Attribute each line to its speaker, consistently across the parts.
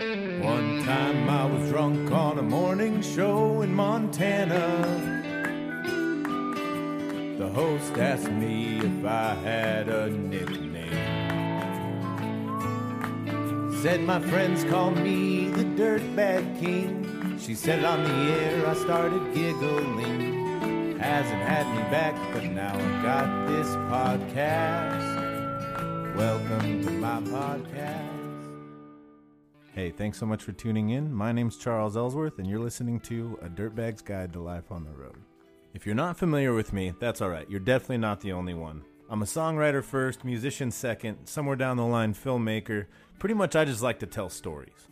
Speaker 1: One time I was drunk on a morning show in Montana. The host asked me if I had a nickname. Said my friends call me the Dirtbag King. She said it on the air, I started giggling. Hasn't had me back, but now I got this podcast. Welcome to my podcast. Hey, thanks so much for tuning in. My name's Charles Ellsworth, and you're listening to A Dirtbag's Guide to Life on the Road. If you're not familiar with me, that's alright. You're definitely not the only one. I'm a songwriter first, musician second, somewhere down the line, filmmaker. Pretty much, I just like to tell stories.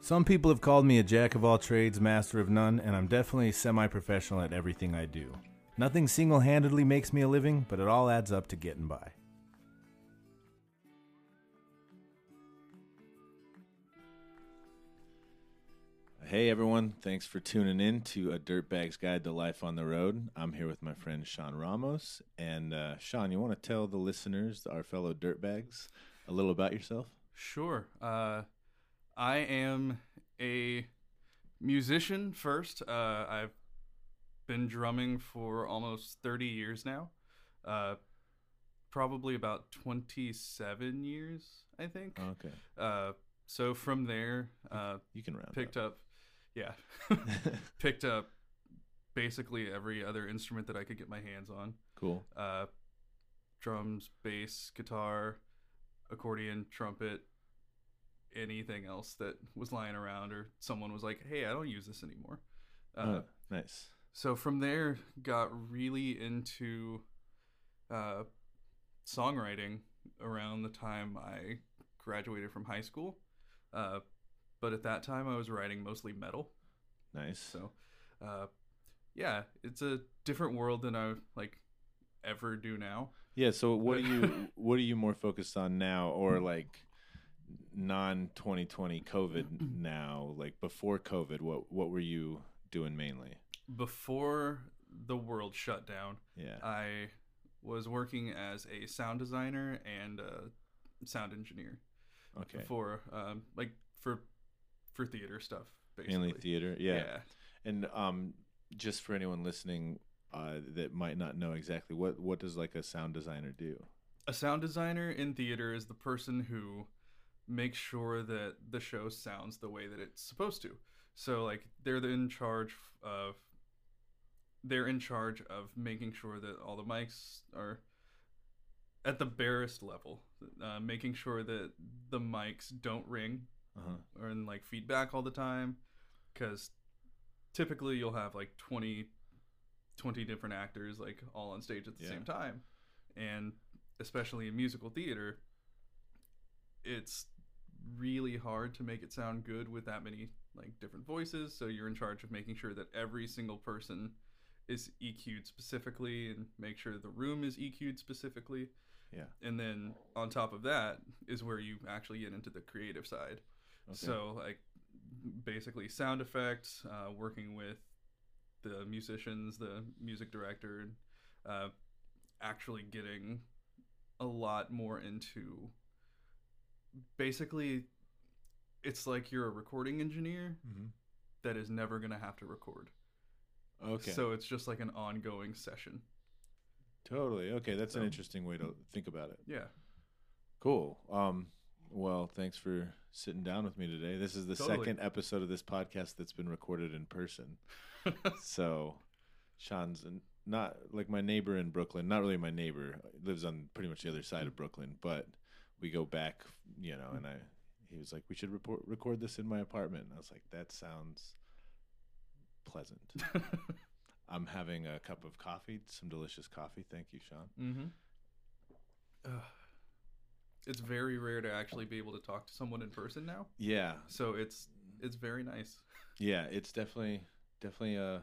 Speaker 1: Some people have called me a jack of all trades, master of none, and I'm definitely semi professional at everything I do. Nothing single handedly makes me a living, but it all adds up to getting by. Hey everyone, thanks for tuning in to A Dirtbag's Guide to Life on the Road. I'm here with my friend Sean Ramos. And uh, Sean, you want to tell the listeners, our fellow dirtbags, a little about yourself?
Speaker 2: Sure. Uh, I am a musician first. Uh, I've been drumming for almost 30 years now. Uh, probably about 27 years, I think.
Speaker 1: Okay.
Speaker 2: Uh, so from there, uh,
Speaker 1: You can round
Speaker 2: picked
Speaker 1: up.
Speaker 2: up, yeah, picked up basically every other instrument that I could get my hands on.
Speaker 1: cool.
Speaker 2: Uh, drums, bass, guitar, accordion, trumpet, anything else that was lying around or someone was like, "Hey, I don't use this anymore." Uh,
Speaker 1: Oh, nice.
Speaker 2: so from there, got really into uh, songwriting around the time I graduated from high school. Uh, but at that time, I was writing mostly metal.
Speaker 1: Nice.
Speaker 2: So, uh, yeah, it's a different world than I like ever do now.
Speaker 1: Yeah. So, what are you what are you more focused on now, or like non 2020 COVID now? Like before COVID, what what were you doing mainly?
Speaker 2: Before the world shut down,
Speaker 1: Yeah.
Speaker 2: I was working as a sound designer and a sound engineer
Speaker 1: Okay.
Speaker 2: for um, like for for theater stuff basically.
Speaker 1: Mainly theater. Yeah.
Speaker 2: yeah.
Speaker 1: And um, just for anyone listening uh, that might not know exactly what what does like a sound designer do?
Speaker 2: A sound designer in theater is the person who makes sure that the show sounds the way that it's supposed to. So like they're in charge of they're in charge of making sure that all the mics are at the barest level, uh, making sure that the mics don't ring
Speaker 1: Uh-huh.
Speaker 2: or in like feedback all the time because typically you'll have like 20 20 different actors like all on stage at the
Speaker 1: Yeah.
Speaker 2: same time and especially in musical theater it's really hard to make it sound good with that many like different voices so you're in charge of making sure that every single person is EQ'd specifically and make sure the room is EQ'd specifically
Speaker 1: Yeah.
Speaker 2: and then on top of that is where you actually get into the creative side
Speaker 1: Okay.
Speaker 2: so like basically sound effects, uh, working with the musicians, the music director, and uh, actually getting a lot more into basically it's like you're a recording engineer
Speaker 1: hmm
Speaker 2: that is never going to have to record.
Speaker 1: Okay.
Speaker 2: So it's just like an ongoing session.
Speaker 1: totally. Okay, that's an interesting way to think about it.
Speaker 2: Yeah.
Speaker 1: Cool. Um, well, thanks for sitting down with me today. This is the
Speaker 2: Totally.
Speaker 1: second episode of this podcast that's been recorded in person. so, Sean's not like my neighbor in Brooklyn. Not really my neighbor. Lives on pretty much the other side of Brooklyn, but we go back, you know. And I, he was like, "We should report, record this in my apartment." And I was like, "That sounds pleasant." I'm having a cup of coffee, some delicious coffee. Thank you, Sean.
Speaker 2: mm-hmm. It's very rare to actually be able to talk to someone in person now.
Speaker 1: Yeah,
Speaker 2: So it's it's very nice.
Speaker 1: Yeah, it's definitely definitely uh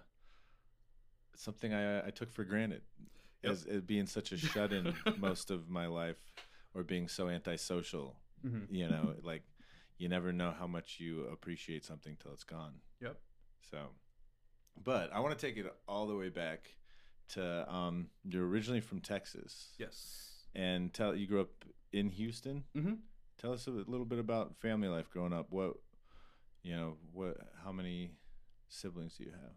Speaker 1: something I I took for granted
Speaker 2: Yep.
Speaker 1: as, as being such a shut in most of my life or being so antisocial.
Speaker 2: Mm-hmm.
Speaker 1: You know, like you never know how much you appreciate something till it's gone.
Speaker 2: Yep.
Speaker 1: So, but I want to take it all the way back to um you're originally from Texas
Speaker 2: Yes.
Speaker 1: And tell you grew up in Houston
Speaker 2: Mm-hmm.
Speaker 1: tell us a little bit about family life growing up. What, you know, what, how many siblings do you have?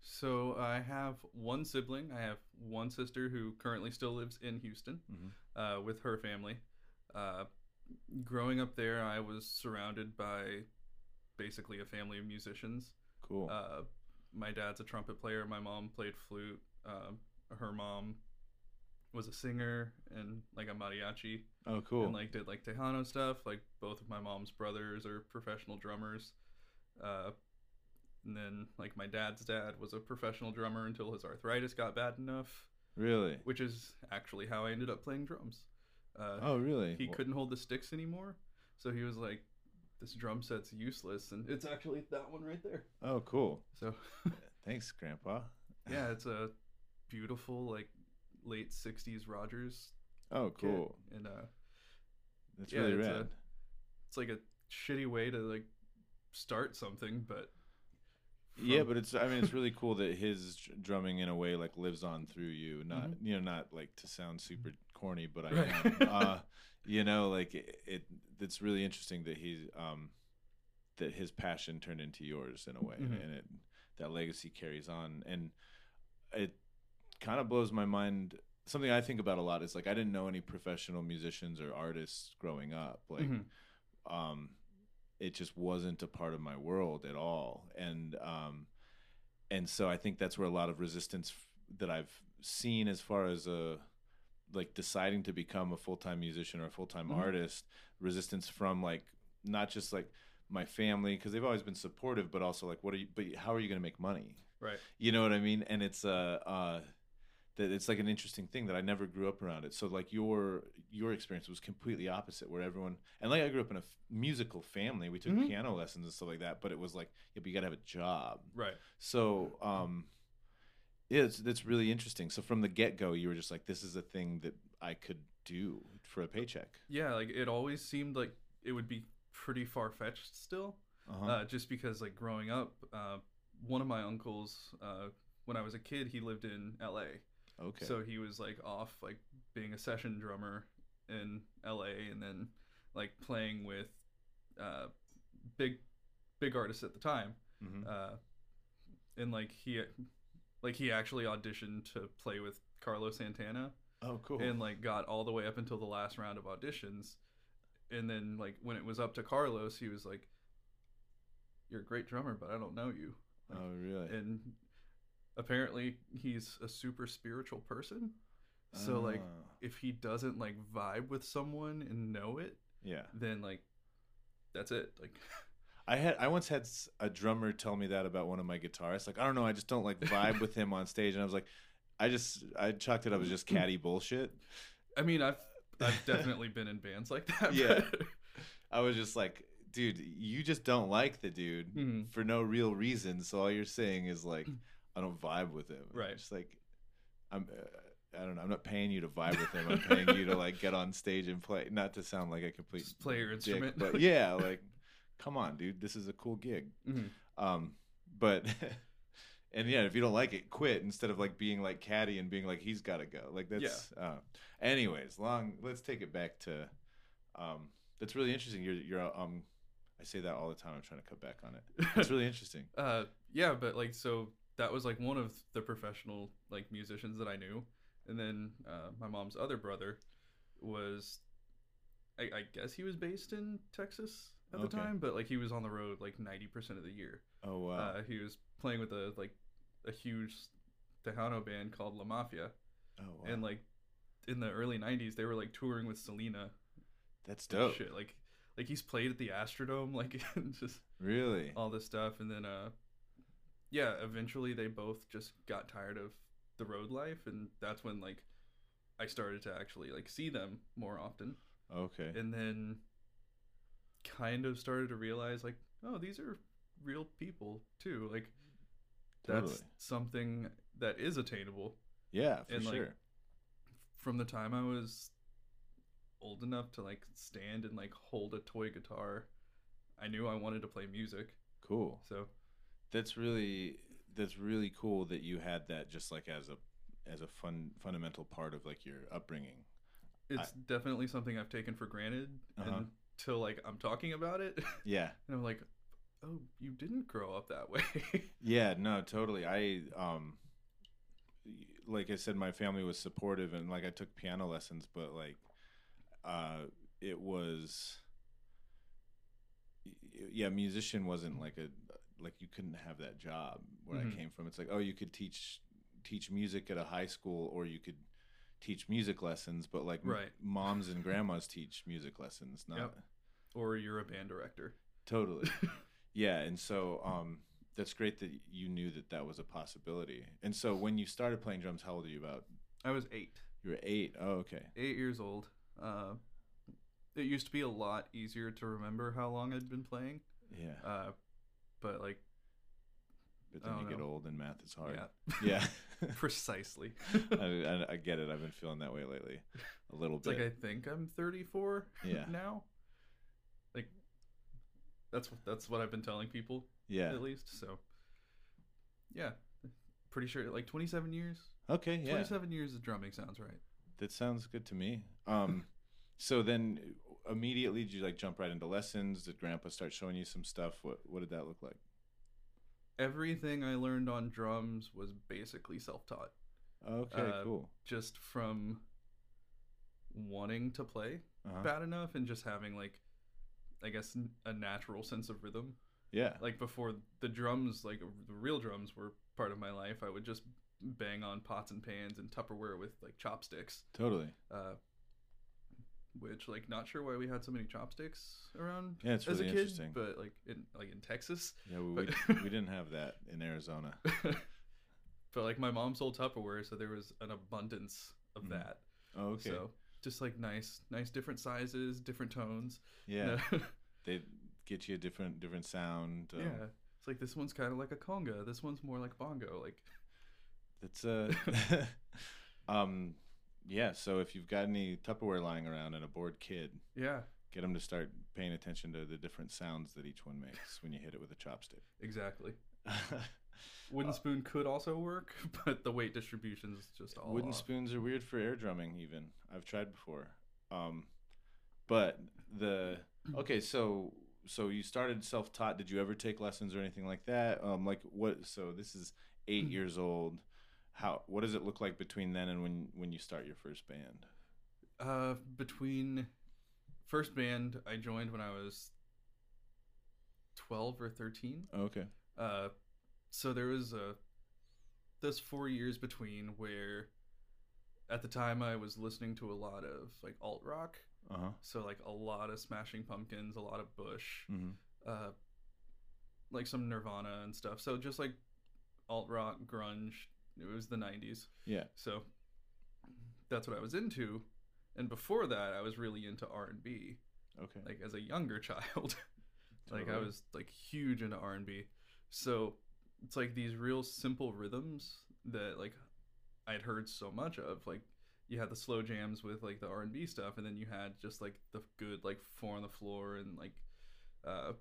Speaker 2: So I have one sibling. I have one sister who currently still lives in Houston
Speaker 1: Mhm.
Speaker 2: uh, with her family. Uh, growing up there, I was surrounded by basically a family of musicians.
Speaker 1: Cool.
Speaker 2: Uh, my dad's a trumpet player. My mom played flute. Um her mom was a singer and like a mariachi
Speaker 1: oh, cool.
Speaker 2: and like did like Tejano stuff. Like both of my mom's brothers are professional drummers. Uh, and then like my dad's dad was a professional drummer until his arthritis got bad enough,
Speaker 1: really?
Speaker 2: which is actually how I ended up playing drums. Uh,
Speaker 1: Oh, really?
Speaker 2: he
Speaker 1: Wh-
Speaker 2: couldn't hold the sticks anymore, so he was like, "This drum set's useless," and it's actually that one right there.
Speaker 1: Oh, cool.
Speaker 2: So
Speaker 1: Thanks, Grandpa.
Speaker 2: yeah, it's a beautiful like late '60s Rogers
Speaker 1: Oh, cool.
Speaker 2: and uh,
Speaker 1: That's
Speaker 2: yeah,
Speaker 1: really
Speaker 2: it's a- it's like a shitty way to like start something, but
Speaker 1: yeah, but it's. I mean, it's really cool that his drumming in a way like lives on through you. Not you know, not like to sound super corny, but I
Speaker 2: Mm-hmm. Right.
Speaker 1: am. uh, you know, like it, it. It's really interesting that he's um, that his passion turned into yours in a way,
Speaker 2: Mhm.
Speaker 1: and it that legacy carries on, and it kind of blows my mind. Something I think about a lot is like I didn't know any professional musicians or artists growing up. Like,
Speaker 2: Mhm.
Speaker 1: um, it just wasn't a part of my world at all, and um, and so I think that's where a lot of resistance f- that I've seen as far as a like deciding to become a full time musician or a full time
Speaker 2: Mhm.
Speaker 1: artist, resistance from like not just like my family because they've always been supportive, but also like what are you? But how are you going to make money?
Speaker 2: right.
Speaker 1: You know what I mean? And it's uh, uh that it's like an interesting thing that I never grew up around it. So like your your experience was completely opposite, where everyone and like I grew up in a f- musical family. We took
Speaker 2: Mhm.
Speaker 1: piano lessons and stuff like that, but it was like, yeah, but you gotta have a job.
Speaker 2: Right.
Speaker 1: So um, yeah, it's that's really interesting. So from the get go, you were just like, this is a thing that I could do for a paycheck.
Speaker 2: Yeah, like it always seemed like it would be pretty far fetched still.
Speaker 1: Uh-huh.
Speaker 2: Uh, just because like growing up, uh, one of my uncles, uh, when I was a kid, he lived in L.A.
Speaker 1: okay.
Speaker 2: So he was like off like being a session drummer in LA and then like playing with uh big big artists at the time.
Speaker 1: Mhm.
Speaker 2: Uh and like he like he actually auditioned to play with Carlos Santana
Speaker 1: oh, cool.
Speaker 2: and like got all the way up until the last round of auditions. And then like when it was up to Carlos, he was like you're a great drummer, but I don't know you. Like,
Speaker 1: oh, really?
Speaker 2: and apparently he's a super spiritual person so like
Speaker 1: Ah,
Speaker 2: if he doesn't like vibe with someone and know it
Speaker 1: yeah.
Speaker 2: then like that's it like
Speaker 1: I had I once had s- a drummer tell me that about one of my guitarists. Like I don't know, I just don't like vibe with him on stage, and I was like, I just I chalked it up as just catty bullshit.
Speaker 2: i mean i've i've definitely been in bands like that
Speaker 1: Yeah.
Speaker 2: but-
Speaker 1: I was just like, dude, you just don't like the dude
Speaker 2: Mhm.
Speaker 1: for no real reason. So all you're saying is like, I don't vibe with him.
Speaker 2: Right.
Speaker 1: Just like, I'm. Uh, I don't know. I'm not paying you to vibe with him. I'm paying you to like get on stage and play. Not to sound like a complete
Speaker 2: Just play your
Speaker 1: dick,
Speaker 2: instrument.
Speaker 1: but yeah, like, come on, dude. This is a cool gig.
Speaker 2: Mhm.
Speaker 1: Um, but and yeah, if you don't like it, quit instead of like being like catty and being like he's got to go. Like that's. Uh, anyways, long. Let's take it back to. Um, that's really interesting. You're you're um. I say that all the time. I'm trying to cut back on it. It's really interesting.
Speaker 2: uh yeah but like so that was like one of the professional like musicians that i knew and then uh my mom's other brother was i, I guess he was based in texas at the
Speaker 1: Okay.
Speaker 2: time but like he was on the road like 90% of the year
Speaker 1: Oh wow.
Speaker 2: uh he was playing with a like a huge tejano band called la mafia
Speaker 1: oh wow.
Speaker 2: and like in the early 90s they were like touring with selena
Speaker 1: that's dope.
Speaker 2: shit like like he's played at the astrodome like just
Speaker 1: Really.
Speaker 2: all this stuff and then uh yeah eventually they both just got tired of the road life and that's when like i started to actually like see them more often
Speaker 1: Okay.
Speaker 2: and then kind of started to realize like oh these are real people too like that's
Speaker 1: Totally.
Speaker 2: something that is attainable
Speaker 1: Yeah, for
Speaker 2: and, like,
Speaker 1: sure.
Speaker 2: from the time i was old enough to like stand and like hold a toy guitar i knew i wanted to play music
Speaker 1: cool.
Speaker 2: so
Speaker 1: That's really that's really cool that you had that just like as a as a fun fundamental part of like your upbringing.
Speaker 2: it's definitely something I've taken for granted,
Speaker 1: Uh-huh.
Speaker 2: and till like I'm talking about it,
Speaker 1: Yeah.
Speaker 2: and I'm like, oh, you didn't grow up that way.
Speaker 1: Yeah, no, totally. I um like I said my family was supportive and like I took piano lessons, but like uh it was yeah, musician wasn't like a like you couldn't have that job where
Speaker 2: Mhm.
Speaker 1: I came from. It's like, oh, you could teach teach music at a high school or you could teach music lessons, but like m-
Speaker 2: Right.
Speaker 1: moms and grandmas teach music lessons, not
Speaker 2: Yep. or you're a band director.
Speaker 1: Totally. yeah, and so um, that's great that you knew that that was a possibility. And so when you started playing drums, how old are you? About
Speaker 2: I was eight,
Speaker 1: you were eight. Oh, okay.
Speaker 2: eight years old. Uh, it used to be a lot easier to remember how long I'd been playing.
Speaker 1: Yeah,
Speaker 2: Uh, but like,
Speaker 1: but then you
Speaker 2: don't
Speaker 1: get old and math is hard.
Speaker 2: yeah,
Speaker 1: Yeah,
Speaker 2: precisely.
Speaker 1: I, I, I get it. I've been feeling that way lately, a little
Speaker 2: It's
Speaker 1: bit.
Speaker 2: like I think I'm 34
Speaker 1: Yeah.
Speaker 2: now. Like that's that's what I've been telling people
Speaker 1: yeah.
Speaker 2: at least. So yeah, pretty sure like 27 years.
Speaker 1: Okay. Yeah.
Speaker 2: 27 years of drumming sounds right.
Speaker 1: That sounds good to me. Um, so then immediately did you like jump right into lessons? Did Grandpa start showing you some stuff? What What did that look like?
Speaker 2: Everything I learned on drums was basically self-taught,
Speaker 1: Okay.
Speaker 2: Uh,
Speaker 1: cool.
Speaker 2: just from wanting to play
Speaker 1: Uh-huh.
Speaker 2: bad enough and just having like I guess a natural sense of rhythm.
Speaker 1: Yeah.
Speaker 2: like before the drums like the real drums were part of my life i would just bang on pots and pans and tupperware with like chopsticks
Speaker 1: Totally.
Speaker 2: uh which like not sure why we had so many chopsticks around
Speaker 1: Yeah, it's
Speaker 2: as
Speaker 1: really
Speaker 2: a kid
Speaker 1: interesting.
Speaker 2: but like in like in texas
Speaker 1: Yeah, we, we,
Speaker 2: But-
Speaker 1: we didn't have that in Arizona.
Speaker 2: but like my mom sold tupperware so there was an abundance of
Speaker 1: Mhm.
Speaker 2: that
Speaker 1: Oh, okay.
Speaker 2: so just like nice nice different sizes different tones
Speaker 1: yeah,
Speaker 2: yeah
Speaker 1: they get you a different different sound. Um,
Speaker 2: yeah it's like this one's kind of like a conga this one's more like bongo like
Speaker 1: That's uh, um, yeah. So if you've got any Tupperware lying around and a bored kid,
Speaker 2: yeah
Speaker 1: get them to start paying attention to the different sounds that each one makes when you hit it with a chopstick.
Speaker 2: exactly Wooden spoon could also work, but the weight distribution is just all
Speaker 1: Wooden
Speaker 2: off.
Speaker 1: spoons are weird for air drumming. Even I've tried before. Um, but the okay, so so you started self taught. Did you ever take lessons or anything like that? Um, like what? So this is eight years old. How? What does it look like between then and when when you start your first band?
Speaker 2: Uh, between first band I joined when I was twelve or thirteen.
Speaker 1: Okay.
Speaker 2: Uh, so there was a those four years between where, at the time I was listening to a lot of like alt rock.
Speaker 1: Uh huh.
Speaker 2: So like a lot of Smashing Pumpkins, a lot of Bush,
Speaker 1: Mm-hmm.
Speaker 2: uh, like some Nirvana and stuff. So just like alt rock, grunge. It was the '90s.
Speaker 1: Yeah.
Speaker 2: So that's what I was into. And before that, I was really into R and B.
Speaker 1: Okay.
Speaker 2: Like as a younger child, like I was like huge into R and B. So it's like these real simple rhythms that like I'd heard so much of. Like you had the slow jams with like the R and B stuff, and then you had just like the good like four on the floor and like uh,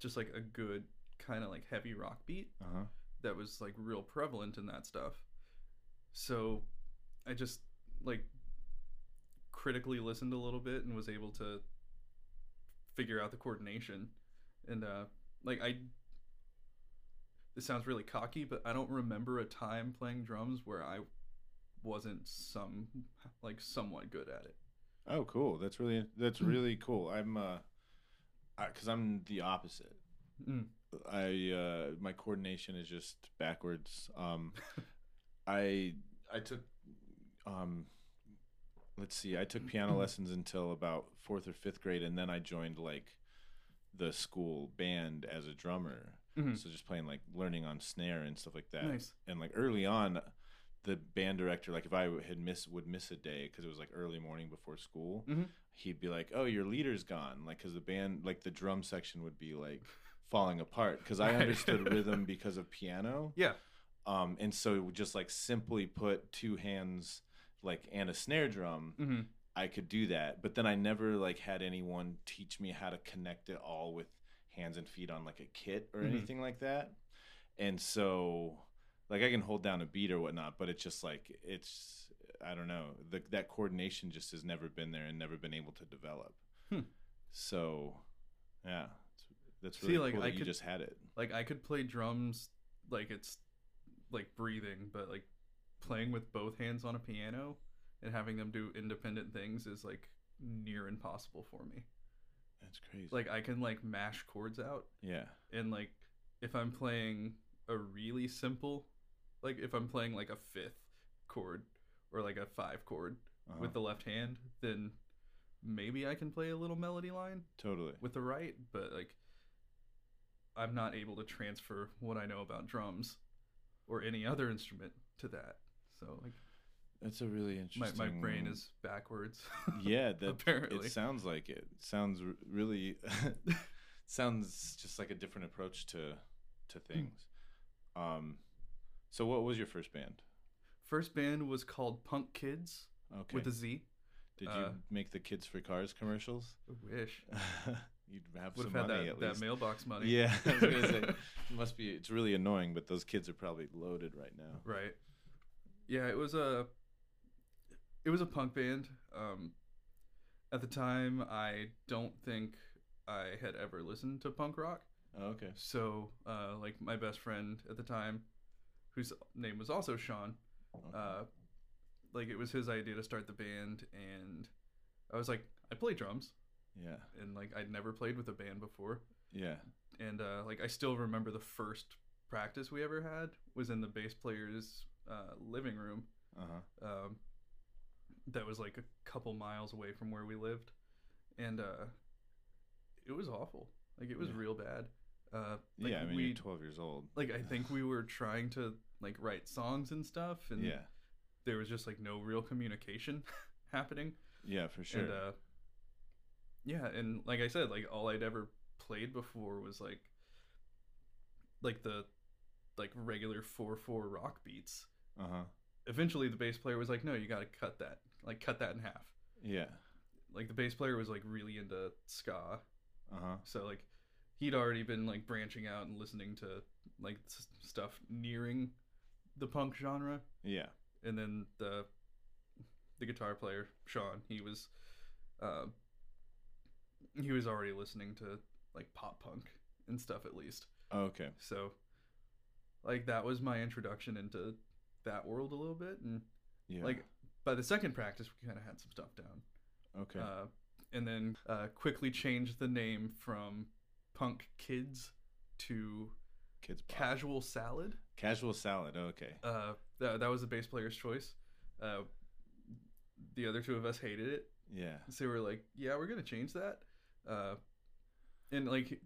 Speaker 2: just like a good kind of like heavy rock beat
Speaker 1: Uh huh.
Speaker 2: That was like real prevalent in that stuff. So I just like critically listened a little bit and was able to figure out the coordination. And uh like I this sounds really cocky, but I don't remember a time playing drums where I wasn't some like somewhat good at it.
Speaker 1: Oh, cool. That's really that's really cool. I'm uh, because I'm the opposite.
Speaker 2: Mm.
Speaker 1: I uh, my coordination is just backwards. Um, I I took um, let's see, I took piano lessons until about fourth or fifth grade, and then I joined like the school band as a drummer.
Speaker 2: Mhm.
Speaker 1: So just playing like learning on snare and stuff like that.
Speaker 2: Nice.
Speaker 1: And like early on, the band director, like if I had miss would miss a day because it was like early morning before school,
Speaker 2: Mhm.
Speaker 1: he'd be like, "Oh, your leader's gone," like because the band, like the drum section would be like falling apart because I understood rhythm because of piano.
Speaker 2: Yeah.
Speaker 1: Um, and so it would just like simply put two hands like and a snare drum,
Speaker 2: hmm
Speaker 1: I could do that. But then I never like had anyone teach me how to connect it all with hands and feet on like a kit or
Speaker 2: Mhm.
Speaker 1: anything like that. And so like I can hold down a beat or whatnot, but it's just like it's I don't know. The, that coordination just has never been there and never been able to develop.
Speaker 2: Hmm.
Speaker 1: So, yeah, that's
Speaker 2: See,
Speaker 1: really
Speaker 2: like,
Speaker 1: cool
Speaker 2: I
Speaker 1: that you
Speaker 2: could-
Speaker 1: just had it.
Speaker 2: Like I could play drums like it's like breathing, but like playing with both hands on a piano and having them do independent things is like near impossible for me.
Speaker 1: That's crazy.
Speaker 2: Like I can like mash chords out
Speaker 1: yeah,
Speaker 2: and like if I'm playing a really simple like if I'm playing like a fifth chord or like a five chord
Speaker 1: uh-huh.
Speaker 2: with the left hand, then maybe I can play a little melody line
Speaker 1: totally.
Speaker 2: with the right, but like I'm not able to transfer what I know about drums or any other instrument to that. So like
Speaker 1: That's a really interesting.
Speaker 2: my brain is backwards.
Speaker 1: Yeah, that
Speaker 2: apparently.
Speaker 1: it sounds like it. Sounds really sounds just like a different approach to to
Speaker 2: Hmm.
Speaker 1: things. Um, so what was your first band?
Speaker 2: First band was called Punk Kidz
Speaker 1: Okay.
Speaker 2: with a Z.
Speaker 1: Did you
Speaker 2: uh,
Speaker 1: make the Kids for Cars commercials?
Speaker 2: I wish
Speaker 1: You'd have
Speaker 2: would
Speaker 1: some
Speaker 2: have
Speaker 1: money
Speaker 2: that,
Speaker 1: at
Speaker 2: that mailbox money.
Speaker 1: Yeah, I was gonna say, it must be. It's really annoying, but those kids are probably loaded right now.
Speaker 2: Right. Yeah, it was a it was a punk band. Um at the time I don't think I had ever listened to punk rock.
Speaker 1: Oh, okay.
Speaker 2: So, uh like my best friend at the time whose name was also Sean,
Speaker 1: okay.
Speaker 2: uh like it was his idea to start the band and I was like I play drums
Speaker 1: yeah,
Speaker 2: and like I'd never played with a band before
Speaker 1: yeah.
Speaker 2: and uh like I still remember the first practice we ever had was in the bass player's uh living room
Speaker 1: Uh huh.
Speaker 2: um, that was like a couple miles away from where we lived, and uh, it was awful. Like it was
Speaker 1: Yeah.
Speaker 2: real bad. Uh, like
Speaker 1: yeah, I mean,
Speaker 2: we
Speaker 1: you're 12 years old.
Speaker 2: like I think we were trying to like write songs and stuff, and
Speaker 1: Yeah,
Speaker 2: there was just like no real communication happening.
Speaker 1: yeah, for sure.
Speaker 2: And uh, yeah, and like I said, like all I'd ever played before was like like the like regular four four rock beats.
Speaker 1: uh huh.
Speaker 2: Eventually, the bass player was like, "No, you got to cut that. Like cut that in half."
Speaker 1: Yeah.
Speaker 2: like the bass player was like really into ska
Speaker 1: Uh huh.
Speaker 2: so like he'd already been like branching out and listening to like s- stuff nearing the punk genre
Speaker 1: Yeah.
Speaker 2: and then the the guitar player sean he was uh, he was already listening to like pop punk and stuff at least
Speaker 1: Oh, okay.
Speaker 2: so like that was my introduction into that world a little bit and
Speaker 1: Yeah.
Speaker 2: like by the second practice we kind of had some stuff down
Speaker 1: okay.
Speaker 2: uh, and then uh, quickly changed the name from Punk Kidz to
Speaker 1: Kids pop.
Speaker 2: Casual Salad.
Speaker 1: Casual salad. Okay.
Speaker 2: Uh, that, that was the bass player's choice. Uh, the other two of us hated it,
Speaker 1: Yeah.
Speaker 2: so we were like, "Yeah, we're gonna change that." Uh, and like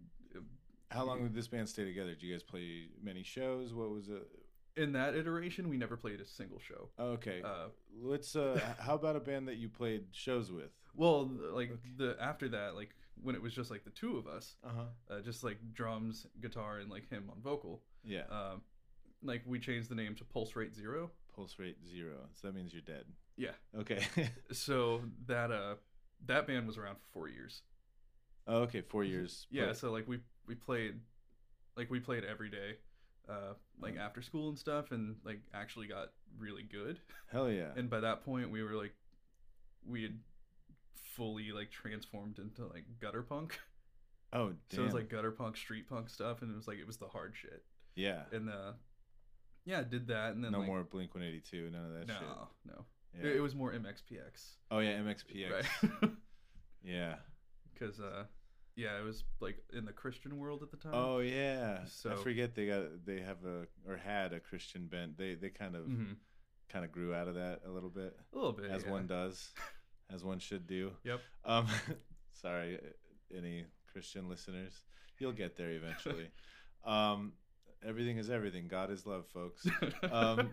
Speaker 1: How long did this band stay together? Did you guys play many shows? What was it?
Speaker 2: in that iteration, we never played a single show.
Speaker 1: Okay.
Speaker 2: Uh,
Speaker 1: Let's. Uh, how about a band that you played shows with?
Speaker 2: well, like
Speaker 1: Okay.
Speaker 2: the after that, like when it was just like the two of us,
Speaker 1: Uh huh.
Speaker 2: uh, just like drums, guitar, and like him on vocal.
Speaker 1: Yeah.
Speaker 2: um, like we changed the name to Pulse Rate Zero.
Speaker 1: Pulse rate zero. So that means you're dead.
Speaker 2: Yeah.
Speaker 1: Okay.
Speaker 2: So that uh that band was around for four years.
Speaker 1: Oh, okay. Four years.
Speaker 2: Yeah.
Speaker 1: but-
Speaker 2: So like we we played like we played every day, uh, like after school and stuff, and like actually got really good.
Speaker 1: Hell yeah.
Speaker 2: And by that point, we were like we had fully like transformed into like gutter punk.
Speaker 1: oh, damn.
Speaker 2: So it was like gutter punk, street punk stuff, and it was like it was the hard shit.
Speaker 1: yeah.
Speaker 2: And uh, yeah, did that, and then
Speaker 1: no
Speaker 2: like,
Speaker 1: more Blink 182. None of that
Speaker 2: No,
Speaker 1: shit.
Speaker 2: no.
Speaker 1: Yeah.
Speaker 2: It, it was more MXPX.
Speaker 1: oh yeah, MXPX.
Speaker 2: Right.
Speaker 1: Yeah.
Speaker 2: Because uh yeah it was like in the christian world at the time
Speaker 1: Oh yeah.
Speaker 2: so, I
Speaker 1: forget they got they have a or had a Christian bent. They they kind of
Speaker 2: Mhm.
Speaker 1: kind of grew out of that a little bit,
Speaker 2: a little bit
Speaker 1: as
Speaker 2: yeah.
Speaker 1: one does, as one should do.
Speaker 2: yep
Speaker 1: Um, sorry, any Christian listeners, you'll get there eventually. um, everything is everything. God is love, folks. Um,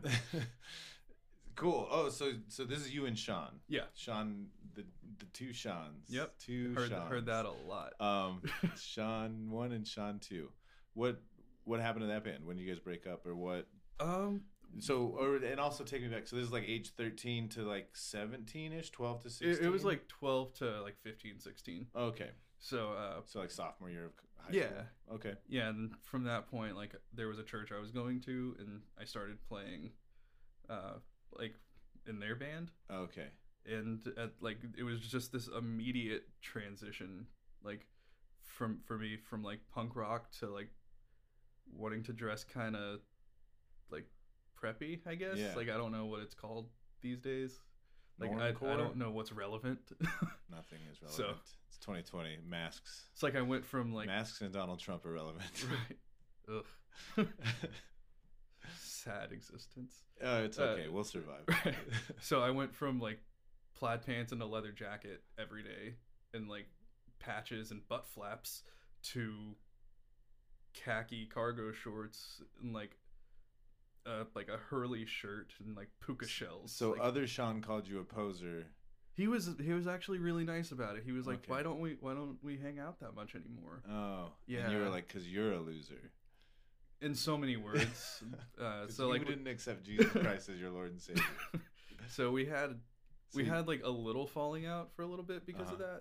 Speaker 1: cool. Oh, so so this is you and Sean.
Speaker 2: yeah
Speaker 1: Sean, the the two Seans.
Speaker 2: Yep.
Speaker 1: Two
Speaker 2: heard,
Speaker 1: Seans.
Speaker 2: heard that a lot
Speaker 1: Um, Sean one and Sean two. What what happened to that band? When did you guys break up, or what?
Speaker 2: um
Speaker 1: So, or and also take me back. So this is like age thirteen to like seventeen ish, twelve to
Speaker 2: it,
Speaker 1: sixteen.
Speaker 2: it was like 12 to like 15 16
Speaker 1: okay,
Speaker 2: so uh
Speaker 1: so like sophomore year of high
Speaker 2: Yeah.
Speaker 1: school. Okay.
Speaker 2: yeah and from that point like there was a church i was going to and i started playing uh like in their band
Speaker 1: Okay.
Speaker 2: and at like it was just this immediate transition like from for me from like punk rock to like wanting to dress kind of like preppy, I guess.
Speaker 1: Yeah.
Speaker 2: Like I don't know what it's called these days. Like I, I don't know what's relevant.
Speaker 1: Nothing is relevant.
Speaker 2: So-
Speaker 1: it's 2020. Masks.
Speaker 2: it's like I went from like
Speaker 1: Masks and Donald Trump are relevant.
Speaker 2: right. Ugh. Sad existence.
Speaker 1: Oh, it's
Speaker 2: Uh,
Speaker 1: okay. we'll survive.
Speaker 2: right. So I went from like plaid pants and a leather jacket every day and like patches and butt flaps to khaki cargo shorts and like uh like a Hurley shirt and like puka shells.
Speaker 1: so
Speaker 2: Like,
Speaker 1: other Sean called you a poser.
Speaker 2: he was he was actually really nice about it. He was like,
Speaker 1: Okay.
Speaker 2: "Why don't we why don't we hang out that much anymore?"
Speaker 1: Oh, yeah. And you were like, because you're a loser.
Speaker 2: In so many words. uh, so
Speaker 1: you
Speaker 2: like
Speaker 1: didn't accept Jesus Christ as your Lord and Savior.
Speaker 2: so we had we had like a little falling out for a little bit because of
Speaker 1: Uh-huh.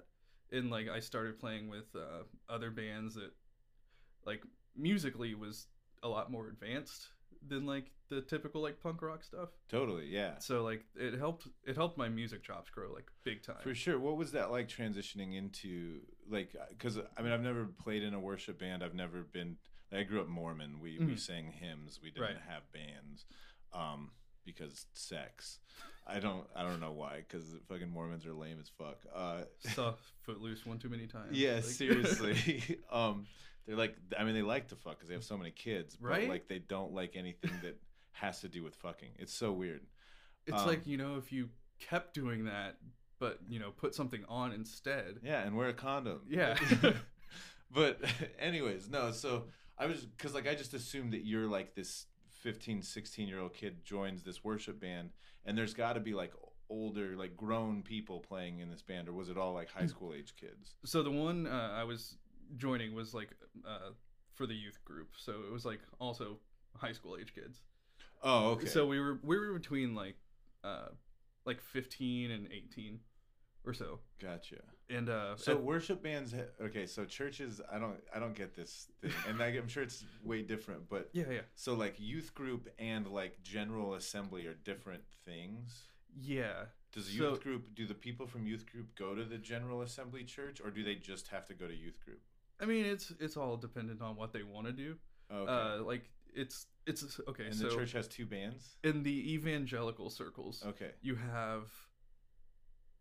Speaker 2: that and like i started playing with uh, other bands that like musically was a lot more advanced than like the typical like punk rock stuff
Speaker 1: totally, yeah.
Speaker 2: so like it helped it helped my music chops grow like big time
Speaker 1: For sure. What was that like transitioning into like? Because I mean, I've never played in a worship band. I've never been. I grew up Mormon. We we
Speaker 2: Mhm.
Speaker 1: sang hymns. We didn't
Speaker 2: Right.
Speaker 1: have bands, um, because sex. I don't. I don't know why. Because fucking Mormons are lame as fuck. Uh,
Speaker 2: saw footloose one too many times
Speaker 1: yeah,
Speaker 2: like-
Speaker 1: seriously. um, they're like. I mean, they like to fuck because they have so many kids. But
Speaker 2: Right?
Speaker 1: Like they don't like anything that has to do with fucking. It's so weird.
Speaker 2: it's
Speaker 1: um,
Speaker 2: like you know if you kept doing that but you know put something on instead
Speaker 1: Yeah, and wear a condom.
Speaker 2: Yeah.
Speaker 1: but anyways, no, so I was cuz like I just assumed that you're like this 15, 16-year-old kid joins this worship band and there's got to be like older like grown people playing in this band or was it all like high school age kids?
Speaker 2: So the one uh, I was joining was like uh, for the youth group, so it was like also high school age kids.
Speaker 1: Oh, okay.
Speaker 2: So we were we were between like uh, like fifteen and eighteen or so,
Speaker 1: gotcha.
Speaker 2: And uh,
Speaker 1: So
Speaker 2: at-
Speaker 1: worship bands ha- okay, so churches I don't I don't get this thing. And I, I'm sure it's way different, but
Speaker 2: yeah, yeah,
Speaker 1: so like youth group and like general assembly are different things.
Speaker 2: yeah.
Speaker 1: Does the
Speaker 2: So-
Speaker 1: youth group do the people from youth group go to the General Assembly church or do they just have to go to youth group?
Speaker 2: I mean, it's it's all dependent on what they want to do.
Speaker 1: Okay.
Speaker 2: Uh, like it's it's okay.
Speaker 1: and
Speaker 2: so
Speaker 1: the church has two bands?
Speaker 2: in the evangelical circles,
Speaker 1: Okay.
Speaker 2: you have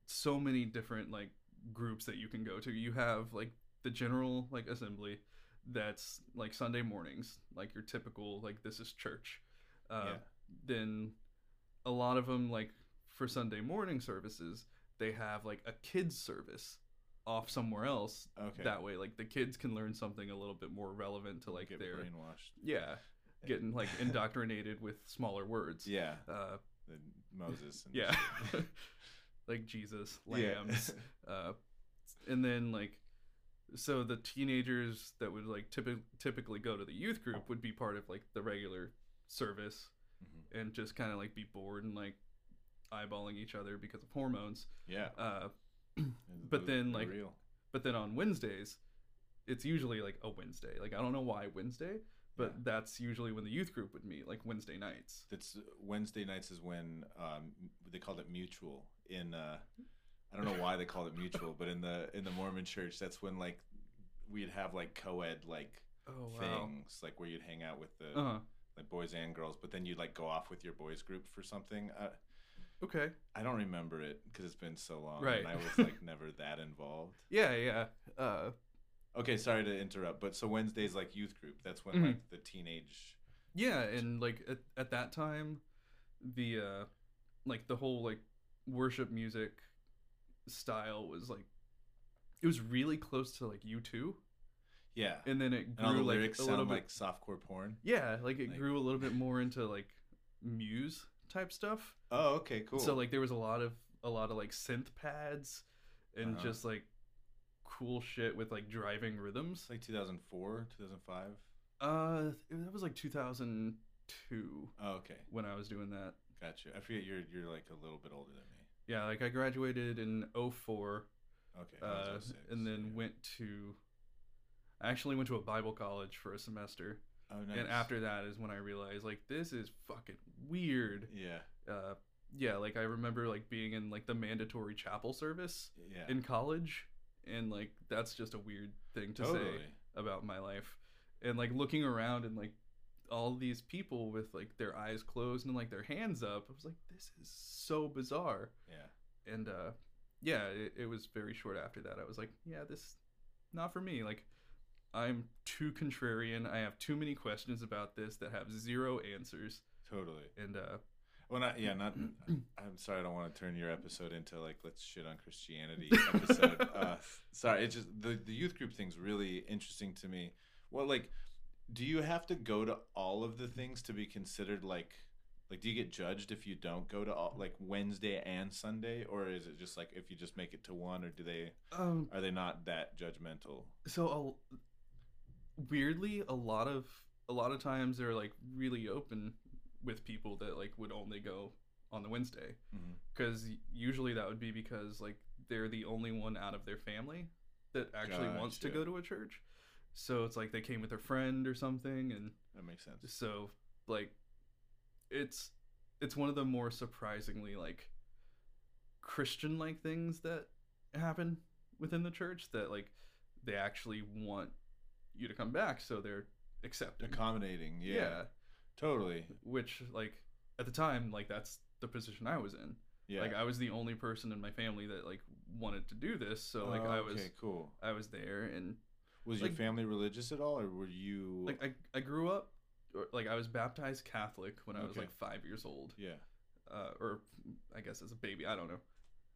Speaker 2: so many different like groups that you can go to. You have like the general like assembly that's like Sunday mornings, like your typical like this is church. Uh,
Speaker 1: Yeah.
Speaker 2: Then a lot of them like for Sunday morning services, they have like a kids service off somewhere else.
Speaker 1: Okay.
Speaker 2: That way, like the kids can learn something a little bit more relevant to like
Speaker 1: get
Speaker 2: their
Speaker 1: brainwashed.
Speaker 2: yeah, getting like indoctrinated with smaller words.
Speaker 1: Yeah.
Speaker 2: Uh,
Speaker 1: Moses and
Speaker 2: yeah. like jesus
Speaker 1: Yeah.
Speaker 2: lambs uh and then like so the teenagers that would like typi- typically go to the youth group would be part of like the regular service
Speaker 1: Mhm.
Speaker 2: and just kind of like be bored and like eyeballing each other because of hormones
Speaker 1: Yeah.
Speaker 2: uh but then, like-
Speaker 1: real.
Speaker 2: but then on wednesdays it's usually like a wednesday like i don't know why wednesday but
Speaker 1: Yeah.
Speaker 2: that's usually when the youth group would meet like wednesday nights
Speaker 1: That's Wednesday nights is when um, they called it mutual in uh, I don't know why they called it mutual, but in the in the Mormon church, that's when like we'd have like co-ed like
Speaker 2: oh wow
Speaker 1: things, like where you'd hang out with the
Speaker 2: uh-huh
Speaker 1: like boys and girls, but then you'd like go off with your boys group for something. Uh,
Speaker 2: okay
Speaker 1: I don't remember it because it's been so long,
Speaker 2: Right.
Speaker 1: and I was like never that involved.
Speaker 2: yeah yeah uh
Speaker 1: Okay, sorry to interrupt, but so Wednesday's like youth group. That's when
Speaker 2: Mhm.
Speaker 1: like the teenage.
Speaker 2: Yeah, and like at, at that time, the uh like the whole like worship music style was like it was really close to like U2,
Speaker 1: Yeah,
Speaker 2: and then it
Speaker 1: all the
Speaker 2: grew like a little bit.
Speaker 1: like softcore porn.
Speaker 2: yeah, like it
Speaker 1: like-
Speaker 2: grew a little bit more into like Muse type stuff.
Speaker 1: Oh, okay, cool.
Speaker 2: So like there was a lot of a lot of like synth pads and
Speaker 1: Uh-huh.
Speaker 2: just like cool shit with like driving rhythms.
Speaker 1: like 2004, 2005.
Speaker 2: Uh, that was like 2002
Speaker 1: Oh, okay,
Speaker 2: when I was doing that.
Speaker 1: gotcha. I forget you're you're like a little bit older than me.
Speaker 2: Yeah, like I graduated in 04
Speaker 1: Okay,
Speaker 2: uh, and then
Speaker 1: yeah.
Speaker 2: went to I actually went to a Bible college for a semester.
Speaker 1: Oh, nice.
Speaker 2: And after that is when I realized like this is fucking weird.
Speaker 1: yeah,
Speaker 2: Uh yeah, like I remember like being in like the mandatory chapel service
Speaker 1: yeah,
Speaker 2: in college and like that's just a weird thing to
Speaker 1: Totally.
Speaker 2: say about my life and like looking around and like all these people with like their eyes closed and like their hands up i was like this is so bizarre
Speaker 1: Yeah.
Speaker 2: and uh yeah it, it was very short after that i was like yeah this not for me like i'm too contrarian i have too many questions about this that have zero answers
Speaker 1: Totally.
Speaker 2: and uh
Speaker 1: Well, not yeah, not. I'm sorry, I don't want to turn your episode into like let's shit on Christianity episode. uh, sorry, it's just the the youth group thing's really interesting to me. Well, like, do you have to go to all of the things to be considered like? Like, do you get judged if you don't go to all like Wednesday and Sunday, or is it just like if you just make it to one, or do they
Speaker 2: um
Speaker 1: are they not that judgmental?
Speaker 2: so a, weirdly a lot of a lot of times they're like really open with people that like would only go on the wednesday because usually that would be because like they're the only one out of their family that actually wants to go to a church so it's like they came with their friend or something and
Speaker 1: That makes sense.
Speaker 2: so like it's it's one of the more surprisingly like christian like things that happen within the church that like they actually want you to come back so they're accepting
Speaker 1: Accommodating, yeah,
Speaker 2: yeah
Speaker 1: totally,
Speaker 2: which like at the time like that's the position i was in
Speaker 1: yeah.
Speaker 2: like i was the only person in my family that like wanted to do this so like
Speaker 1: Oh,
Speaker 2: i was
Speaker 1: okay, cool.
Speaker 2: i was there and
Speaker 1: Was your family religious at all, or were you
Speaker 2: like i, I grew up or, like i was baptized catholic when i was
Speaker 1: Okay.
Speaker 2: like five years old
Speaker 1: Yeah.
Speaker 2: uh, or I guess as a baby. I don't know.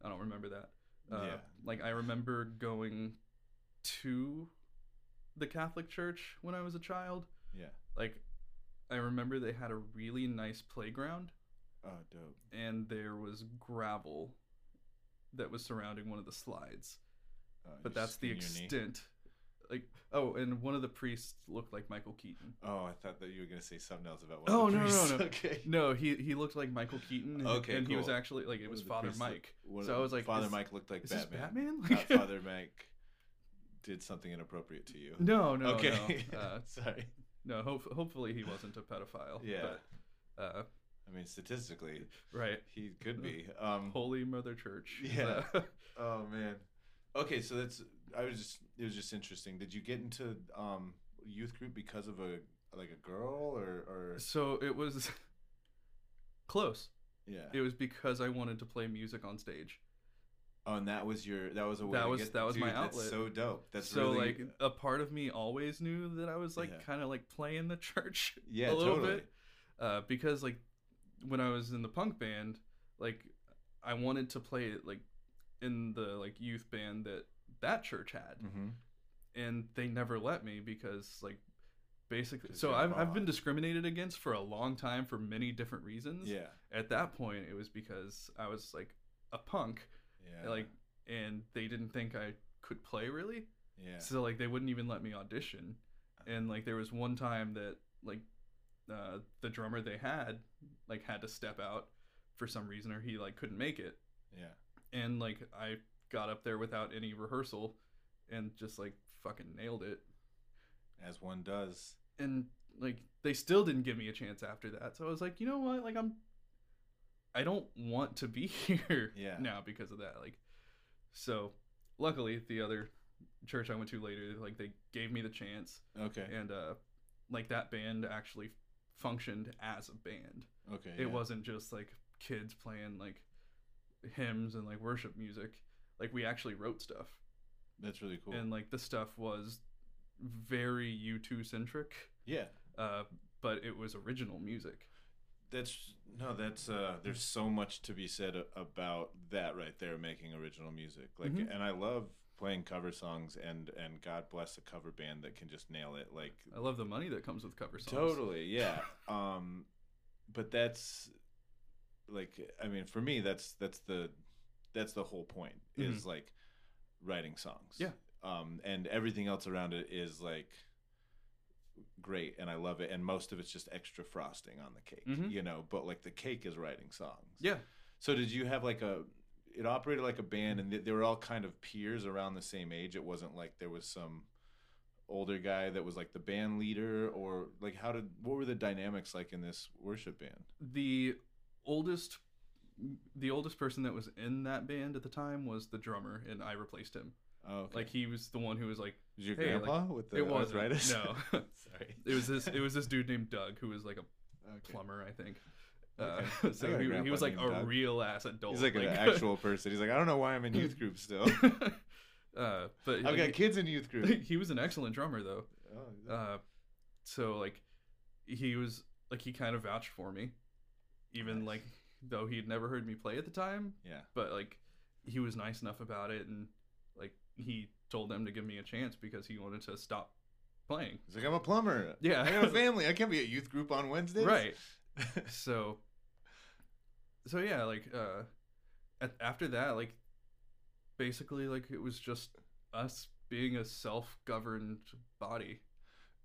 Speaker 2: I don't remember that. Uh,
Speaker 1: Yeah.
Speaker 2: Like I remember going to the Catholic Church when I was a child.
Speaker 1: Yeah.
Speaker 2: Like I remember they had a really nice playground
Speaker 1: Oh, dope.
Speaker 2: and there was gravel that was surrounding one of the slides.
Speaker 1: Uh,
Speaker 2: But that's the extent. Like oh, and one of the priests looked like Michael Keaton.
Speaker 1: Oh, I thought that you were gonna say something else about. One
Speaker 2: Oh,
Speaker 1: of the
Speaker 2: no, no,
Speaker 1: priests.
Speaker 2: no.
Speaker 1: Okay.
Speaker 2: No, he he looked like Michael Keaton. And,
Speaker 1: Okay,
Speaker 2: and he was actually like it was Father
Speaker 1: priests look-
Speaker 2: Mike. So I was like,
Speaker 1: Father Mike looked like
Speaker 2: Is this
Speaker 1: Batman.
Speaker 2: Batman?
Speaker 1: Not Father Mike did something inappropriate to you.
Speaker 2: No, no,
Speaker 1: okay.
Speaker 2: no. Uh,
Speaker 1: Sorry.
Speaker 2: no, hope, hopefully he wasn't a pedophile.
Speaker 1: Yeah.
Speaker 2: But, uh,
Speaker 1: I mean, statistically,
Speaker 2: right.
Speaker 1: he could be. Um.
Speaker 2: Holy Mother Church.
Speaker 1: Yeah. Oh man. Okay, so that's. I was just. It was just interesting. Did you get into um youth group because of a like a girl or or
Speaker 2: so it was close.
Speaker 1: yeah?
Speaker 2: It was because I wanted to play music on stage.
Speaker 1: Oh, and that was your that was a way
Speaker 2: That
Speaker 1: to
Speaker 2: was-
Speaker 1: get,
Speaker 2: that was my outlet.
Speaker 1: That's so dope. That's
Speaker 2: so
Speaker 1: really,
Speaker 2: like a part of me always knew that I was like
Speaker 1: Yeah.
Speaker 2: kind of like playing the church
Speaker 1: yeah,
Speaker 2: a little
Speaker 1: totally.
Speaker 2: bit. Uh, because like when I was in the punk band, like I wanted to play it like in the like youth band that that church had.
Speaker 1: Mm-hmm.
Speaker 2: and they never let me because like basically so I've, I've been discriminated against for a long time for many different reasons
Speaker 1: Yeah,
Speaker 2: at that point it was because i was like a punk
Speaker 1: yeah,
Speaker 2: like and they didn't think i could play really
Speaker 1: yeah.
Speaker 2: so like they wouldn't even let me audition and like there was one time that like uh, the drummer they had like had to step out for some reason or he like couldn't make it
Speaker 1: yeah.
Speaker 2: and like I got up there without any rehearsal and just like fucking nailed it.
Speaker 1: As one does.
Speaker 2: And like they still didn't give me a chance after that. So I was like, you know what? Like I'm I don't want to be here
Speaker 1: Yeah.
Speaker 2: now because of that. Like so luckily the other church I went to later, like they gave me the chance
Speaker 1: Okay.
Speaker 2: and uh like that band actually functioned as a band.
Speaker 1: Okay.
Speaker 2: It
Speaker 1: yeah.
Speaker 2: wasn't just like kids playing like hymns and like worship music. Like we actually wrote stuff.
Speaker 1: That's really cool.
Speaker 2: and like the stuff was very U2 centric,
Speaker 1: yeah.
Speaker 2: uh, but it was original music.
Speaker 1: That's no. That's uh. There's so much to be said about that right there, making original music. Like,
Speaker 2: Mhm.
Speaker 1: and I love playing cover songs, and and God bless a cover band that can just nail it. Like,
Speaker 2: I love the money that comes with cover songs.
Speaker 1: totally, yeah. um, but that's like, I mean, for me, that's that's the that's the whole point is like writing songs.
Speaker 2: Yeah.
Speaker 1: Um, and everything else around it is like great and I love it and most of it's just extra frosting on the cake,
Speaker 2: Mhm.
Speaker 1: you know, but like the cake is writing songs.
Speaker 2: Yeah,
Speaker 1: So did you have like a it operated like a band and they were all kind of peers around the same age. It wasn't like there was some older guy that was like the band leader or like how did what were the dynamics like in this worship band?
Speaker 2: the oldest, the oldest person that was in that band at the time was the drummer, and I replaced him.
Speaker 1: Oh, okay.
Speaker 2: Like he was the one who was like,
Speaker 1: was your
Speaker 2: hey, like,
Speaker 1: grandpa with the
Speaker 2: it wasn't.
Speaker 1: arthritis?
Speaker 2: No,
Speaker 1: Sorry.
Speaker 2: it was this. It was this dude named Doug who was like a
Speaker 1: Okay.
Speaker 2: plumber, I think. Uh,
Speaker 1: Okay.
Speaker 2: So he, he was like a
Speaker 1: Doug.
Speaker 2: real ass adult.
Speaker 1: He's like, an actual person. He's like, I don't know why I'm in youth group still.
Speaker 2: uh, but
Speaker 1: I've
Speaker 2: like,
Speaker 1: got kids in youth group.
Speaker 2: he was an excellent drummer though.
Speaker 1: Oh,
Speaker 2: Uh, so like he was like he kind of vouched for me, even
Speaker 1: Nice.
Speaker 2: like though he'd never heard me play at the time.
Speaker 1: yeah.
Speaker 2: But like he was nice enough about it, and like he told them to give me a chance because he wanted to stop playing.
Speaker 1: He's like, I'm a plumber.
Speaker 2: Yeah.
Speaker 1: I got a family. I can't be at youth group on Wednesdays.
Speaker 2: Right. so so yeah like uh at, after that like basically like it was just us being a self-governed body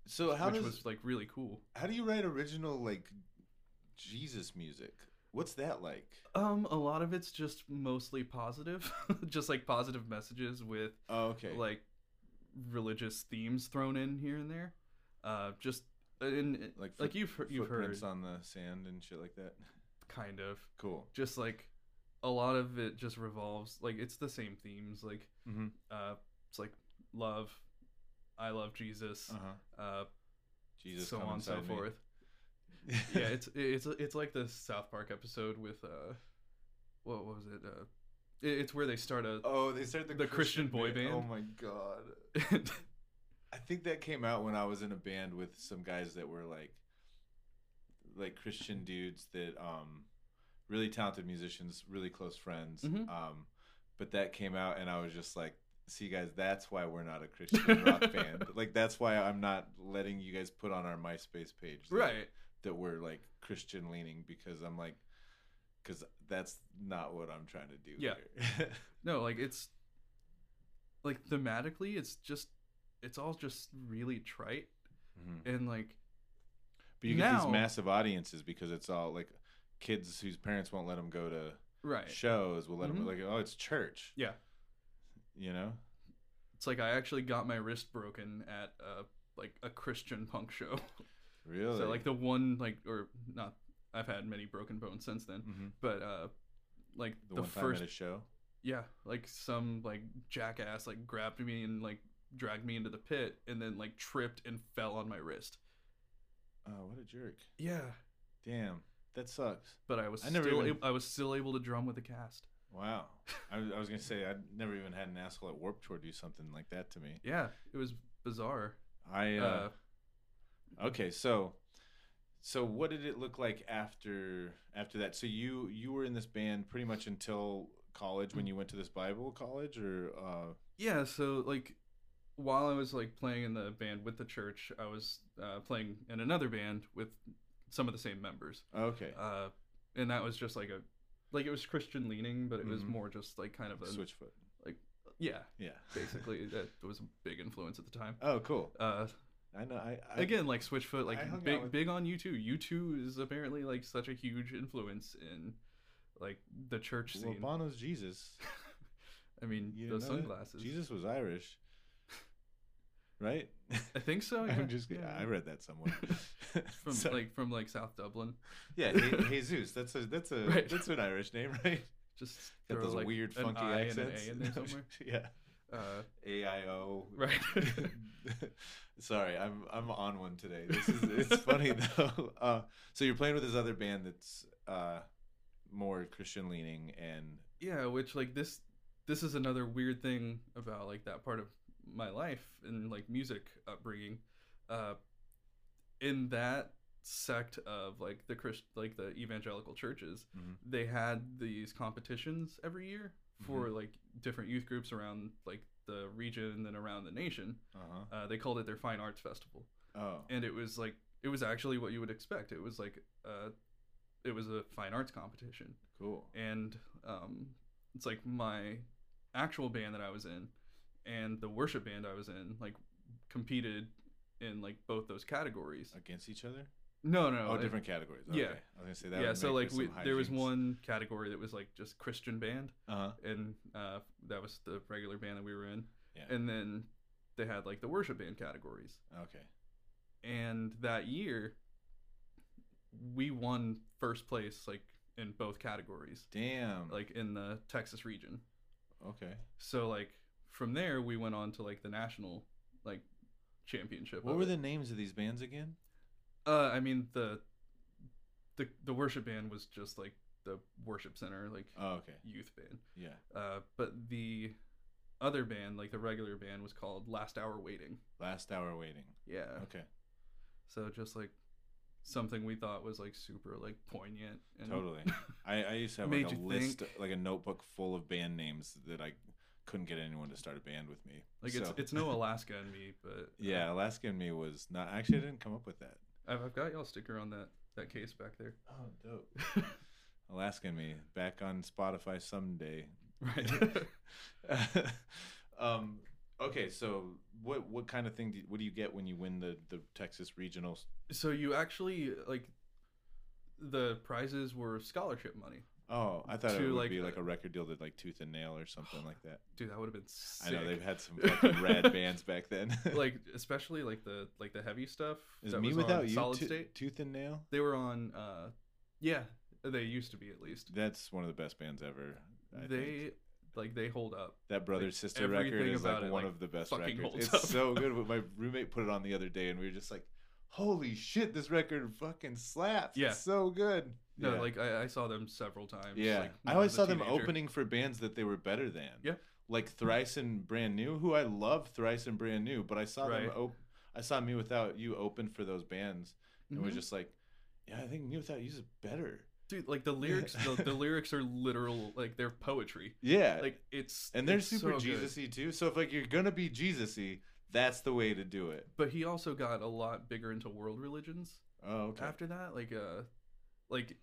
Speaker 1: so how
Speaker 2: which
Speaker 1: does
Speaker 2: was like really cool
Speaker 1: how do you write original like Jesus music? What's that like?
Speaker 2: um a lot of it's just mostly positive just like positive messages with
Speaker 1: Oh, okay.
Speaker 2: like religious themes thrown in here and there uh just in
Speaker 1: like
Speaker 2: like you've heard, you've heard
Speaker 1: footprints on the sand and shit like that.
Speaker 2: kind of
Speaker 1: Cool.
Speaker 2: just like a lot of it just revolves like it's the same themes like
Speaker 1: Mm-hmm.
Speaker 2: uh it's like love i love jesus
Speaker 1: Uh huh.
Speaker 2: uh
Speaker 1: Jesus.
Speaker 2: so on and so
Speaker 1: me.
Speaker 2: forth yeah it's it's it's like the south park episode with uh what was it uh it- it's where they start a
Speaker 1: oh, they start the,
Speaker 2: The Christian boy band.
Speaker 1: Oh my god. I think that came out when I was in a band with some guys that were like like Christian dudes that um really talented musicians, really close friends.
Speaker 2: Mhm.
Speaker 1: Um but that came out and I was just like see guys, that's why we're not a Christian rock band. Like that's why I'm not letting you guys put on our MySpace page that,
Speaker 2: right
Speaker 1: that we're like Christian leaning because I'm like cuz that's not what I'm trying to do
Speaker 2: Yeah.
Speaker 1: here.
Speaker 2: no like it's like thematically it's just it's all just really trite
Speaker 1: Mhm.
Speaker 2: and like
Speaker 1: But you get these massive audiences because it's all like kids whose parents won't let them go to
Speaker 2: right
Speaker 1: shows. Will let
Speaker 2: Mhm.
Speaker 1: them like oh it's church.
Speaker 2: Yeah.
Speaker 1: You know.
Speaker 2: it's like i actually got my wrist broken at uh like a christian punk show
Speaker 1: Really.
Speaker 2: So like the one like or not I've had many broken bones since then,
Speaker 1: hmm
Speaker 2: but uh like
Speaker 1: the,
Speaker 2: the, first
Speaker 1: show.
Speaker 2: yeah, like some like jackass like grabbed me and like dragged me into the pit and then like tripped and fell on my wrist.
Speaker 1: Oh, what a jerk!
Speaker 2: Yeah,
Speaker 1: Damn, that sucks.
Speaker 2: but I was
Speaker 1: I never
Speaker 2: still
Speaker 1: even-
Speaker 2: I was still able to drum with a cast.
Speaker 1: Wow. I, was- I was gonna say I'd never even had an asshole at Warped Tour do something like that to me.
Speaker 2: Yeah, it was bizarre.
Speaker 1: I uh,
Speaker 2: Uh,
Speaker 1: okay, so so what did it look like after after that? So you you were in this band pretty much until college when you went to this Bible college, or uh,
Speaker 2: yeah, so like while I was like playing in the band with the church, I was uh, playing in another band with some of the same members.
Speaker 1: okay,
Speaker 2: uh, and that was just like a like it was Christian leaning, but it was
Speaker 1: Mhm.
Speaker 2: more just like kind of a
Speaker 1: Switchfoot.
Speaker 2: Like yeah,
Speaker 1: Yeah.
Speaker 2: basically that was a big influence at the time.
Speaker 1: Oh, cool.
Speaker 2: Uh,
Speaker 1: I know. I, I
Speaker 2: again, like Switchfoot, like big
Speaker 1: with-
Speaker 2: big on U2. U two is apparently like such a huge influence in like the church
Speaker 1: Well,
Speaker 2: scene.
Speaker 1: Bono's Jesus.
Speaker 2: I mean,
Speaker 1: You
Speaker 2: those
Speaker 1: know that?
Speaker 2: sunglasses.
Speaker 1: Jesus was Irish, right?
Speaker 2: I think so. Yeah.
Speaker 1: I'm just.
Speaker 2: yeah.
Speaker 1: I read that somewhere.
Speaker 2: from
Speaker 1: So-
Speaker 2: like from like South Dublin.
Speaker 1: yeah, Je- Jesus. That's a that's a
Speaker 2: Right.
Speaker 1: that's an Irish name, right?
Speaker 2: Just
Speaker 1: Got those
Speaker 2: like
Speaker 1: weird, funky accents.
Speaker 2: and an A in there somewhere.
Speaker 1: yeah.
Speaker 2: Uh,
Speaker 1: A I O.
Speaker 2: right.
Speaker 1: Sorry, I'm I'm on one today. This is it's funny though. Uh, so you're playing with this other band that's uh, more Christian leaning, and
Speaker 2: yeah which like this this is another weird thing about like that part of my life and like music upbringing uh in that sect of like the christ like the evangelical churches
Speaker 1: Mhm.
Speaker 2: they had these competitions every year for
Speaker 1: Mm-hmm.
Speaker 2: like different youth groups around like the region and around the nation
Speaker 1: uh-huh.
Speaker 2: uh, they called it their fine arts festival
Speaker 1: oh,
Speaker 2: and it was like it was actually what you would expect it was like uh it was a fine arts competition
Speaker 1: cool.
Speaker 2: and um, it's like my actual band that I was in and the worship band I was in like competed in like both those categories.
Speaker 1: Against each other?
Speaker 2: No, no,
Speaker 1: oh, different categories.
Speaker 2: yeah.
Speaker 1: Okay. I was gonna say that.
Speaker 2: yeah, so like we, there was one category that was like just Christian band,
Speaker 1: Uh-huh.
Speaker 2: and uh, that was the regular band that we were in.
Speaker 1: Yeah.
Speaker 2: And then they had like the worship band categories,
Speaker 1: Okay.
Speaker 2: and that year we won first place like in both categories,
Speaker 1: Damn.
Speaker 2: like in the Texas region.
Speaker 1: okay.
Speaker 2: So like from there we went on to like the national like championship.
Speaker 1: What were
Speaker 2: it.
Speaker 1: the names of these bands again?
Speaker 2: Uh, I mean the the the worship band was just like the worship center like
Speaker 1: Oh, okay.
Speaker 2: youth band.
Speaker 1: Yeah.
Speaker 2: Uh, but the other band, like the regular band, was called Last Hour Waiting.
Speaker 1: Last hour waiting.
Speaker 2: Yeah.
Speaker 1: Okay.
Speaker 2: So just like something we thought was like super like poignant and
Speaker 1: Totally. I, I used to have like a list,
Speaker 2: think.
Speaker 1: like a notebook full of band names that I couldn't get anyone to start a band with me.
Speaker 2: like it's
Speaker 1: So-
Speaker 2: it's no Alaska and me, but uh,
Speaker 1: Yeah, Alaska and me was not. Actually, I didn't come up with that.
Speaker 2: I've, I've got y'all sticker on that that case back there.
Speaker 1: Oh, dope. Alaska and me back on Spotify someday.
Speaker 2: right.
Speaker 1: um. Okay, so what what kind of thing? Do you, what do you get when you win the the Texas regionals?
Speaker 2: so you actually like the prizes were scholarship money,
Speaker 1: Oh, I thought it
Speaker 2: To,
Speaker 1: would
Speaker 2: like,
Speaker 1: be like a record deal that like Tooth and Nail or something like that.
Speaker 2: dude. That would have been sick.
Speaker 1: I know they've had some fucking rad bands back then.
Speaker 2: like especially like the like the heavy stuff.
Speaker 1: Is me without you?
Speaker 2: Solid
Speaker 1: To-
Speaker 2: State.
Speaker 1: Tooth and Nail.
Speaker 2: They were on. uh Yeah, they used to be at least.
Speaker 1: That's one of the best bands ever. I
Speaker 2: they
Speaker 1: think.
Speaker 2: like they hold up.
Speaker 1: that brother
Speaker 2: like,
Speaker 1: sister record is like
Speaker 2: about it,
Speaker 1: one
Speaker 2: like,
Speaker 1: of the best records. It's
Speaker 2: up.
Speaker 1: so good. My roommate put it on the other day, and we were just like, "Holy shit, this record fucking slaps!
Speaker 2: Yeah.
Speaker 1: It's so good."
Speaker 2: No,
Speaker 1: yeah.
Speaker 2: like I, I saw them several times.
Speaker 1: yeah.
Speaker 2: like,
Speaker 1: I always
Speaker 2: was
Speaker 1: saw
Speaker 2: a
Speaker 1: them opening for bands that they were better than.
Speaker 2: Yeah.
Speaker 1: Like Thrice and Brand New, who I love Thrice and Brand New, but I saw them
Speaker 2: Right.
Speaker 1: op- I saw Me Without You open for those bands, and was
Speaker 2: Mhm.
Speaker 1: just like, "Yeah, I think Me Without You is better."
Speaker 2: dude. Like the lyrics, the, the lyrics are literal. Like they're poetry.
Speaker 1: Yeah.
Speaker 2: Like it's
Speaker 1: and they're
Speaker 2: it's
Speaker 1: super
Speaker 2: so.
Speaker 1: Jesus-y too. So if like you're gonna be Jesus-y, that's the way to do it.
Speaker 2: But he also got a lot bigger into world religions
Speaker 1: Oh, okay.
Speaker 2: after that. Like uh, like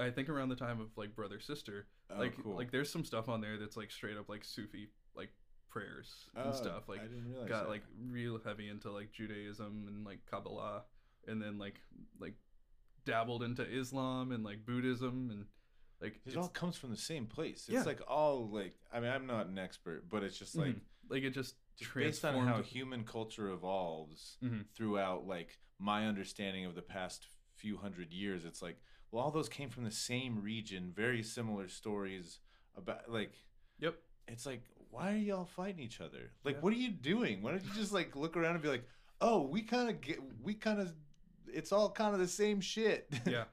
Speaker 2: I think around the time of like brother sister.
Speaker 1: oh,
Speaker 2: like
Speaker 1: cool.
Speaker 2: like there's some stuff on there that's like straight up like Sufi like prayers and
Speaker 1: Oh,
Speaker 2: stuff. Like
Speaker 1: I didn't realize
Speaker 2: got
Speaker 1: that.
Speaker 2: like real heavy into like Judaism and like Kabbalah, and then like like dabbled into Islam and like Buddhism and like
Speaker 1: It all comes from the same place. It's
Speaker 2: Yeah.
Speaker 1: like all like I mean I'm not an expert, but it's just like
Speaker 2: Mhm. like it just
Speaker 1: based on how human culture evolves
Speaker 2: Mhm.
Speaker 1: throughout like my understanding of the past few hundred years. It's like well all those came from the same region, very similar stories about like
Speaker 2: Yep.
Speaker 1: it's like why are y'all fighting each other? Like
Speaker 2: Yeah.
Speaker 1: what are you doing? Why don't you just like look around and be like oh we kind of get we kind of it's all kind of the same shit.
Speaker 2: Yeah.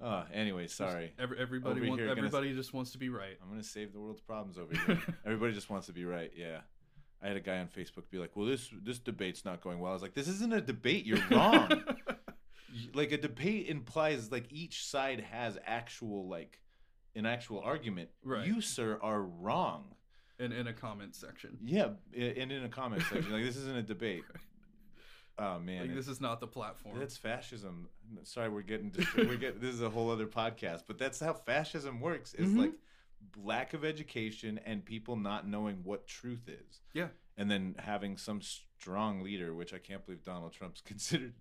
Speaker 1: uh, anyway, sorry.
Speaker 2: Every, everybody want,
Speaker 1: here gonna-
Speaker 2: everybody just wants to be right.
Speaker 1: I'm gonna save the world's problems over here. Everybody just wants to be right. Yeah. I had a guy on Facebook be like, "Well, this this debate's not going well." I was like, "This isn't a debate. You're wrong. Like a debate implies like each side has actual like an actual argument.
Speaker 2: Right.
Speaker 1: You, sir, are wrong.
Speaker 2: in in a comment section.
Speaker 1: Yeah, and in a comment section, like this isn't a debate. Oh man,
Speaker 2: Like this is not the platform.
Speaker 1: that's fascism. Sorry, we're getting we're getting this is a whole other podcast, but that's how fascism works. Is
Speaker 2: Mhm.
Speaker 1: like lack of education and people not knowing what truth is.
Speaker 2: Yeah.
Speaker 1: And then having some strong leader, which I can't believe Donald Trump's considered.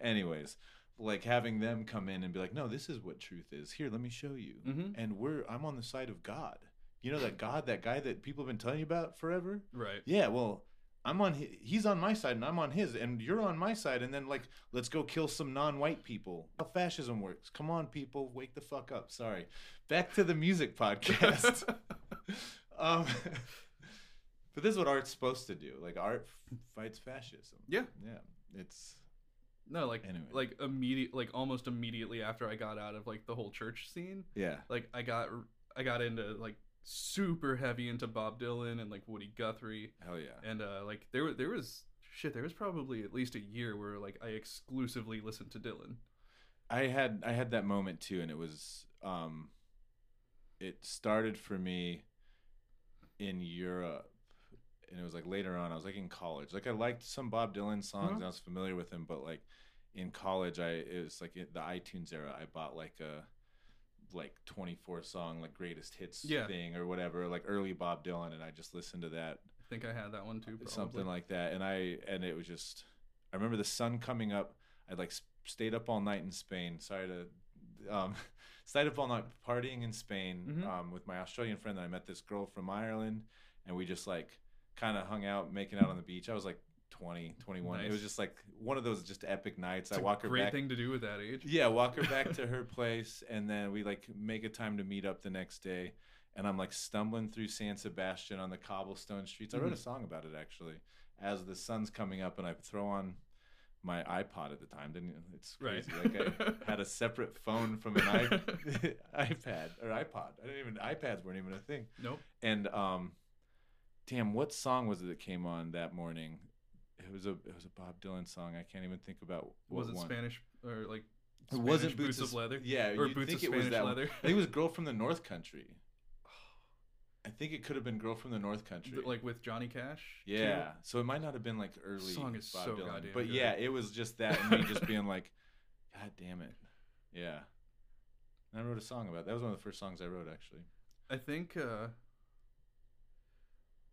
Speaker 1: Anyways, like having them come in and be like, "No, this is what truth is. Here, let me show you."
Speaker 2: Mhm.
Speaker 1: And we're I'm on the side of God. You know that God, that guy that people have been telling you about forever?
Speaker 2: right.
Speaker 1: Yeah, well, I'm on hi- he's on my side and I'm on his and you're on my side and then like let's go kill some non-white people. How fascism works. Come on people, wake the fuck up. Sorry. Back to the music podcast. um But this is what art's supposed to do. Like art f- fights fascism.
Speaker 2: Yeah.
Speaker 1: Yeah. It's
Speaker 2: No, like
Speaker 1: Anyway.
Speaker 2: like immediate like almost immediately after I got out of like the whole church scene,
Speaker 1: yeah.
Speaker 2: like I got I got into like super heavy into Bob Dylan and like Woody Guthrie
Speaker 1: Hell yeah.
Speaker 2: and uh like there there was shit there was probably at least a year where like I exclusively listened to Dylan.
Speaker 1: I had I had that moment too, and it was um, it started for me in Europe, and it was like later on. I was like in college. Like I liked some Bob Dylan songs.
Speaker 2: Mhm.
Speaker 1: and I was familiar with him, but like in college, I it was like the iTunes era. I bought like a like 24 song like greatest hits
Speaker 2: Yeah.
Speaker 1: thing or whatever like early bob dylan and i just listened to that
Speaker 2: I think I had that one too. Probably.
Speaker 1: something like that and i and it was just i remember the sun coming up i like stayed up all night in spain sorry to um stayed up all night partying in spain
Speaker 2: Mhm.
Speaker 1: um with my australian friend and i met this girl from ireland and we just like kind of hung out making out on the beach i was like 20 21 it was just like one of those just epic nights
Speaker 2: It's
Speaker 1: i
Speaker 2: a
Speaker 1: walk her
Speaker 2: great
Speaker 1: back
Speaker 2: thing to do at that age.
Speaker 1: yeah, walk her back to her place, and then we like make a time to meet up the next day. and I'm like stumbling through San Sebastian on the cobblestone streets. I wrote a
Speaker 2: Mhm.
Speaker 1: song about it actually. As the sun's coming up, and I throw on my iPod at the time. Didn't you? it's
Speaker 2: Right.
Speaker 1: crazy. Like I had a separate phone from an iP- iPad or iPod. I didn't even iPads weren't even a thing.
Speaker 2: Nope.
Speaker 1: And um, damn, what song was it that came on that morning? It was a it was a Bob Dylan song. I can't even think about what
Speaker 2: Was it
Speaker 1: one.
Speaker 2: Spanish or like?
Speaker 1: It wasn't
Speaker 2: boots
Speaker 1: Boots
Speaker 2: of leather.
Speaker 1: Yeah,
Speaker 2: or boots
Speaker 1: think
Speaker 2: of
Speaker 1: it was
Speaker 2: Spanish leather.
Speaker 1: I think it was Girl from the North Country. I think it could have been Girl from the North Country.
Speaker 2: like with Johnny Cash. too?
Speaker 1: yeah, so it might not have been like early
Speaker 2: Song is
Speaker 1: Bob
Speaker 2: so
Speaker 1: Dylan,
Speaker 2: goddamn
Speaker 1: but
Speaker 2: good.
Speaker 1: yeah, it was just that and me just being like, God damn it, yeah. And I wrote a song about it. that. Was one of the first songs I wrote actually.
Speaker 2: I think. uh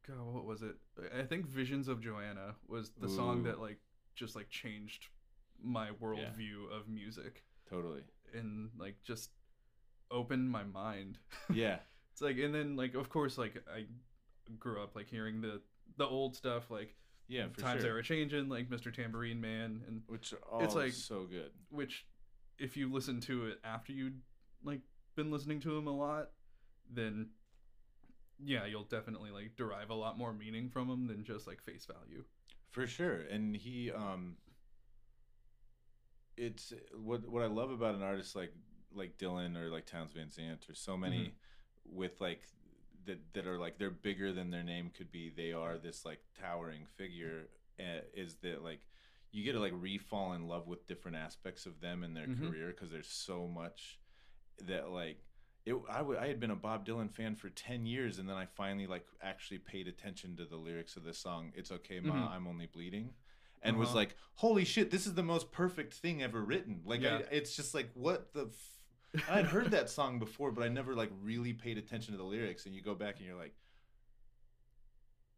Speaker 2: God, what was it? I think "Visions of Johanna" was the song that like just like changed my worldview of music
Speaker 1: Totally.
Speaker 2: and like just opened my mind.
Speaker 1: Yeah.
Speaker 2: It's like, and then like of course like I grew up like hearing the the old stuff like
Speaker 1: Yeah, for
Speaker 2: times
Speaker 1: sure.
Speaker 2: they were changing like Mr. Tambourine Man and
Speaker 1: Which oh,
Speaker 2: It's like-
Speaker 1: so good.
Speaker 2: which if you listen to it after you'd like been listening to him a lot then yeah you'll definitely like derive a lot more meaning from him than just like face value
Speaker 1: For sure. And he um it's what what I love about an artist like like Dylan or like Townes Van Zandt or so many
Speaker 2: Mm-hmm.
Speaker 1: with like that that are like they're bigger than their name could be. They are this like towering figure uh, is that like you get to like re-fall in love with different aspects of them and their
Speaker 2: Mhm.
Speaker 1: career because there's so much that like it, I, w- I had been a Bob Dylan fan for 10 years and then I finally like actually paid attention to the lyrics of this song It's Okay Ma
Speaker 2: Mhm.
Speaker 1: I'm Only Bleeding and was
Speaker 2: Uh-huh.
Speaker 1: like holy shit this is the most perfect thing ever written like
Speaker 2: Yeah.
Speaker 1: I, it's just like what the f- I'd heard that song before but I never like really paid attention to the lyrics and you go back and you're like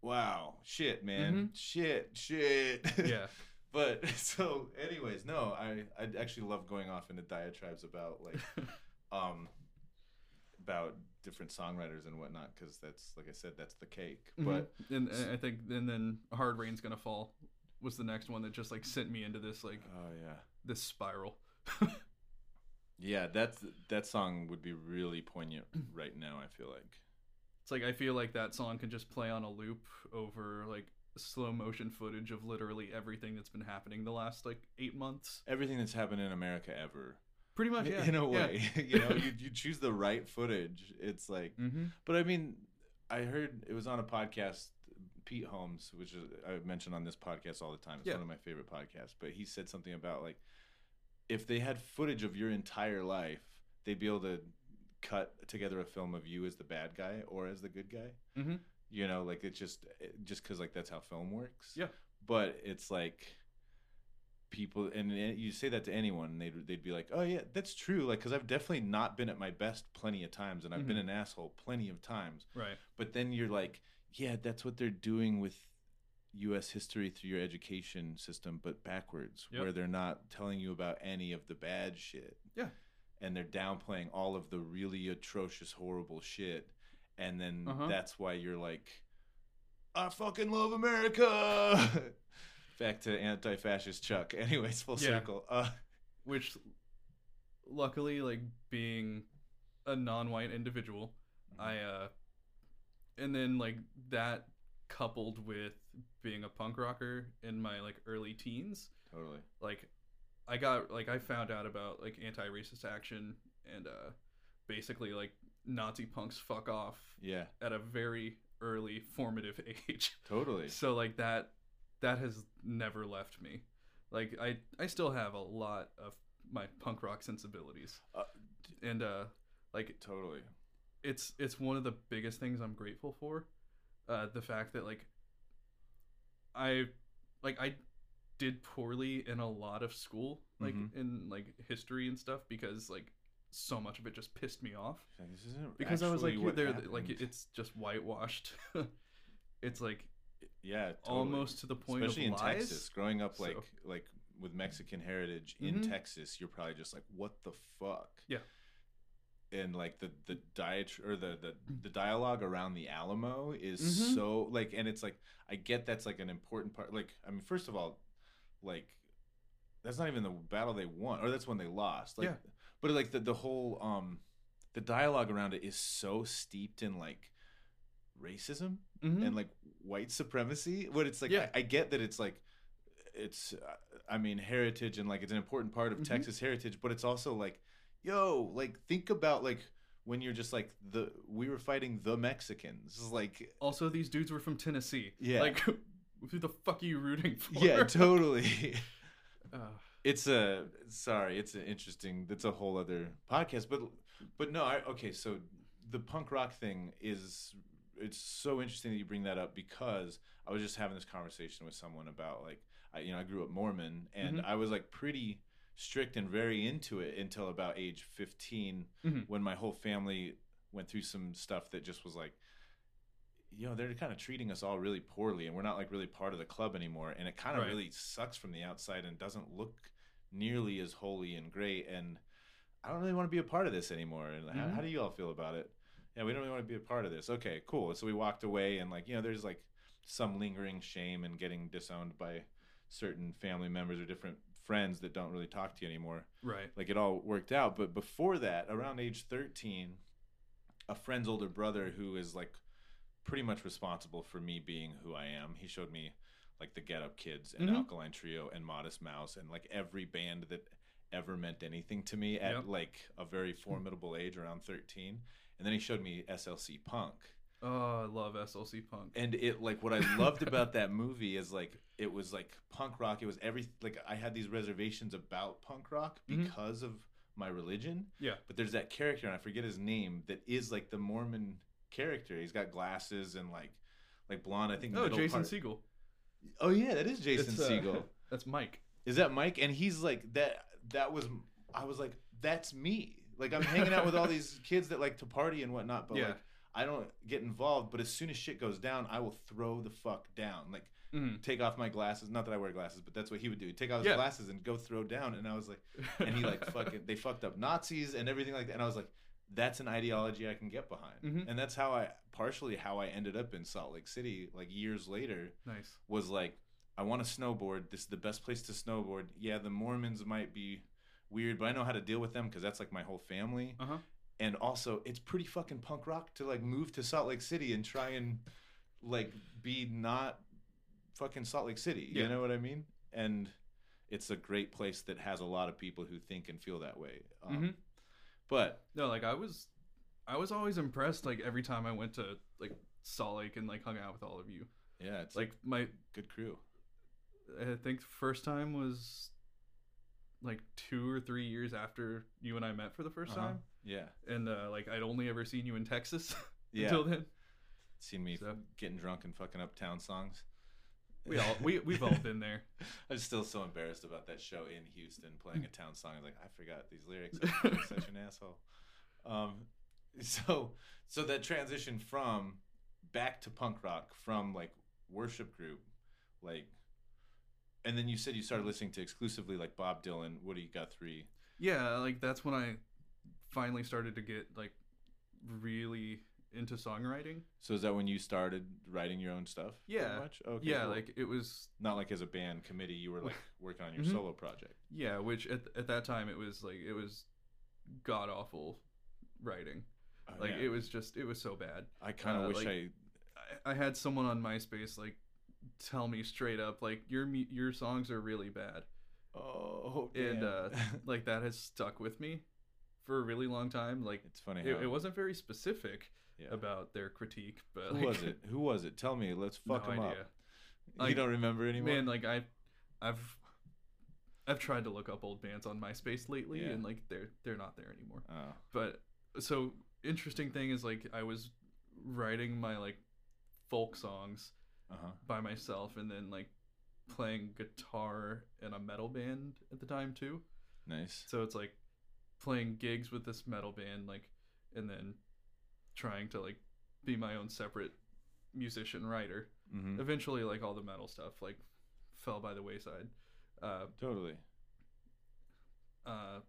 Speaker 1: wow shit man shit shit
Speaker 2: yeah
Speaker 1: but so anyways no I I actually love going off into diatribes about like um about different songwriters and whatnot because that's like I said that's the cake. But
Speaker 2: Mhm. and, and i think and then hard rain's gonna fall was the next one that just like sent me into this like
Speaker 1: oh yeah.
Speaker 2: this spiral.
Speaker 1: Yeah that's that song would be really poignant right now I feel like.
Speaker 2: It's like i feel like that song can just play on a loop over like slow motion footage of literally everything that's been happening the last like eight months.
Speaker 1: Everything that's happened in America ever
Speaker 2: pretty much yeah
Speaker 1: in a way you know you, you choose the right footage it's like
Speaker 2: mm-hmm.
Speaker 1: But I mean, I heard it was on a podcast. Pete Holmes, which is I mention on this podcast all the time, it's
Speaker 2: Yeah.
Speaker 1: one of my favorite podcasts. But he said something about like, if they had footage of your entire life, they'd be able to cut together a film of you as the bad guy or as the good guy.
Speaker 2: Mhm.
Speaker 1: You know, like it's just just because like that's how film works.
Speaker 2: Yeah.
Speaker 1: But it's like people and and you say that to anyone and they'd, they'd be like oh yeah that's true like because i've definitely not been at my best plenty of times and i've been
Speaker 2: Mhm.
Speaker 1: an asshole plenty of times
Speaker 2: right
Speaker 1: but then you're like yeah that's what they're doing with us history through your education system but backwards
Speaker 2: Yep.
Speaker 1: where they're not telling you about any of the bad shit
Speaker 2: Yeah.
Speaker 1: and they're downplaying all of the really atrocious horrible shit and then
Speaker 2: Uh-huh.
Speaker 1: that's why you're like i fucking love america back to anti-fascist chuck. Anyways full
Speaker 2: Yeah.
Speaker 1: circle. Uh
Speaker 2: which luckily like being a non-white individual i uh and then like that coupled with being a punk rocker in my like early teens
Speaker 1: totally.
Speaker 2: like i got like i found out about like anti-racist action and uh basically like nazi punks fuck off
Speaker 1: yeah.
Speaker 2: at a very early formative age.
Speaker 1: Totally.
Speaker 2: So like that that has never left me. Like i i still have a lot of my punk rock sensibilities.
Speaker 1: Uh,
Speaker 2: and uh like
Speaker 1: totally.
Speaker 2: it's it's one of the biggest things i'm grateful for uh the fact that like i like i did poorly in a lot of school like
Speaker 1: Mhm.
Speaker 2: in like history and stuff because like so much of it just pissed me off.
Speaker 1: This isn't
Speaker 2: because i was like
Speaker 1: actually
Speaker 2: you're
Speaker 1: what
Speaker 2: there like it's just whitewashed. It's like
Speaker 1: yeah totally.
Speaker 2: almost to the point
Speaker 1: especially
Speaker 2: of
Speaker 1: in
Speaker 2: lies.
Speaker 1: Texas. Growing up like
Speaker 2: So-
Speaker 1: like with Mexican heritage in
Speaker 2: Mhm.
Speaker 1: Texas, you're probably just like, what the fuck?
Speaker 2: Yeah.
Speaker 1: And like the the diet or the the the dialogue around the Alamo is
Speaker 2: Mhm.
Speaker 1: so like, and it's like I get that's like an important part. Like I mean, first of all, like that's not even the battle they won, or that's when they lost. Like,
Speaker 2: Yeah.
Speaker 1: But like the the whole um the dialogue around it is so steeped in like racism
Speaker 2: Mhm.
Speaker 1: and like white supremacy. What it's like
Speaker 2: Yeah.
Speaker 1: I, I get that it's like it's uh, I mean heritage and like it's an important part of
Speaker 2: Mhm.
Speaker 1: Texas heritage, but it's also like yo like think about like when you're just like the we were fighting the Mexicans like
Speaker 2: also, these dudes were from Tennessee.
Speaker 1: Yeah.
Speaker 2: Like, who the fuck are you rooting for?
Speaker 1: yeah totally.
Speaker 2: Uh,
Speaker 1: it's a sorry it's an interesting that's a whole other podcast but but no I, okay so the punk rock thing is it's so interesting that you bring that up because i was just having this conversation with someone about like i you know i grew up mormon and
Speaker 2: Mhm.
Speaker 1: i was like pretty strict and very into it until about age 15
Speaker 2: Mhm.
Speaker 1: when my whole family went through some stuff that just was like you know they're kind of treating us all really poorly and we're not like really part of the club anymore and it kind of
Speaker 2: Right.
Speaker 1: really sucks from the outside and doesn't look nearly as holy and great and i don't really want to be a part of this anymore and how,
Speaker 2: Mhm.
Speaker 1: how do you all feel about it yeah we don't really want to be a part of this okay cool so we walked away and like you know there's like some lingering shame and getting disowned by certain family members or different friends that don't really talk to you anymore
Speaker 2: right.
Speaker 1: like it all worked out but before that around age 13 a friend's older brother who is like pretty much responsible for me being who i am he showed me like the get up kids and
Speaker 2: Mhm.
Speaker 1: alkaline trio and modest mouse and like every band that ever meant anything to me at
Speaker 2: Yep.
Speaker 1: like a very formidable age around 13 and then he showed me slc punk
Speaker 2: Oh, I love SLC Punk.
Speaker 1: and it like what I loved about that movie is like it was like punk rock. It was every like I had these reservations about punk rock
Speaker 2: Mhm.
Speaker 1: because of my religion.
Speaker 2: Yeah.
Speaker 1: But there's that character, and I forget his name, that is like the Mormon character. He's got glasses and like like blonde. I think.
Speaker 2: Oh, Jason
Speaker 1: part-
Speaker 2: Segel.
Speaker 1: Oh yeah, that is Jason
Speaker 2: It's, uh,
Speaker 1: Segel.
Speaker 2: That's Mike.
Speaker 1: Is that Mike? And he's like that. That was. I was like, that's me. Like I'm hanging out with all these kids that like to party and whatnot, but
Speaker 2: Yeah.
Speaker 1: like I don't get involved. But as soon as shit goes down, I will throw the fuck down. Like
Speaker 2: Mhm.
Speaker 1: take off my glasses. Not that I wear glasses, but that's what he would do. He'd take off his
Speaker 2: Yeah.
Speaker 1: glasses and go throw down. And I was like, and he like fucking they fucked up Nazis and everything like that. And I was like, that's an ideology I can get behind.
Speaker 2: Mhm.
Speaker 1: And that's how I partially how I ended up in Salt Lake City like years later
Speaker 2: nice.
Speaker 1: was like I want to snowboard. This is the best place to snowboard. Yeah, the Mormons might be weird, but I know how to deal with them because that's like my whole family.
Speaker 2: Uh huh.
Speaker 1: And also, it's pretty fucking punk rock to like move to Salt Lake City and try and like be not fucking Salt Lake City. You know what I mean? And it's a great place that has a lot of people who think and feel that way. Um,
Speaker 2: Mhm.
Speaker 1: But
Speaker 2: No, like I was, I was always impressed. Like every time I went to like Salt Lake and like hung out with all of you.
Speaker 1: yeah, it's
Speaker 2: Like my,
Speaker 1: good crew.
Speaker 2: I think first time was like two or three years after you and I met for the 1st
Speaker 1: Uh-huh.
Speaker 2: time,
Speaker 1: Yeah,
Speaker 2: and uh, like I'd only ever seen you in Texas
Speaker 1: yeah.
Speaker 2: until then.
Speaker 1: Seen me
Speaker 2: So-
Speaker 1: getting drunk and fucking up Townes songs.
Speaker 2: We all we we've all been there.
Speaker 1: I'm still so embarrassed about that show in Houston playing a Townes song. I was like, I forgot these lyrics. I'm such an asshole. Um, so so that transition from back to punk rock from like worship group, like, and then you said you started listening to exclusively like Bob Dylan, Woody Guthrie.
Speaker 2: Yeah, like that's when I finally started to get like really into songwriting.
Speaker 1: So is that when you started writing your own stuff?
Speaker 2: Yeah.
Speaker 1: much? Okay,
Speaker 2: yeah,
Speaker 1: cool.
Speaker 2: like it was
Speaker 1: not like as a band committee. You were like working on your
Speaker 2: Mhm.
Speaker 1: solo project.
Speaker 2: yeah, which at at that time it was like it was god awful writing.
Speaker 1: Oh,
Speaker 2: Like
Speaker 1: yeah.
Speaker 2: it was just it was so bad.
Speaker 1: I kind of
Speaker 2: uh,
Speaker 1: wish
Speaker 2: like-
Speaker 1: I
Speaker 2: I, I had someone on MySpace like tell me straight up like your your songs are really bad.
Speaker 1: Oh,
Speaker 2: And,
Speaker 1: damn.
Speaker 2: uh, Like that has stuck with me for a really long time. Like
Speaker 1: it's funny.
Speaker 2: it,
Speaker 1: how,
Speaker 2: it wasn't very specific
Speaker 1: yeah.
Speaker 2: about their critique, but
Speaker 1: Who
Speaker 2: like,
Speaker 1: was it? Who was it? Tell me. Let's
Speaker 2: no
Speaker 1: fuck him
Speaker 2: idea.
Speaker 1: up. you don't remember anymore?
Speaker 2: Man, like I, I've, I've tried to look up old bands on MySpace lately,
Speaker 1: Yeah.
Speaker 2: and like they're they're not there anymore.
Speaker 1: oh,
Speaker 2: But so interesting thing is like I was writing my like folk songs
Speaker 1: uh huh.
Speaker 2: by myself, and then like playing guitar in a metal band at the time too.
Speaker 1: Nice.
Speaker 2: So it's like playing gigs with this metal band, like, and then trying to like be my own separate musician writer.
Speaker 1: Mm-hmm.
Speaker 2: Eventually, like all the metal stuff like fell by the wayside. Uh,
Speaker 1: Totally.
Speaker 2: uh,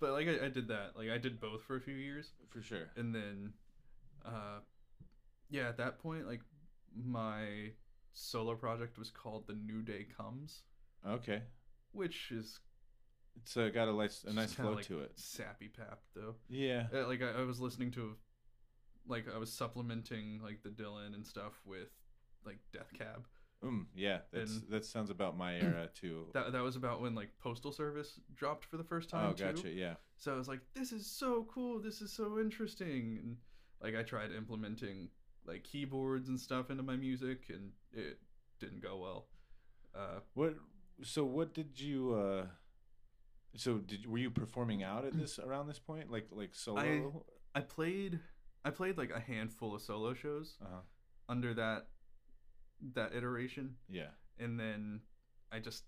Speaker 2: but like I, I did that. Like I did both for a few years,
Speaker 1: For sure.
Speaker 2: and then, uh, yeah, at that point, like my solo project was called The New Day Comes,
Speaker 1: Okay.
Speaker 2: which is
Speaker 1: It's uh, got a nice a nice flow
Speaker 2: like
Speaker 1: to it.
Speaker 2: Sappy pap though.
Speaker 1: Yeah.
Speaker 2: Uh, like I, I was listening to, like I was supplementing like the Dylan and stuff with like Death Cab.
Speaker 1: Mm, yeah. That's
Speaker 2: And-
Speaker 1: that sounds about my era too.
Speaker 2: That that was about when like Postal Service dropped for the first time.
Speaker 1: oh,
Speaker 2: too.
Speaker 1: gotcha. Yeah.
Speaker 2: So I was like, this is so cool. This is so interesting. And like I tried implementing like keyboards and stuff into my music, and it didn't go well. Uh,
Speaker 1: What? So what did you? uh So did were you performing out at this around this point, like like solo?
Speaker 2: I played I played like a handful of solo shows
Speaker 1: uh huh.
Speaker 2: under that that iteration,
Speaker 1: Yeah.
Speaker 2: and then I just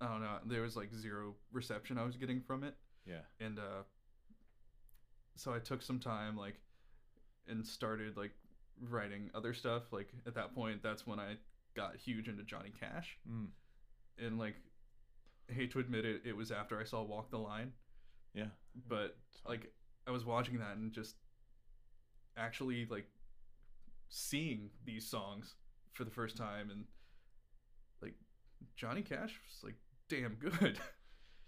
Speaker 2: I don't know. There was like zero reception I was getting from it,
Speaker 1: Yeah.
Speaker 2: and uh, so I took some time like and started like writing other stuff. Like at that point, that's when I got huge into Johnny Cash,
Speaker 1: Mm.
Speaker 2: and like hate to admit it, it was after I saw Walk the Line.
Speaker 1: Yeah.
Speaker 2: but like I was watching that and just actually like seeing these songs for the first time and like Johnny Cash was like damn good.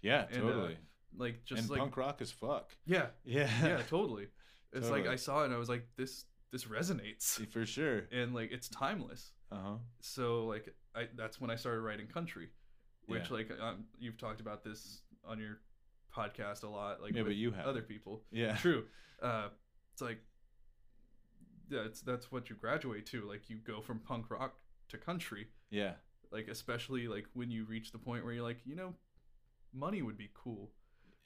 Speaker 1: Yeah.
Speaker 2: And, uh,
Speaker 1: Totally.
Speaker 2: like just
Speaker 1: and
Speaker 2: like
Speaker 1: punk rock as fuck.
Speaker 2: yeah,
Speaker 1: Yeah.
Speaker 2: yeah, totally. It's like I saw it and I was like this this resonates
Speaker 1: For sure.
Speaker 2: and like it's timeless.
Speaker 1: Uh huh.
Speaker 2: So like I that's when I started writing country, which
Speaker 1: Yeah.
Speaker 2: like um, you've talked about this on your podcast a lot like
Speaker 1: Yeah, but you have
Speaker 2: other people.
Speaker 1: Yeah.
Speaker 2: True. Uh, it's like yeah, it's that's what you graduate to. Like you go from punk rock to country.
Speaker 1: Yeah.
Speaker 2: Like especially like when you reach the point where you're like, you know, money would be cool.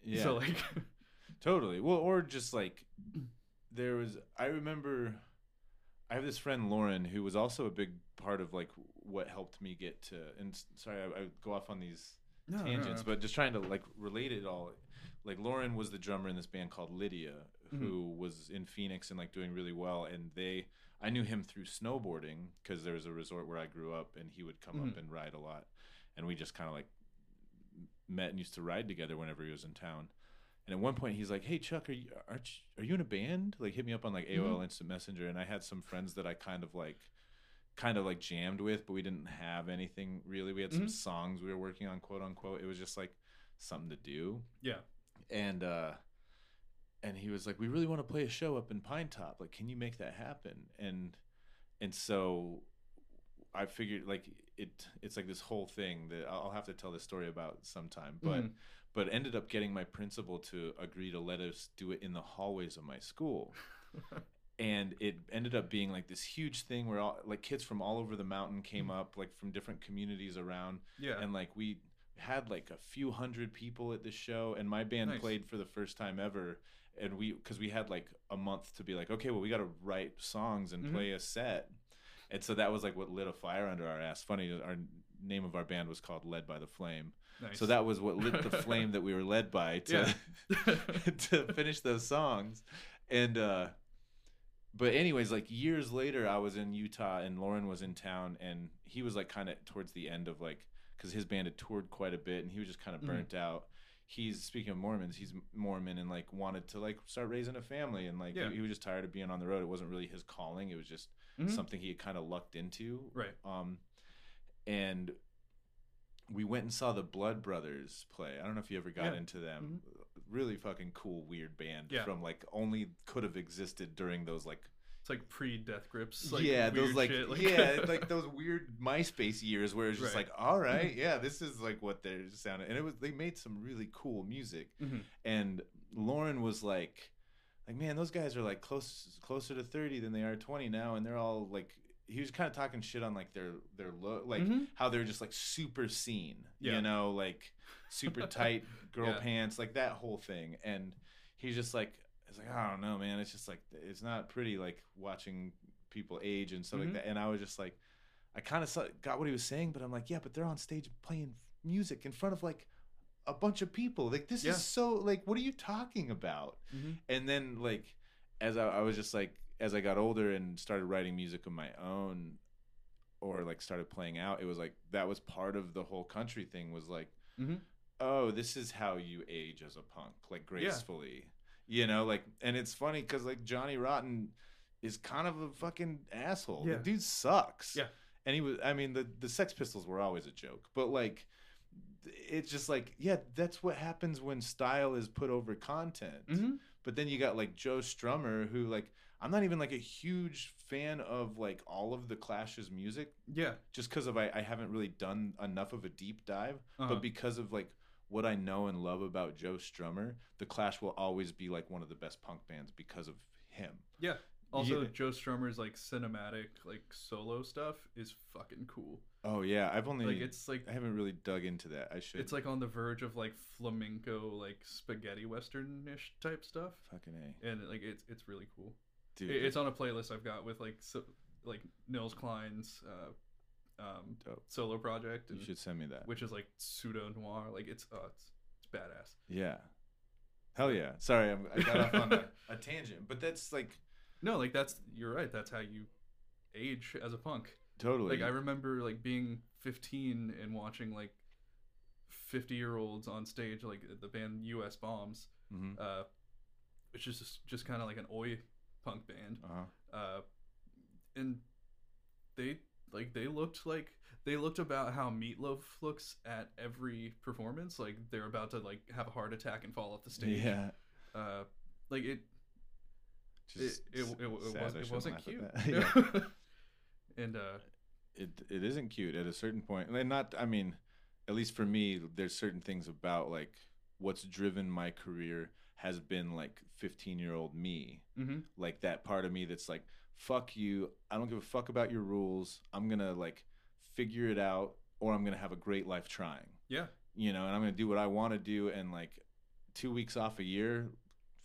Speaker 1: Yeah.
Speaker 2: So like,
Speaker 1: Totally. Well, or just like there was. I remember. I have this friend Lauren who was also a big part of like what helped me get to. And sorry, I, I go off on these
Speaker 2: no, no,
Speaker 1: tangents,
Speaker 2: no.
Speaker 1: but just trying to like relate it all. Like Lauren was the drummer in this band called Lydia, mm-hmm. who was in Phoenix and like doing really well. And they, I knew him through snowboarding because there was a resort where I grew up, and he would come up mm-hmm. and ride a lot, and we just kind of like met and used to ride together whenever he was in town. And at one point, he's like, "Hey Chuck, are you are, you- are you in a band?" Like, hit me up on like AOL Instant Messenger, and I had some friends that I kind of like, kind of like jammed with, but we didn't have anything really. We had some
Speaker 2: Mhm.
Speaker 1: songs we were working on, quote unquote. It was just like something to do,
Speaker 2: yeah,
Speaker 1: and uh, and he was like, "We really want to play a show up in Pinetop. Like, can you make that happen?" And and so I figured like it it's like this whole thing that I'll have to tell this story about sometime, but
Speaker 2: Mhm.
Speaker 1: But ended up getting my principal to agree to let us do it in the hallways of my school. and it ended up being like this huge thing where all like kids from all over the mountain came up like from different communities around.
Speaker 2: Yeah,
Speaker 1: and like we had like a few hundred people at the show and my band
Speaker 2: Nice.
Speaker 1: played for the first time ever. And we because we had like a month to be like okay well we got to write songs and
Speaker 2: Mhm.
Speaker 1: play a set. And so that was like what lit a fire under our ass. Funny our name of our band was called led by the flame
Speaker 2: nice.
Speaker 1: so that was what lit the flame that we were led by to
Speaker 2: Yeah.
Speaker 1: to finish those songs and uh but anyways like years later i was in utah and lauren was in town and he was like kind of towards the end of like because his band had toured quite a bit and he was just kind of
Speaker 2: Mhm.
Speaker 1: burnt out he's speaking of mormons he's mormon and like wanted to like start raising a family and like
Speaker 2: Yeah.
Speaker 1: he, he was just tired of being on the road it wasn't really his calling it was just
Speaker 2: Mhm.
Speaker 1: something he had kind of lucked into
Speaker 2: right.
Speaker 1: um, and we went and saw the Blood Brothers play. I don't know if you ever got
Speaker 2: Yeah.
Speaker 1: into them. Really fucking cool, weird band
Speaker 2: Yeah.
Speaker 1: from like only could have existed during those like,
Speaker 2: It's like pre Death Grips. Like,
Speaker 1: yeah those like,
Speaker 2: shit,
Speaker 1: yeah like those weird MySpace years where it's just
Speaker 2: Right.
Speaker 1: like all right yeah this is like what they're sounding and it was they made some really cool music
Speaker 2: Mhm.
Speaker 1: and Lauren was like like man those guys are like close closer to 30 than they are 20 now and they're all like he was kind of talking shit on like their their look like
Speaker 2: Mhm.
Speaker 1: how they're just like super scene
Speaker 2: Yeah.
Speaker 1: you know like super tight girl
Speaker 2: Yeah.
Speaker 1: pants like that whole thing and he's just like it's like i don't know man it's just like it's not pretty like watching people age and stuff
Speaker 2: Mhm.
Speaker 1: like that and i was just like i kind of got what he was saying but i'm like yeah but they're on stage playing music in front of like a bunch of people like this
Speaker 2: Yeah.
Speaker 1: is so like what are you talking about
Speaker 2: Mhm.
Speaker 1: and then like as I, I was just like as i got older and started writing music of my own or like started playing out it was like that was part of the whole country thing was like
Speaker 2: Mhm.
Speaker 1: oh this is how you age as a punk like gracefully you know like and it's funny because like johnny rotten is kind of a fucking asshole
Speaker 2: Yeah.
Speaker 1: the dude sucks
Speaker 2: Yeah.
Speaker 1: and he was i mean the the sex pistols were always a joke but like it's just like yeah, that's what happens when style is put over content.
Speaker 2: Mm-hmm.
Speaker 1: But then you got like Joe Strummer, who like I'm not even like a huge fan of like all of the Clash's music,
Speaker 2: Yeah.
Speaker 1: just because of I, I haven't really done enough of a deep dive.
Speaker 2: Uh-huh.
Speaker 1: But because of like what I know and love about Joe Strummer, the Clash will always be like one of the best punk bands because of him.
Speaker 2: Yeah. Also,
Speaker 1: Yeah.
Speaker 2: Joe Strummer's like cinematic, like solo stuff is fucking cool.
Speaker 1: Oh yeah, I've only
Speaker 2: Like it's like
Speaker 1: I haven't really dug into that. I should.
Speaker 2: it's like on the verge of like flamenco, like spaghetti western-ish type stuff,
Speaker 1: fucking a
Speaker 2: and like it's it's really cool.
Speaker 1: Dude.
Speaker 2: It's on a playlist I've got with like so, like Nils Klein's uh, um,
Speaker 1: Dope.
Speaker 2: solo project,
Speaker 1: you
Speaker 2: and,
Speaker 1: should send me that.
Speaker 2: which is like pseudo noir. Like it's uh, it's it's badass.
Speaker 1: Yeah. Hell yeah. Sorry, I'm, I got off on a, a tangent, but that's like
Speaker 2: No, like that's you're right. That's how you age as a punk.
Speaker 1: totally.
Speaker 2: Like I remember like being 15 and watching like 50 year olds on stage, like the band U.S. Bombs,
Speaker 1: hmm
Speaker 2: uh, which is just, just kind of like an oi punk band,
Speaker 1: uh-huh.
Speaker 2: uh, and they like they looked like they looked about how Meatloaf looks at every performance. Like they're about to like have a heart attack and fall off the stage.
Speaker 1: Yeah.
Speaker 2: Uh, like it
Speaker 1: Just
Speaker 2: it, it, it, it, was,
Speaker 1: I
Speaker 2: it
Speaker 1: shouldn't
Speaker 2: wasn't cute.
Speaker 1: yeah.
Speaker 2: and uh,
Speaker 1: It it isn't cute at a certain point. And not I mean, at least for me, there's certain things about like what's driven my career has been like 15 year old me.
Speaker 2: mhm.
Speaker 1: Like that part of me that's like, fuck you. I don't give a fuck about your rules. I'm gonna like figure it out or I'm gonna have a great life trying.
Speaker 2: yeah,
Speaker 1: you know, and I'm gonna do what I want to do, and like two weeks off a year,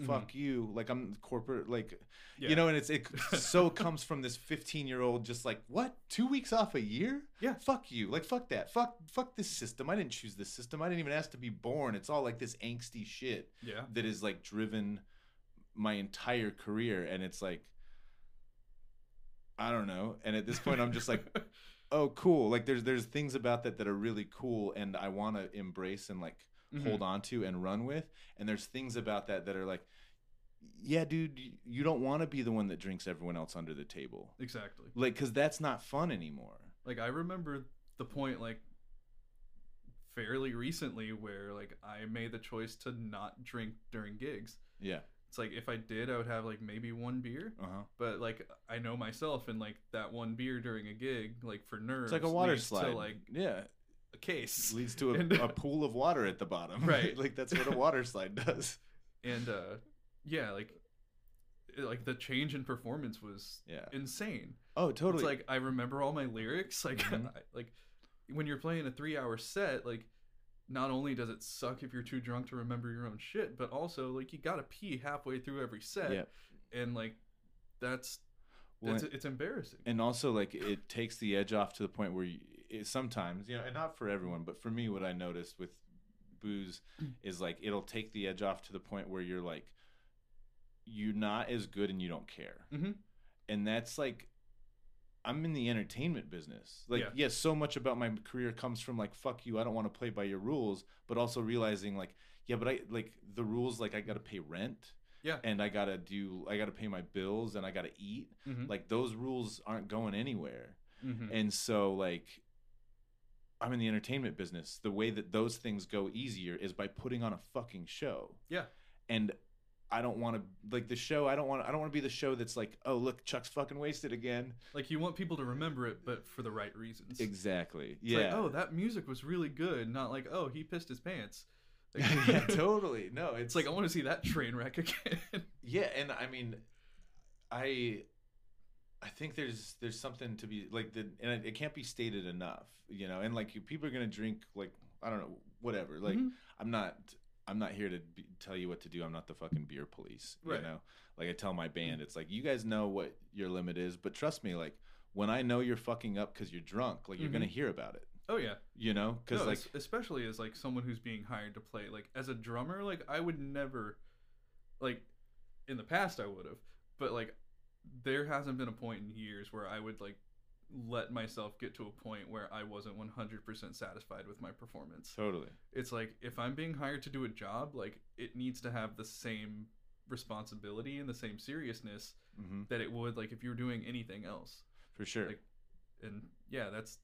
Speaker 1: fuck you. Like I'm corporate, like
Speaker 2: Mm-hmm. yeah,
Speaker 1: you know, and it's it so comes from this 15 year old, just like what two weeks off a year?
Speaker 2: Yeah.
Speaker 1: fuck you. Like fuck that. Fuck fuck this system. I didn't choose this system. I didn't even ask to be born. It's all like this angsty shit
Speaker 2: yeah,
Speaker 1: that is like driven my entire career, and it's like. I don't know. And at this point, I'm just like, oh cool like there's there's things about that that are really cool and i want to embrace and like
Speaker 2: Mhm.
Speaker 1: hold on to and run with and there's things about that that are like yeah dude you don't want to be the one that drinks everyone else under the table.
Speaker 2: Exactly.
Speaker 1: like because that's not fun anymore.
Speaker 2: Like I remember the point like fairly recently where like I made the choice to not drink during gigs.
Speaker 1: yeah.
Speaker 2: It's like if I did, I would have like maybe one beer,
Speaker 1: uh-huh.
Speaker 2: But like I know myself, and like that one beer during a gig, like for nerves,
Speaker 1: it's like a water slide
Speaker 2: to like
Speaker 1: yeah
Speaker 2: a case,
Speaker 1: leads to a,
Speaker 2: And-
Speaker 1: a pool of water at the bottom
Speaker 2: Right.
Speaker 1: like that's what a water slide does
Speaker 2: and uh, yeah, like like the change in performance was
Speaker 1: yeah
Speaker 2: insane.
Speaker 1: oh totally
Speaker 2: It's like I remember all my lyrics. Like,
Speaker 1: Mhm.
Speaker 2: I, like when you're playing a three-hour set, like not only does it suck if you're too drunk to remember your own shit, but also like you gotta pee halfway through every set,
Speaker 1: Yeah.
Speaker 2: and like that's
Speaker 1: Well,
Speaker 2: it's, it's embarrassing.
Speaker 1: and also like it takes the edge off to the point where you, it, sometimes you know and not for everyone but for me what i noticed with booze is like it'll take the edge off to the point where you're like you're not as good and you don't care.
Speaker 2: Hmm
Speaker 1: and that's like i'm in the entertainment business. Like
Speaker 2: Yeah.
Speaker 1: yes so much about my career comes from like fuck you i don't want to play by your rules but also realizing like yeah but i like the rules like i gotta pay rent
Speaker 2: Yeah.
Speaker 1: and i gotta do i gotta pay my bills and i gotta eat.
Speaker 2: Hmm
Speaker 1: like those rules aren't going anywhere.
Speaker 2: Hmm
Speaker 1: and so like I'm in the entertainment business. The way that those things go easier is by putting on a fucking show.
Speaker 2: Yeah.
Speaker 1: And I don't want to like the show. I don't want. I don't want to be the show that's like, oh look, Chuck's fucking wasted again.
Speaker 2: Like you want people to remember it, but for the right reasons.
Speaker 1: Exactly.
Speaker 2: It's
Speaker 1: yeah.
Speaker 2: like, oh, that music was really good. Not like, oh, he pissed his pants. Like,
Speaker 1: yeah. Totally. No. It's,
Speaker 2: It's like I want to see that train wreck again.
Speaker 1: Yeah, and I mean, I, I think there's there's something to be like the and it, it can't be stated enough, you know. And like you, people are gonna drink like I don't know whatever. Like
Speaker 2: Mhm.
Speaker 1: I'm not I'm not here to be, tell you what to do. I'm not the fucking beer police,
Speaker 2: Right.
Speaker 1: you know. Like I tell my band, it's like you guys know what your limit is, but trust me, like when I know you're fucking up because you're drunk, like you're gonna hear about it,
Speaker 2: oh yeah.
Speaker 1: you know, because
Speaker 2: No,
Speaker 1: like
Speaker 2: especially as like someone who's being hired to play like as a drummer like i would never like in the past i would have but like there hasn't been a point in years where i would like let myself get to a point where i wasn't 100% satisfied with my performance.
Speaker 1: Totally,
Speaker 2: it's like if i'm being hired to do a job like it needs to have the same responsibility and the same seriousness
Speaker 1: hmm
Speaker 2: that it would like if you were doing anything else.
Speaker 1: For sure.
Speaker 2: Like, and yeah that's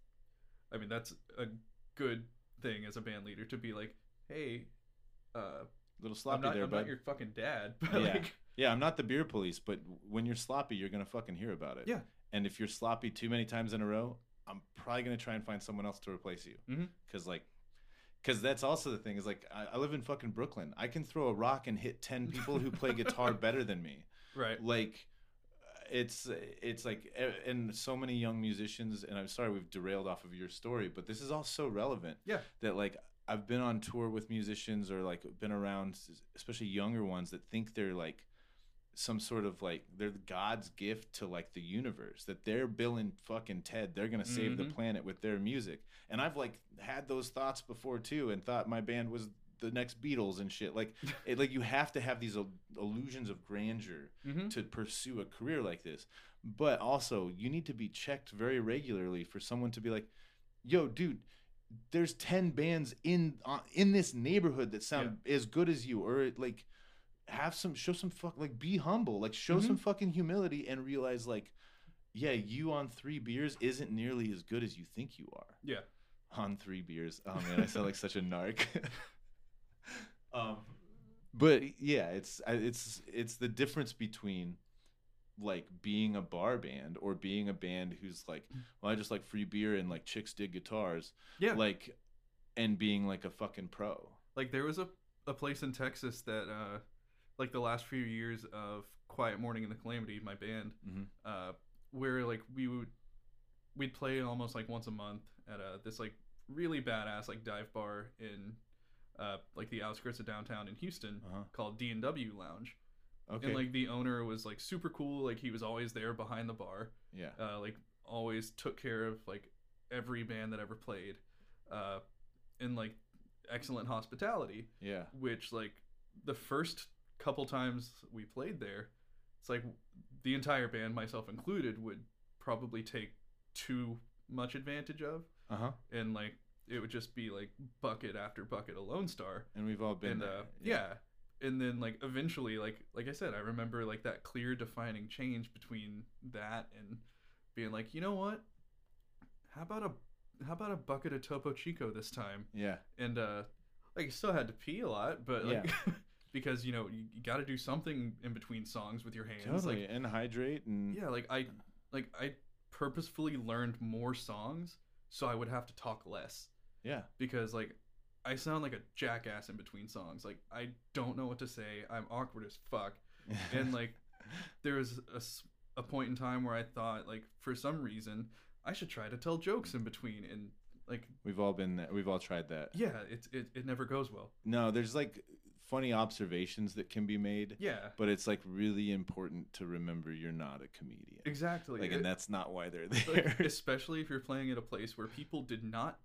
Speaker 2: i mean that's a good thing as a band leader to be like, hey, uh,
Speaker 1: little
Speaker 2: I'm
Speaker 1: sloppy
Speaker 2: not,
Speaker 1: there,
Speaker 2: I'm
Speaker 1: bud.
Speaker 2: not your fucking dad, but
Speaker 1: Yeah.
Speaker 2: like,
Speaker 1: Yeah, I'm not the beer police, but when you're sloppy, you're gonna fucking hear about it.
Speaker 2: Yeah.
Speaker 1: And if you're sloppy too many times in a row, I'm probably gonna try and find someone else to replace you.
Speaker 2: Mhm.
Speaker 1: Cause like, cause that's also the thing is like I, I live in fucking Brooklyn. I can throw a rock and hit ten people who play guitar better than me.
Speaker 2: right,
Speaker 1: Like, it's it's like and so many young musicians. And I'm sorry we've derailed off of your story, but this is all so relevant.
Speaker 2: Yeah.
Speaker 1: That like I've been on tour with musicians or like been around, especially younger ones that think they're like some sort of like they're God's gift to like the universe that they're Bill and fucking Ted. They're gonna save the
Speaker 2: Mhm.
Speaker 1: planet with their music. And I've like had those thoughts before too, and thought my band was the next Beatles and shit. Like, it, like you have to have these il- illusions of grandeur
Speaker 2: hmm
Speaker 1: to pursue a career like this. But also, you need to be checked very regularly for someone to be like, "Yo, dude, there's 10 bands in uh, in this neighborhood that sound as good as you or like have some show some fuck like be humble, like show
Speaker 2: Mhm.
Speaker 1: some fucking humility and realize like yeah, you on 3 beers isn't nearly as good as you think you are."
Speaker 2: yeah,
Speaker 1: on three beers. Oh man, I sound like such a narc. um, but yeah, it's it's it's the difference between like being a bar band or being a band who's like, well, I just like free beer and like chicks dig guitars,
Speaker 2: yeah.
Speaker 1: like, and being like a fucking pro.
Speaker 2: like there was a, a place in Texas that uh like the last few years of Quiet Morning and the Calamity, my band,
Speaker 1: Mhm.
Speaker 2: uh where like we would we'd play almost like once a month at a this like really badass like dive bar in uh like the outskirts of downtown in Houston
Speaker 1: Uh-huh.
Speaker 2: called D&W Lounge.
Speaker 1: Okay.
Speaker 2: And like the owner was like super cool, like he was always there behind the bar.
Speaker 1: yeah.
Speaker 2: uh, like always took care of like every band that ever played uh, and like excellent hospitality
Speaker 1: Yeah.
Speaker 2: which like the first couple times we played there it's like the entire band myself included would probably take too much advantage of
Speaker 1: Uh huh.
Speaker 2: and like it would just be like bucket after bucket of lone star
Speaker 1: And we've all been
Speaker 2: and
Speaker 1: there.
Speaker 2: uh, yeah. And then like eventually like like i said i remember like that clear defining change between that and being like you know what how about a how about a bucket of topo chico this time
Speaker 1: Yeah.
Speaker 2: and uh like I still had to pee a lot but like because you know you, you got to do something in between songs with your hands
Speaker 1: Totally.
Speaker 2: like
Speaker 1: and hydrate and
Speaker 2: yeah like i like i purposefully learned more songs so i would have to talk less
Speaker 1: yeah.
Speaker 2: because like I sound like a jackass in between songs. Like I don't know what to say. I'm awkward as fuck. And like there was a, a point in time where I thought like for some reason I should try to tell jokes in between and like
Speaker 1: we've all been there. We've all tried that.
Speaker 2: yeah, it it, it never goes well.
Speaker 1: No, there's like funny observations that can be made.
Speaker 2: Yeah.
Speaker 1: but it's like really important to remember you're not a comedian.
Speaker 2: Exactly.
Speaker 1: Like,
Speaker 2: It-
Speaker 1: and that's not why they're
Speaker 2: like,
Speaker 1: there.
Speaker 2: especially if you're playing at a place where people did not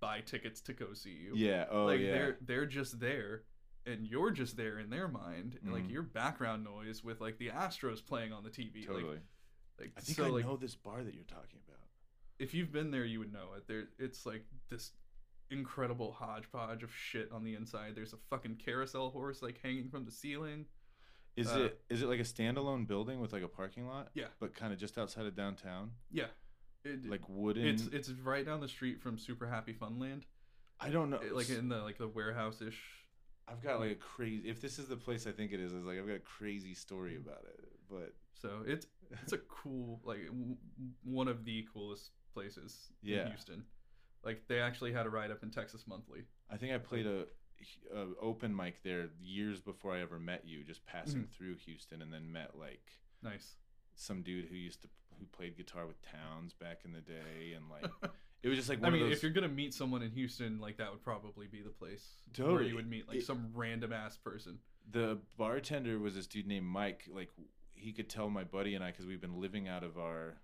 Speaker 2: buy tickets to go see you.
Speaker 1: yeah. Oh
Speaker 2: like
Speaker 1: yeah.
Speaker 2: they're they're just there and you're just there in their mind and like
Speaker 1: Mhm.
Speaker 2: your background noise with like the astros playing on the tv
Speaker 1: Totally.
Speaker 2: like, like
Speaker 1: I think
Speaker 2: so
Speaker 1: I
Speaker 2: like
Speaker 1: know this bar that you're talking about.
Speaker 2: if you've been there you would know it there it's like this incredible hodgepodge of shit on the inside there's a fucking carousel horse like hanging from the ceiling
Speaker 1: Is
Speaker 2: Uh,
Speaker 1: it is it like a standalone building with like a parking lot?
Speaker 2: Yeah.
Speaker 1: But kind of just outside of downtown,
Speaker 2: yeah it,
Speaker 1: like wooden.
Speaker 2: it's it's right down the street from super happy funland
Speaker 1: I don't know.
Speaker 2: It- like in the like the warehouse ish
Speaker 1: I've got like a crazy. If this is the place I think it is, is like I've got a crazy story about it. But
Speaker 2: so it's it's a cool like w- one of the coolest places
Speaker 1: Yeah.
Speaker 2: in Houston. Like they actually had a write up in Texas Monthly.
Speaker 1: I think I played a, a open mic there years before I ever met you, just passing
Speaker 2: Mm-hmm.
Speaker 1: through Houston, and then met like
Speaker 2: Nice.
Speaker 1: some dude who used to who played guitar with Townes back in the day, and like it was just like one
Speaker 2: I mean,
Speaker 1: those.
Speaker 2: if you're gonna meet someone in Houston, like that would probably be the place where you would meet like
Speaker 1: It-
Speaker 2: some random ass person.
Speaker 1: the bartender was this dude named Mike. Like he could tell my buddy and I because we've been living out of our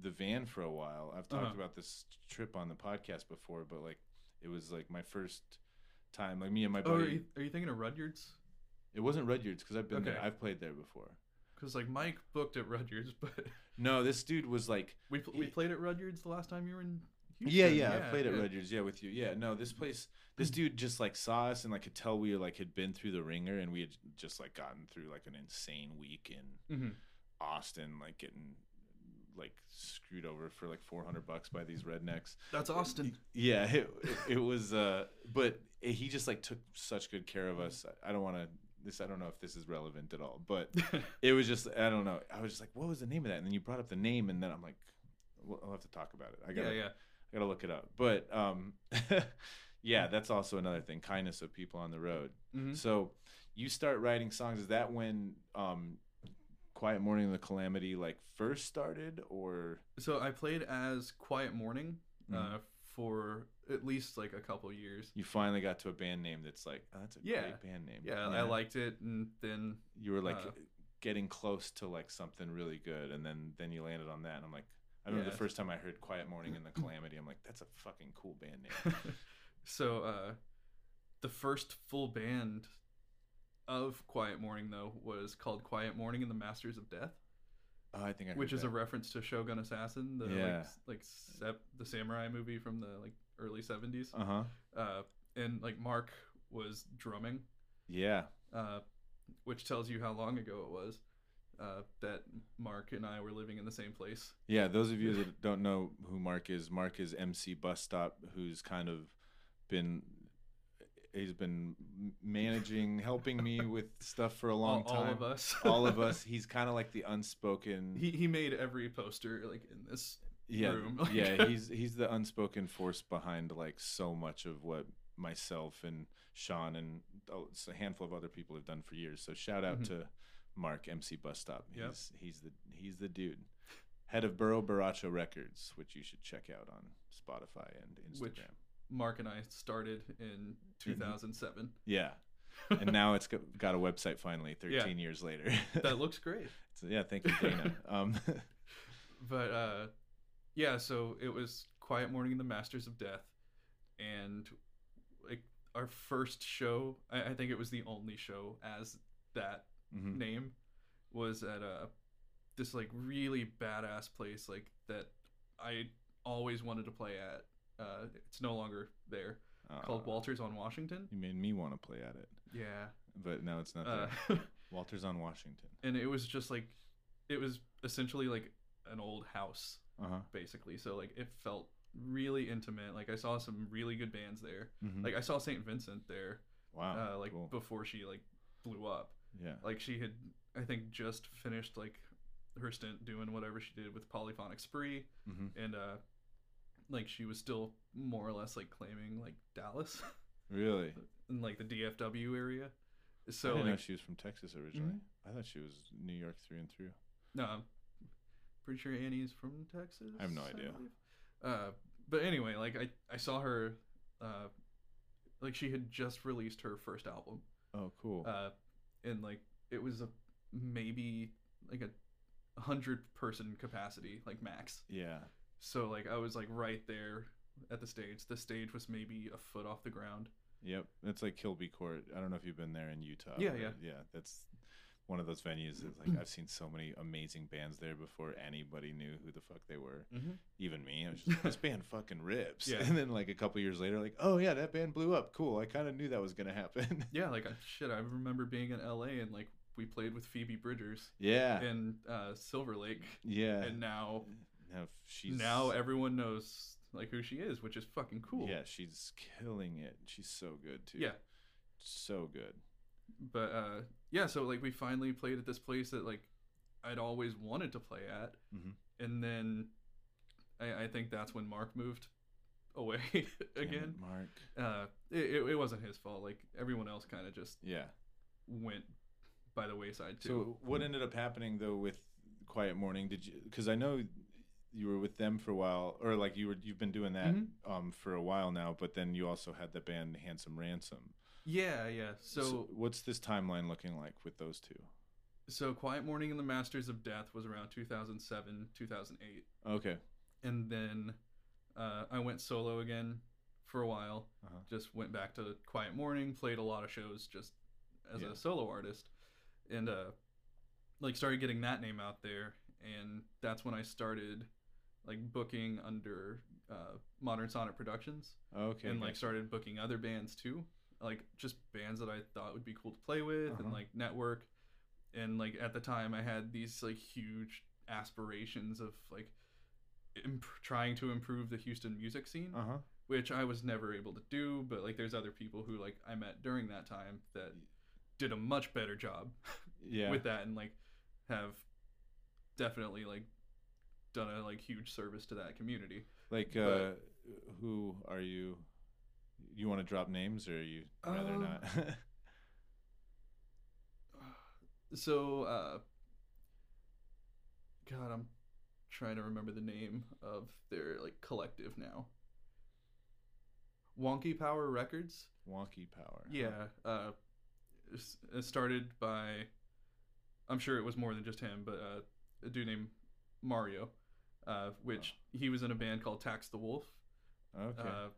Speaker 1: the van for a while. I've talked
Speaker 2: Uh-huh.
Speaker 1: about this trip on the podcast before, but like it was like my first time. Like me and my
Speaker 2: Oh,
Speaker 1: buddy.
Speaker 2: are you, are you thinking of Rudyard's?
Speaker 1: It wasn't Rudyard's because I've been there. I've played there before.
Speaker 2: Because like Mike booked at Rudyard's, but
Speaker 1: No, this dude was like
Speaker 2: we pl- we played at Rudyard's the last time you were in. Houston.
Speaker 1: Yeah, yeah, I played at. Rudyard's, yeah, with you. Yeah, no, this place, this dude just like saw us and like could tell we like had been through the ringer and we had just like gotten through like an insane week in
Speaker 2: Mhm.
Speaker 1: Austin, like getting like screwed over for like 400 bucks by these rednecks.
Speaker 2: That's Austin.
Speaker 1: Yeah, it, it, it was uh but he just like took such good care of us. I don't want to this I don't know if this is relevant at all, but it was just I don't know. I was just like, what was the name of that? And then you brought up the name, and then I'm like, well, I'll have to talk about it. I gotta,
Speaker 2: yeah, yeah.
Speaker 1: I gotta look it up. But um, yeah, that's also another thing: kindness of people on the road.
Speaker 2: Mhm.
Speaker 1: So you start writing songs. Is that when um, Quiet Morning and the Calamity like first started, or
Speaker 2: So I played as Quiet Morning
Speaker 1: Mhm.
Speaker 2: uh, for at least like a couple years.
Speaker 1: you finally got to a band name that's like, oh, that's a
Speaker 2: Yeah.
Speaker 1: great band name.
Speaker 2: Yeah, I liked it, and then
Speaker 1: you were like
Speaker 2: uh,
Speaker 1: getting close to like something really good, and then then you landed on that, and I'm like. I remember
Speaker 2: Yeah.
Speaker 1: the first time I heard Quiet Morning and the Calamity. I'm like, that's a fucking cool band name.
Speaker 2: so uh, the first full band of Quiet Morning though was called Quiet Morning and the Masters of Death,
Speaker 1: Oh, I think I
Speaker 2: which is
Speaker 1: that.
Speaker 2: a reference to Shogun Assassin, the
Speaker 1: Yeah.
Speaker 2: like, like sep- the samurai movie from the like early 70s.
Speaker 1: Uh huh.
Speaker 2: Uh, and like Mark was drumming,
Speaker 1: Yeah.
Speaker 2: uh, which tells you how long ago it was. Uh, that Mark and I were living in the same place.
Speaker 1: Yeah. Those of you that don't know who Mark is, Mark is MC Bus Stop, who's kind of been. He's been managing, helping me with stuff for a long
Speaker 2: all, all
Speaker 1: time.
Speaker 2: of us.
Speaker 1: All of us. He's kind of like the unspoken.
Speaker 2: he he made every poster like in this
Speaker 1: yeah,
Speaker 2: room, like-
Speaker 1: yeah. He's he's the unspoken force behind like so much of what myself and Sean and oh, a handful of other people have done for years. So shout out
Speaker 2: Mhm.
Speaker 1: to Mark MC Bus Stop. He's
Speaker 2: Yep.
Speaker 1: he's the he's the dude. Head of Burro Borracho Records, which you should check out on Spotify and Instagram.
Speaker 2: Which- Mark and I started in 2007.
Speaker 1: yeah. And now it's got, a website finally 13 years later.
Speaker 2: that looks great.
Speaker 1: so, yeah, thank you Dana. Um
Speaker 2: But uh, yeah, so it was Quiet Morning in the Masters of Death, and like our first show, I, I think it was the only show as that
Speaker 1: mhm.
Speaker 2: name was at a this like really badass place like that I always wanted to play at. Uh, it's no longer there. Called
Speaker 1: Uh,
Speaker 2: Walters on Washington.
Speaker 1: You made me want to play at it,
Speaker 2: Yeah.
Speaker 1: but now it's not
Speaker 2: Uh,
Speaker 1: there. Walters on Washington.
Speaker 2: and it was just like it was essentially like an old house
Speaker 1: Uh huh.
Speaker 2: basically so like it felt really intimate like i saw some really good bands there
Speaker 1: Mhm.
Speaker 2: like i saw saint vincent there
Speaker 1: wow.
Speaker 2: uh, like
Speaker 1: cool.
Speaker 2: before she like blew up
Speaker 1: yeah.
Speaker 2: like she had i think just finished like her stint doing whatever she did with polyphonic spree
Speaker 1: hmm
Speaker 2: and uh like she was still more or less like claiming like dallas
Speaker 1: Really?
Speaker 2: in like the dfw area
Speaker 1: I
Speaker 2: so
Speaker 1: didn't know she was from Texas originally.
Speaker 2: Mhm.
Speaker 1: I thought she was New York through and through.
Speaker 2: No, I'm pretty sure Annie's from Texas.
Speaker 1: I have no idea.
Speaker 2: Uh, but anyway, like I, I saw her, uh, like she had just released her first album,
Speaker 1: Oh, cool.
Speaker 2: uh, and like it was a maybe like a hundred person capacity, like max.
Speaker 1: yeah.
Speaker 2: So like I was like right there at the stage. The stage was maybe a foot off the ground.
Speaker 1: Yep. It's like Kilby Court. I don't know if you've been there in Utah.
Speaker 2: Yeah, yeah.
Speaker 1: Yeah. That's one of those venues. It's like I've seen so many amazing bands there before anybody knew who the fuck they were.
Speaker 2: Mm-hmm.
Speaker 1: Even me. I was just like, this band fucking rips.
Speaker 2: Yeah.
Speaker 1: And then like a couple years later, like, oh yeah, that band blew up. Cool. I kind of knew that was gonna happen.
Speaker 2: Yeah, like shit. I remember being in L.A. and like we played with Phoebe Bridgers
Speaker 1: yeah.
Speaker 2: in uh, Silver Lake,
Speaker 1: yeah.
Speaker 2: and now
Speaker 1: now she's
Speaker 2: now everyone knows like who she is, which is fucking cool.
Speaker 1: Yeah, she's killing it. She's so good too.
Speaker 2: Yeah.
Speaker 1: So good.
Speaker 2: But uh yeah, so like we finally played at this place that like I'd always wanted to play at.
Speaker 1: Mhm.
Speaker 2: And then I, I think that's when Mark moved away
Speaker 1: Damn it,
Speaker 2: again.
Speaker 1: Mark.
Speaker 2: Uh it, it, it wasn't his fault. Like everyone else kind of just
Speaker 1: Yeah.
Speaker 2: went by the wayside too.
Speaker 1: So what ended up happening though with Quiet Morning? Did you? Because I know you were with them for a while, or like you were. You've been doing that
Speaker 2: Mhm.
Speaker 1: um for a while now. But then you also had the band Handsome Ransom.
Speaker 2: yeah, yeah. So
Speaker 1: what's this timeline looking like with those two?
Speaker 2: so Quiet Morning and the Masters of Death was around 2007, 2008.
Speaker 1: Okay.
Speaker 2: and then uh, I went solo again for a while.
Speaker 1: Uh-huh.
Speaker 2: Just went back to Quiet Morning, played a lot of shows just as
Speaker 1: Yeah.
Speaker 2: a solo artist, and uh, like started getting that name out there. And that's when I started like booking under uh, Modern Sonic Productions,
Speaker 1: Okay.
Speaker 2: and like started booking other bands too, like just bands that I thought would be cool to play with
Speaker 1: Uh-huh.
Speaker 2: and like network. And like at the time, I had these like huge aspirations of like imp- trying to improve the Houston music scene,
Speaker 1: Uh huh.
Speaker 2: which I was never able to do. But like, there's other people who like I met during that time that did a much better job
Speaker 1: Yeah.
Speaker 2: with that and like have definitely like done a like huge service to that community.
Speaker 1: like, uh, who are you? You want to drop names, or you rather
Speaker 2: Um,
Speaker 1: not?
Speaker 2: So, uh, God, I'm trying to remember the name of their like collective now. Wonky Power Records.
Speaker 1: Wonky Power.
Speaker 2: Yeah, uh, it started by. I'm sure it was more than just him, but uh, a dude named Mario, uh, which he was in a band called Tax the Wolf,
Speaker 1: Okay.
Speaker 2: uh,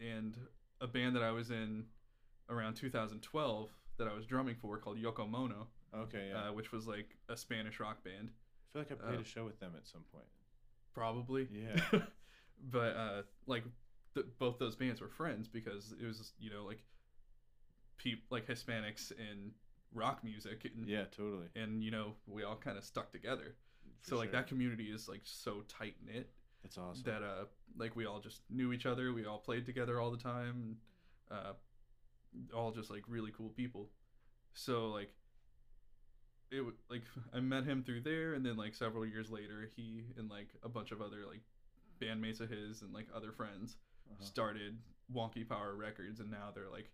Speaker 2: and a band that I was in around 2012 that I was drumming for called Yoko Mono,
Speaker 1: okay. Yeah.
Speaker 2: uh, which was like a Spanish rock band.
Speaker 1: I feel like I played
Speaker 2: uh,
Speaker 1: a show with them at some point.
Speaker 2: Probably.
Speaker 1: Yeah.
Speaker 2: but uh, like th- both those bands were friends because it was you know like peop like Hispanics in rock music and
Speaker 1: Yeah. Totally.
Speaker 2: and you know we all kind of stuck together. So like that community is like so tight knit
Speaker 1: That's awesome.
Speaker 2: that uh like we all just knew each other. We all played together all the time. And, uh, all just like really cool people. So like it w- like I met him through there, and then like several years later, he and like a bunch of other like bandmates of his and like other friends
Speaker 1: Uh-huh.
Speaker 2: started Wonky Power Records, and now they're like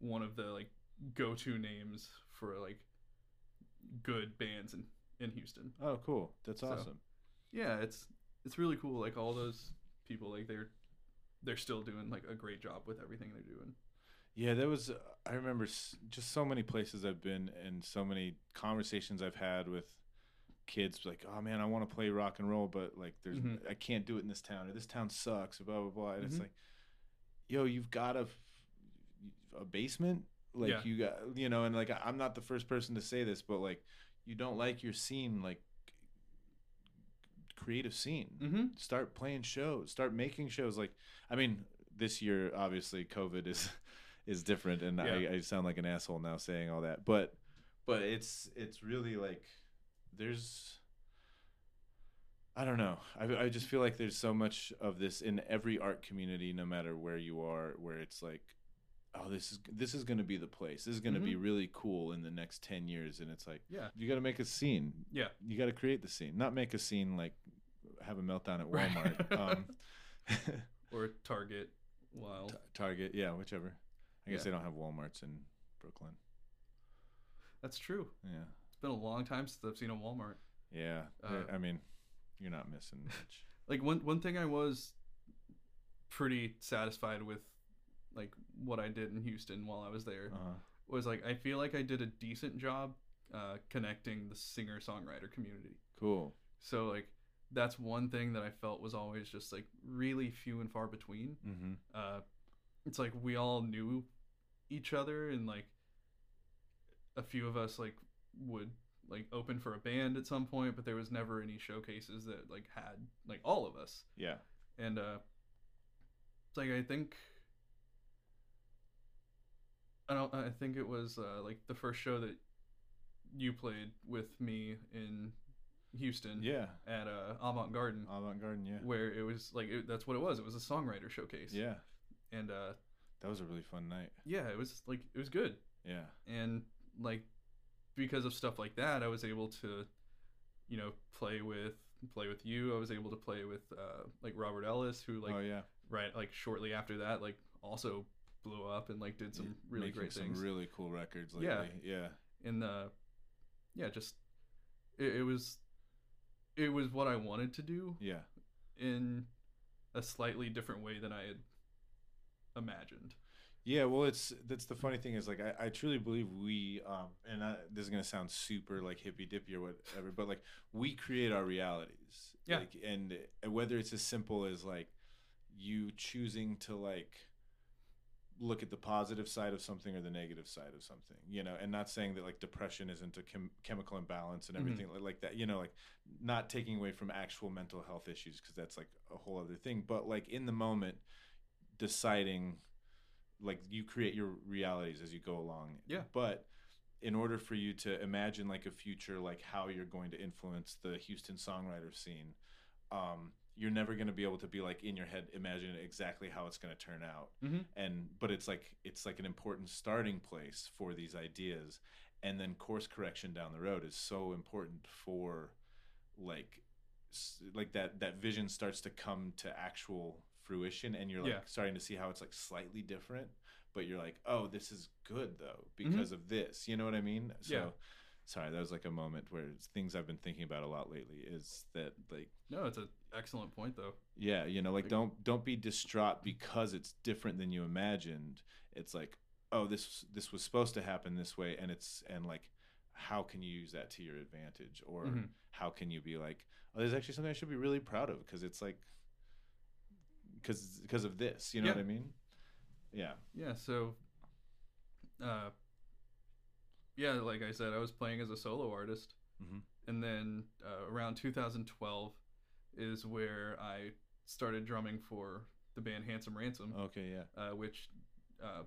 Speaker 2: one of the like go-to names for like good bands in in Houston.
Speaker 1: Oh, cool. That's
Speaker 2: So-
Speaker 1: awesome.
Speaker 2: Yeah, it's it's really cool. Like all those people, like they're they're still doing like a great job with everything they're doing.
Speaker 1: Yeah, there was. uh, I remember s- just so many places I've been and so many conversations I've had with kids. Like, oh man, I want to play rock and roll, but like, there's
Speaker 2: Mhm.
Speaker 1: I can't do it in this town, or this town sucks, or blah blah blah. And it's
Speaker 2: Mhm.
Speaker 1: like, yo, you've got a a basement, like
Speaker 2: Yeah.
Speaker 1: you got, you know, and like I'm not the first person to say this, but like, you don't like your scene, like creative scene.
Speaker 2: Mm-hmm.
Speaker 1: start playing shows. Start making shows. Like i mean this year obviously covid is is different and I, I sound like an asshole now saying all that but but it's it's really like there's i don't know. I, I just feel like there's so much of this in every art community no matter where you are where it's like oh this is this is going to be the place this is going to be really cool in the next 10 years and it's like
Speaker 2: Yeah.
Speaker 1: you got to make a scene
Speaker 2: Yeah.
Speaker 1: you got to create the scene not make a scene like have a meltdown at
Speaker 2: Right.
Speaker 1: walmart um,
Speaker 2: Or Target.
Speaker 1: T- target yeah whichever i guess
Speaker 2: Yeah.
Speaker 1: they don't have walmarts in brooklyn
Speaker 2: That's true.
Speaker 1: yeah
Speaker 2: It's been a long time since I've seen a Walmart.
Speaker 1: yeah
Speaker 2: Uh,
Speaker 1: i mean you're not missing much
Speaker 2: Like one one thing I was pretty satisfied with like what I did in Houston while I was there
Speaker 1: uh-huh.
Speaker 2: was like I feel like I did a decent job uh, connecting the singer songwriter community.
Speaker 1: cool
Speaker 2: So like that's one thing that I felt was always just like really few and far between.
Speaker 1: mm-hmm.
Speaker 2: Uh, it's like we all knew each other and like a few of us like would like open for a band at some point, but there was never any showcases that like had like all of us.
Speaker 1: yeah
Speaker 2: And uh, it's like I think I don't. I think it was uh, like the first show that you played with me in Houston
Speaker 1: yeah
Speaker 2: at uh, Avant Garden,
Speaker 1: avant-garde yeah
Speaker 2: where it was like it, that's what it was. It was a songwriter showcase.
Speaker 1: yeah
Speaker 2: And uh,
Speaker 1: that was a really fun night
Speaker 2: yeah, it was like it was good.
Speaker 1: yeah
Speaker 2: And like because of stuff like that, I was able to, you know, play with play with you. I was able to play with uh, like Robert Ellis, who like
Speaker 1: oh yeah
Speaker 2: right like shortly after that like also blew up and like did some really
Speaker 1: Making
Speaker 2: great
Speaker 1: some
Speaker 2: things
Speaker 1: really cool records lately
Speaker 2: Yeah.
Speaker 1: yeah
Speaker 2: and uh yeah just it, it was it was what i wanted to do
Speaker 1: yeah
Speaker 2: in a slightly different way than i had imagined
Speaker 1: Yeah, well, it's that's the funny thing is like I, I truly believe we um and I, this is gonna sound super like hippy dippy or whatever, but like we create our realities.
Speaker 2: Yeah.
Speaker 1: Like, and and whether it's as simple as like you choosing to like look at the positive side of something or the negative side of something, you know, and not saying that like depression isn't a chem- chemical imbalance and
Speaker 2: Mhm.
Speaker 1: everything like like that, you know, like not taking away from actual mental health issues because that's like a whole other thing, but like in the moment deciding like you create your realities as you go along
Speaker 2: Yeah.
Speaker 1: but in order for you to imagine like a future like how you're going to influence the Houston songwriter scene um you're never going to be able to be like in your head imagine exactly how it's going to turn out
Speaker 2: Mhm.
Speaker 1: and but it's like it's like an important starting place for these ideas and then course correction down the road is so important for like like that that vision starts to come to actual fruition and you're like
Speaker 2: Yeah.
Speaker 1: starting to see how it's like slightly different but you're like oh this is good though
Speaker 2: Mm-hmm.
Speaker 1: because of this you know what i mean so
Speaker 2: Yeah.
Speaker 1: sorry that was like a moment where things i've been thinking about a lot lately is that like
Speaker 2: No, it's an excellent point though.
Speaker 1: yeah you know like
Speaker 2: Like-
Speaker 1: don't don't be distraught because it's different than you imagined it's like oh this this was supposed to happen this way and it's and like how can you use that to your advantage or
Speaker 2: Mhm.
Speaker 1: how can you be like oh there's actually something i should be really proud of because it's like because because of this you know
Speaker 2: Yeah.
Speaker 1: what i mean yeah
Speaker 2: Yeah, so uh yeah, like I said, I was playing as a solo artist.
Speaker 1: Mhm.
Speaker 2: And then uh, around 2012 is where I started drumming for the band Handsome Ransom,
Speaker 1: okay yeah
Speaker 2: uh, which uh,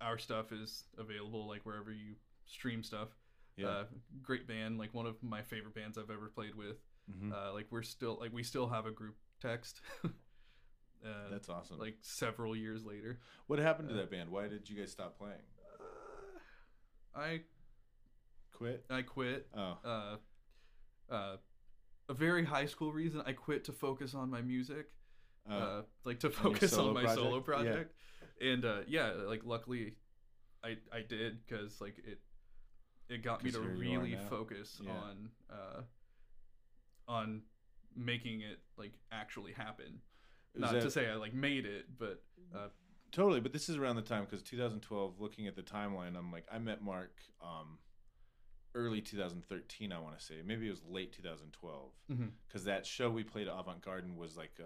Speaker 2: our stuff is available like wherever you stream stuff.
Speaker 1: yeah
Speaker 2: Uh, great band, like one of my favorite bands I've ever played with.
Speaker 1: Mhm.
Speaker 2: Uh, like we're still like we still have a group text. uh,
Speaker 1: that's awesome
Speaker 2: like several years later.
Speaker 1: what happened to
Speaker 2: uh,
Speaker 1: that band why did you guys stop playing
Speaker 2: I
Speaker 1: quit
Speaker 2: I quit.
Speaker 1: oh
Speaker 2: Uh, uh, a very high school reason. I quit to focus on my music.
Speaker 1: oh,
Speaker 2: uh, like to focus on my solo
Speaker 1: project? Yeah.
Speaker 2: And uh, yeah, like luckily, I I did because like it it got me to
Speaker 1: here you are
Speaker 2: really focus
Speaker 1: Yeah.
Speaker 2: on uh, on making it like actually happen.
Speaker 1: Is
Speaker 2: Not
Speaker 1: that-
Speaker 2: to say I like made it, but uh,
Speaker 1: Totally, but this is around the time because 2012. Looking at the timeline, I'm like, I met Mark um, early 2013. I want to say maybe it was late 2012
Speaker 2: Mhm.
Speaker 1: because that show we played at Avant Garden was like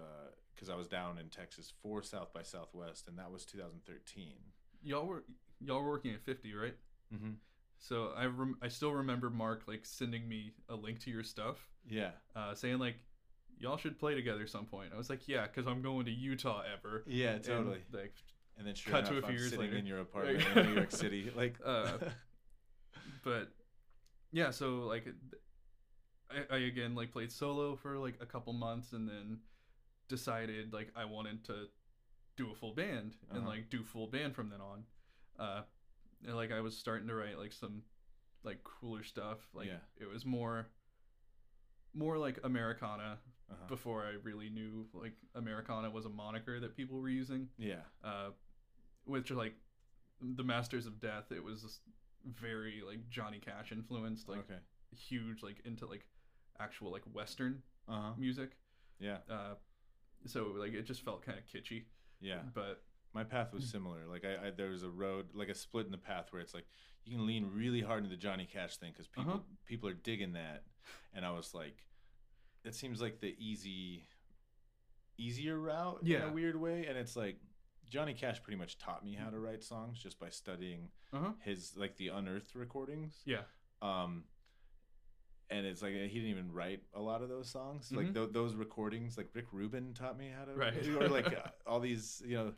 Speaker 1: because I was down in Texas for South by Southwest, and that was 2013.
Speaker 2: y'all were y'all were working at 50, right?
Speaker 1: Mm-hmm.
Speaker 2: So I rem- I still remember Mark like sending me a link to your stuff.
Speaker 1: Yeah,
Speaker 2: uh, saying like y'all should play together some point. I was like, yeah, because I'm going to Utah ever.
Speaker 1: yeah,
Speaker 2: And,
Speaker 1: totally.
Speaker 2: like,
Speaker 1: And, then sure
Speaker 2: cut to
Speaker 1: enough,
Speaker 2: a few
Speaker 1: I'm
Speaker 2: years
Speaker 1: sitting
Speaker 2: later.
Speaker 1: in your apartment in New York City, like.
Speaker 2: Uh, but yeah, so like, I, I again like played solo for like a couple months, and then decided like I wanted to do a full band and
Speaker 1: Uh-huh.
Speaker 2: like do full band from then on. Uh, and like I was starting to write like some like cooler stuff. Like
Speaker 1: Yeah.
Speaker 2: it was more more like Americana
Speaker 1: uh-huh.
Speaker 2: before I really knew like Americana was a moniker that people were using.
Speaker 1: Yeah,
Speaker 2: Uh, which like the Masters of Death. It was just very like Johnny Cash influenced, like
Speaker 1: okay.
Speaker 2: huge, like into like actual like Western
Speaker 1: Uh huh.
Speaker 2: music.
Speaker 1: Yeah,
Speaker 2: Uh, so like it just felt kind of kitschy.
Speaker 1: yeah.
Speaker 2: But
Speaker 1: my path was similar. Like I, I there was a road, like a split in the path where it's like you can lean really hard into the Johnny Cash thing because people
Speaker 2: Uh-huh.
Speaker 1: people are digging that, and I was like, it seems like the easy, easier route in
Speaker 2: Yeah.
Speaker 1: a weird way, and it's like Johnny Cash pretty much taught me how to write songs just by studying
Speaker 2: uh huh.
Speaker 1: his like the unearthed recordings.
Speaker 2: Yeah.
Speaker 1: Um, and it's like he didn't even write a lot of those songs.
Speaker 2: Mhm.
Speaker 1: Like th- those recordings, like Rick Rubin taught me how to,
Speaker 2: Right.
Speaker 1: or like uh, all these, you know.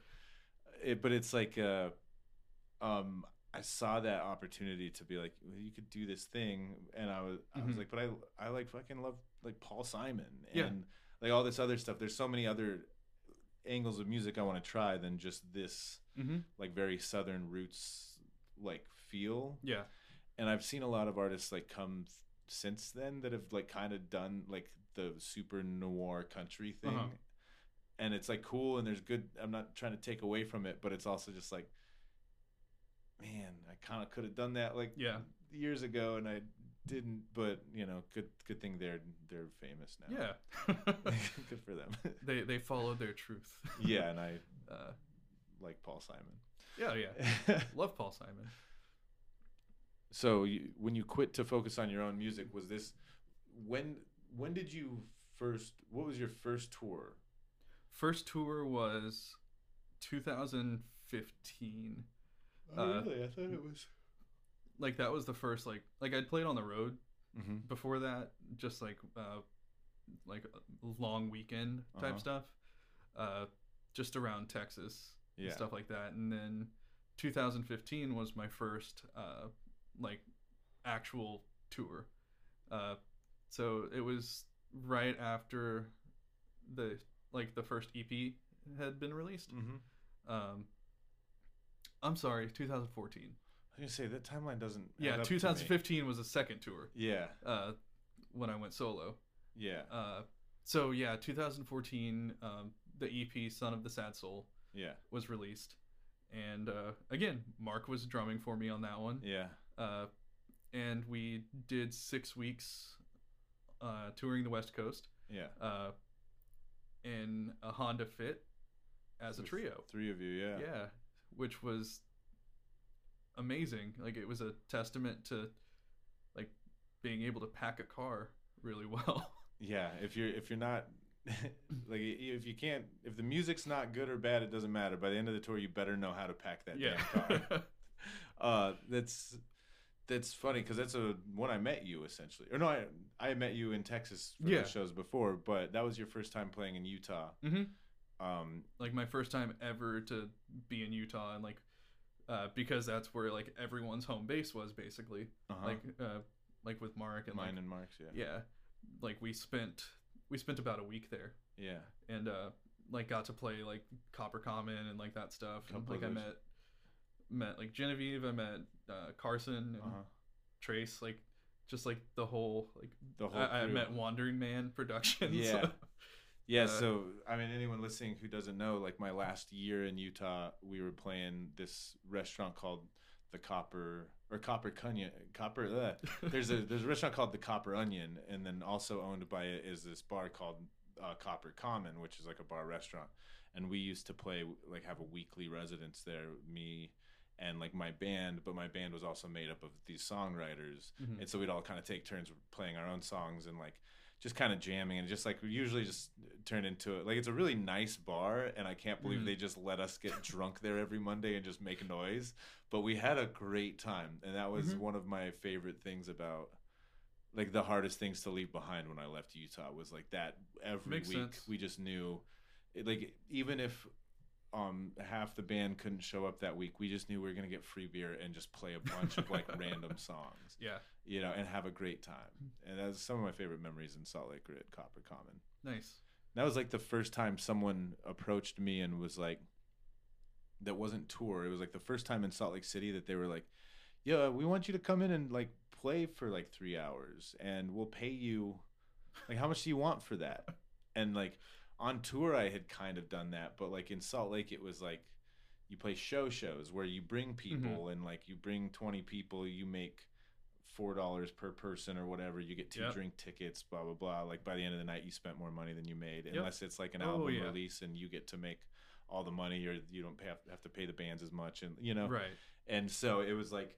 Speaker 1: It, but it's like, uh, um, I saw that opportunity to be like, well, you could do this thing, and I was, I was
Speaker 2: Mhm.
Speaker 1: like, but I, I like fucking love like Paul Simon and
Speaker 2: Yeah.
Speaker 1: like all this other stuff. There's so many other angles of music I want to try than just this
Speaker 2: Mm-hmm.
Speaker 1: like very southern roots like feel
Speaker 2: Yeah.
Speaker 1: and I've seen a lot of artists like come th- since then that have like kind of done like the super noir country thing.
Speaker 2: Uh-huh.
Speaker 1: And it's like cool and there's good I'm not trying to take away from it, but it's also just like man, I kind of could have done that like
Speaker 2: Yeah.
Speaker 1: years ago and I didn't, but you know, good good thing they're they're famous now.
Speaker 2: Yeah.
Speaker 1: good for them.
Speaker 2: they they followed their truth.
Speaker 1: yeah, and I
Speaker 2: Uh,
Speaker 1: like Paul Simon.
Speaker 2: yeah. Yeah. Love Paul Simon.
Speaker 1: So you, when you quit to focus on your own music, was this when? When did you first? What was your first tour?
Speaker 2: First tour was 2015.
Speaker 1: Oh,
Speaker 2: Uh,
Speaker 1: really? I thought it was.
Speaker 2: Like that was the first like like I'd played on the road
Speaker 1: Mm-hmm.
Speaker 2: before that, just like uh like long weekend type
Speaker 1: Uh-huh.
Speaker 2: stuff. Uh just around Texas
Speaker 1: Yeah.
Speaker 2: and stuff like that. And then 2015 was my first uh like actual tour. Uh, so it was right after the like the first EP had been released.
Speaker 1: Mm-hmm.
Speaker 2: Um, I'm sorry, 2014.
Speaker 1: Gonna say that timeline doesn't.
Speaker 2: Yeah,
Speaker 1: up to me.
Speaker 2: 2015 was a second tour.
Speaker 1: Yeah,
Speaker 2: Uh, when I went solo.
Speaker 1: yeah,
Speaker 2: Uh, so yeah, 2014, um, the EP "Son of the Sad Soul"
Speaker 1: yeah,
Speaker 2: was released, and uh, again, Mark was drumming for me on that one.
Speaker 1: yeah.
Speaker 2: Uh, and we did six weeks uh, touring the West Coast
Speaker 1: Yeah.
Speaker 2: uh, in a Honda Fit as a trio.
Speaker 1: Three of you. Yeah.
Speaker 2: Yeah, which was amazing. Like it was a testament to like being able to pack a car really well.
Speaker 1: Yeah, if you're if you're not like if you can't if the music's not good or bad, it doesn't matter. By the end of the tour, you better know how to pack that
Speaker 2: yeah.
Speaker 1: damn car. uh, that's that's funny because that's a when I met you essentially, or no, I I met you in Texas for
Speaker 2: Yeah.
Speaker 1: shows before, but that was your first time playing in Utah.
Speaker 2: Mm-hmm.
Speaker 1: Um,
Speaker 2: Like my first time ever to be in Utah and like uh, because that's where like everyone's home base was basically.
Speaker 1: uh-huh.
Speaker 2: Like uh, like with Mark and
Speaker 1: mine
Speaker 2: like
Speaker 1: and Mark's, yeah,
Speaker 2: yeah, like we spent we spent about a week there
Speaker 1: yeah,
Speaker 2: and uh like got to play like Copper Common and like that stuff. And, like I met met like Genevieve, I met uh, Carson and
Speaker 1: uh-huh.
Speaker 2: Trace, like just like the whole like
Speaker 1: the whole.
Speaker 2: I, I met Wandering Man Productions.
Speaker 1: Yeah. Yeah,
Speaker 2: Uh,
Speaker 1: so I mean, anyone listening who doesn't know, like my last year in Utah, we were playing this restaurant called the Copper or Copper Cunyon. Copper. ugh. There's a there's a restaurant called the Copper Onion, and then also owned by it is this bar called uh, Copper Common, which is like a bar restaurant. And we used to play like have a weekly residence there, me and like my band, but my band was also made up of these songwriters
Speaker 2: Mhm.
Speaker 1: and so we'd all kind of take turns playing our own songs and like just kind of jamming and just like we usually just turn into it like it's a really nice bar and i can't believe
Speaker 2: Mhm.
Speaker 1: they just let us get drunk there every monday and just make noise but we had a great time and that was
Speaker 2: Mhm.
Speaker 1: one of my favorite things about like the hardest things to leave behind when i left utah was like that every
Speaker 2: Makes
Speaker 1: week
Speaker 2: sense.
Speaker 1: we just knew it, like even if um half the band couldn't show up that week we just knew we were going to get free beer and just play a bunch of like random songs
Speaker 2: yeah,
Speaker 1: you know, and have a great time. Hmm. And that's some of my favorite memories in Salt Lake or at Copper Common.
Speaker 2: nice.
Speaker 1: That was like the first time someone approached me and was like, that wasn't tour. It was like the first time in Salt Lake City that they were like, yeah, we want you to come in and like play for like three hours and we'll pay you. Like, how much do you want for that? And like on tour, I had kind of done that, but like in Salt Lake, it was like you play show shows where you bring mm-hmm. people and like you bring 20 people, you make four dollars per person or whatever. You get two
Speaker 2: Yep.
Speaker 1: drink tickets, blah blah blah. Like by the end of the night, you spent more money than you made,
Speaker 2: Yep.
Speaker 1: unless it's like an
Speaker 2: Oh,
Speaker 1: album
Speaker 2: yeah.
Speaker 1: release and you get to make all the money, or you don't have, have to pay the bands as much, and you know.
Speaker 2: Right.
Speaker 1: And so it was like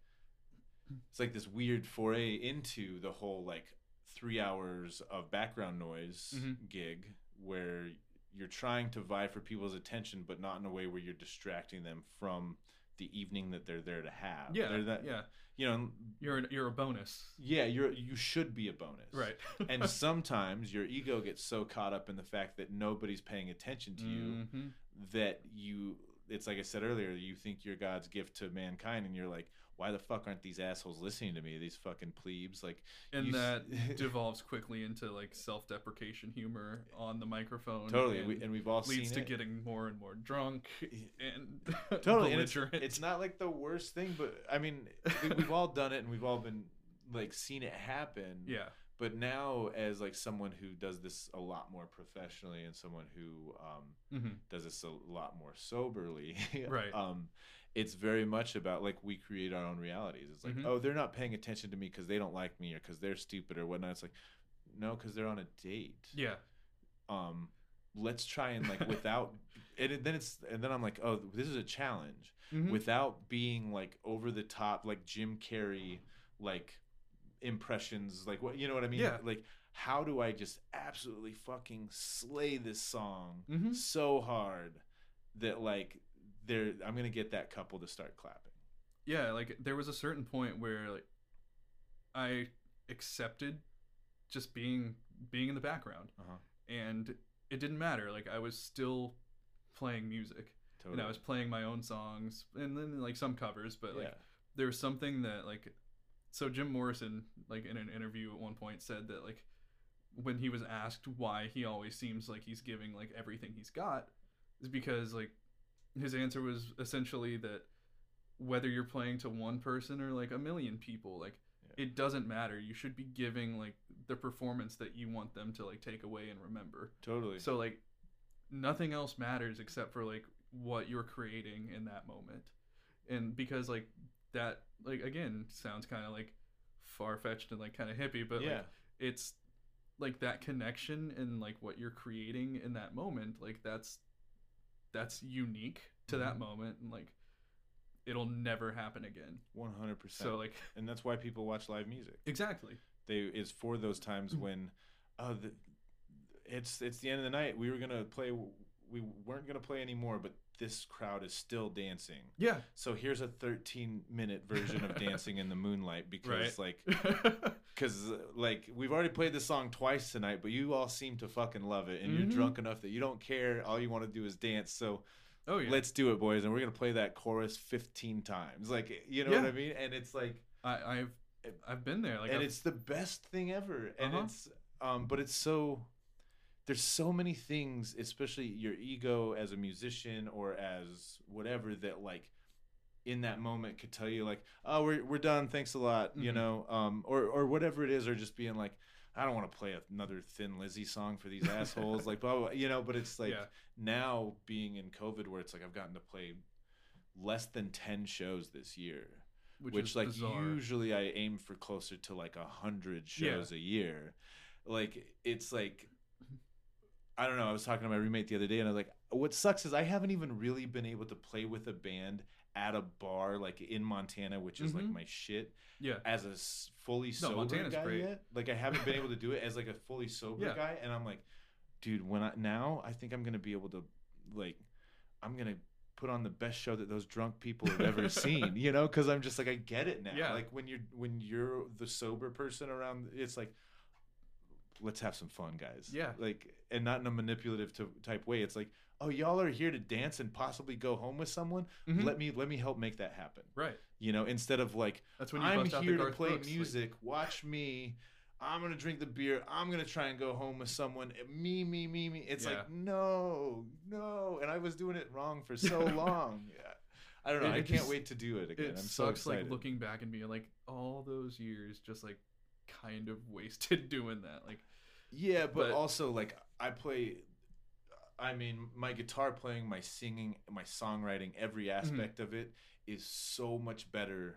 Speaker 1: it's like this weird foray into the whole like three hours of background noise
Speaker 2: Mhm.
Speaker 1: gig where you're trying to vie for people's attention, but not in a way where you're distracting them from the evening that they're there to have.
Speaker 2: Yeah.
Speaker 1: That,
Speaker 2: yeah.
Speaker 1: You know,
Speaker 2: You're you're a bonus.
Speaker 1: yeah, you're you should be a bonus.
Speaker 2: Right.
Speaker 1: and sometimes your ego gets so caught up in the fact that nobody's paying attention to you
Speaker 2: Mhm.
Speaker 1: that you it's like I said earlier, you think you're God's gift to mankind and you're like, why the fuck aren't these assholes listening to me? These fucking plebes like
Speaker 2: and
Speaker 1: you s-
Speaker 2: that devolves quickly into like self-deprecation humor on the microphone.
Speaker 1: totally
Speaker 2: and
Speaker 1: we, and we've all
Speaker 2: leads to
Speaker 1: it.
Speaker 2: getting more and more drunk and
Speaker 1: totally and it's, it's not like the worst thing but i mean we, we've all done it and we've all been like seen it happen
Speaker 2: yeah.
Speaker 1: but now as like someone who does this a lot more professionally and someone who um
Speaker 2: hmm
Speaker 1: does this a lot more soberly
Speaker 2: Right.
Speaker 1: um it's very much about like we create our own realities it's like
Speaker 2: Mhm.
Speaker 1: oh they're not paying attention to me because they don't like me or because they're stupid or whatnot it's like no because they're on a date
Speaker 2: Yeah.
Speaker 1: um let's try and like without and then it's and then i'm like oh this is a challenge
Speaker 2: Mhm.
Speaker 1: without being like over the top like jim carrey like impressions like what you know what i mean
Speaker 2: Yeah.
Speaker 1: like how do i just absolutely fucking slay this song
Speaker 2: Mhm.
Speaker 1: so hard that like there i'm gonna get that couple to start clapping.
Speaker 2: Yeah like there was a certain point where like i accepted just being being in the background.
Speaker 1: Uh-huh.
Speaker 2: And it didn't matter like i was still playing music.
Speaker 1: Totally
Speaker 2: and i was playing my own songs and then like some covers but like
Speaker 1: yeah.
Speaker 2: there was something that like so Jim Morrison, like in an interview at one point, said that like when he was asked why he always seems like he's giving like everything he's got, is because like his answer was essentially that whether you're playing to one person or like a million people, like
Speaker 1: Yeah.
Speaker 2: it doesn't matter. You should be giving like the performance that you want them to like take away and remember.
Speaker 1: Totally.
Speaker 2: So like nothing else matters except for like what you're creating in that moment. And because like that like again sounds kind of like far fetched and like kind of hippie, but
Speaker 1: yeah.
Speaker 2: like it's like that connection and like what you're creating in that moment, like that's that's unique to that
Speaker 1: Mhm.
Speaker 2: moment and like it'll never happen again.
Speaker 1: One hundred percent.
Speaker 2: So like
Speaker 1: and that's why people watch live music.
Speaker 2: exactly.
Speaker 1: They is for those times
Speaker 2: Mhm.
Speaker 1: when, oh, the, it's it's the end of the night. We were gonna play. We weren't gonna play anymore, but this crowd is still dancing.
Speaker 2: Yeah.
Speaker 1: So here's a 13 minute version of Dancing in the Moonlight because
Speaker 2: Right.
Speaker 1: like because like we've already played this song twice tonight, but you all seem to fucking love it, and
Speaker 2: Mhm.
Speaker 1: you're drunk enough that you don't care. All you want to do is dance. So
Speaker 2: oh yeah.
Speaker 1: let's do it, boys, and we're gonna play that chorus 15 times. Like you know
Speaker 2: Yeah.
Speaker 1: what I mean? And it's like
Speaker 2: I, I've I've been there. Like
Speaker 1: and
Speaker 2: I've-
Speaker 1: it's the best thing ever and
Speaker 2: Uh-huh.
Speaker 1: it's um but it's so there's so many things especially your ego as a musician or as whatever that like in that moment could tell you like oh we're, we're done thanks a lot you
Speaker 2: Mhm.
Speaker 1: know um or or whatever it is or just being like i don't want to play another thin lizzy song for these assholes like blah, blah, blah, you know but it's like
Speaker 2: Yeah.
Speaker 1: now being in covid where it's like i've gotten to play less than 10 shows this year
Speaker 2: which,
Speaker 1: which, like
Speaker 2: bizarre.
Speaker 1: usually I aim for closer to like a hundred
Speaker 2: Yeah.
Speaker 1: shows a year. Like it's like I don't know. I was talking to my roommate the other day, and I was like, "What sucks is I haven't even really been able to play with a band at a bar like in Montana, which is like
Speaker 2: Mhm.
Speaker 1: my shit,
Speaker 2: yeah.
Speaker 1: as a fully
Speaker 2: No,
Speaker 1: sober
Speaker 2: Montana's
Speaker 1: guy
Speaker 2: great.
Speaker 1: yet. Like I haven't been able to do it as like a fully sober
Speaker 2: Yeah.
Speaker 1: guy, and I'm like, dude, when I now I think I'm gonna be able to like I'm gonna put on the best show that those drunk people have ever seen, you know, because I'm just like I get it now.
Speaker 2: Yeah.
Speaker 1: Like when you're when you're the sober person around, it's like let's have some fun, guys.
Speaker 2: Yeah.
Speaker 1: Like and not in a manipulative to, type way. It's like, oh, y'all are here to dance and possibly go home with someone.
Speaker 2: Mhm.
Speaker 1: Let me let me help make that happen.
Speaker 2: right.
Speaker 1: You know, instead of like
Speaker 2: That's when
Speaker 1: I'm here to play
Speaker 2: Brooks,
Speaker 1: music. Watch me. I'm gonna drink the beer. I'm gonna try and go home with someone. Me, me, me, me. It's
Speaker 2: Yeah.
Speaker 1: like no, no. And I was doing it wrong for so long. Yeah. I don't know.
Speaker 2: It-
Speaker 1: I can't
Speaker 2: just-
Speaker 1: wait to do it again.
Speaker 2: it
Speaker 1: I'm so
Speaker 2: sucks
Speaker 1: excited.
Speaker 2: like looking back and being like all those years just like kind of wasted doing that. Like
Speaker 1: yeah, but,
Speaker 2: but-
Speaker 1: also like I play. I mean, my guitar playing, my singing, my songwriting, every
Speaker 2: Mm-hmm.
Speaker 1: aspect of it is so much better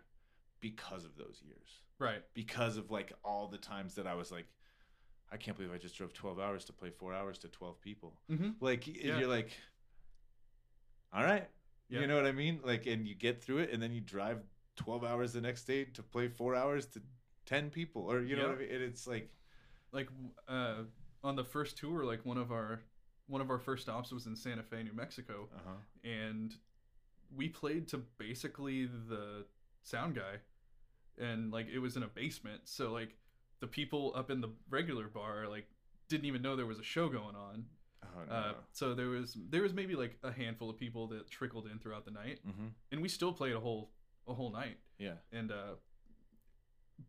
Speaker 1: because of those years.
Speaker 2: right.
Speaker 1: because of like all the times that I was like, I can't believe I just drove 12 hours to play four hours to 12 people.
Speaker 2: Mm-hmm.
Speaker 1: Like,
Speaker 2: Yeah.
Speaker 1: you're like, all right.
Speaker 2: Yeah.
Speaker 1: You know what I mean? Like, and you get through it and then you drive 12 hours the next day to play four hours to 10 people or, you know
Speaker 2: Yeah.
Speaker 1: what I mean? And it's like,
Speaker 2: Like uh on the first tour, like one of our one of our first stops was in Santa Fe, New Mexico,
Speaker 1: uh huh.
Speaker 2: and we played to basically the sound guy and like it was in a basement so like the people up in the regular bar like didn't even know there was a show going on
Speaker 1: Oh, no.
Speaker 2: uh, so there was there was maybe like a handful of people that trickled in throughout the night
Speaker 1: mm-hmm.
Speaker 2: and we still played a whole a whole night
Speaker 1: Yeah.
Speaker 2: and uh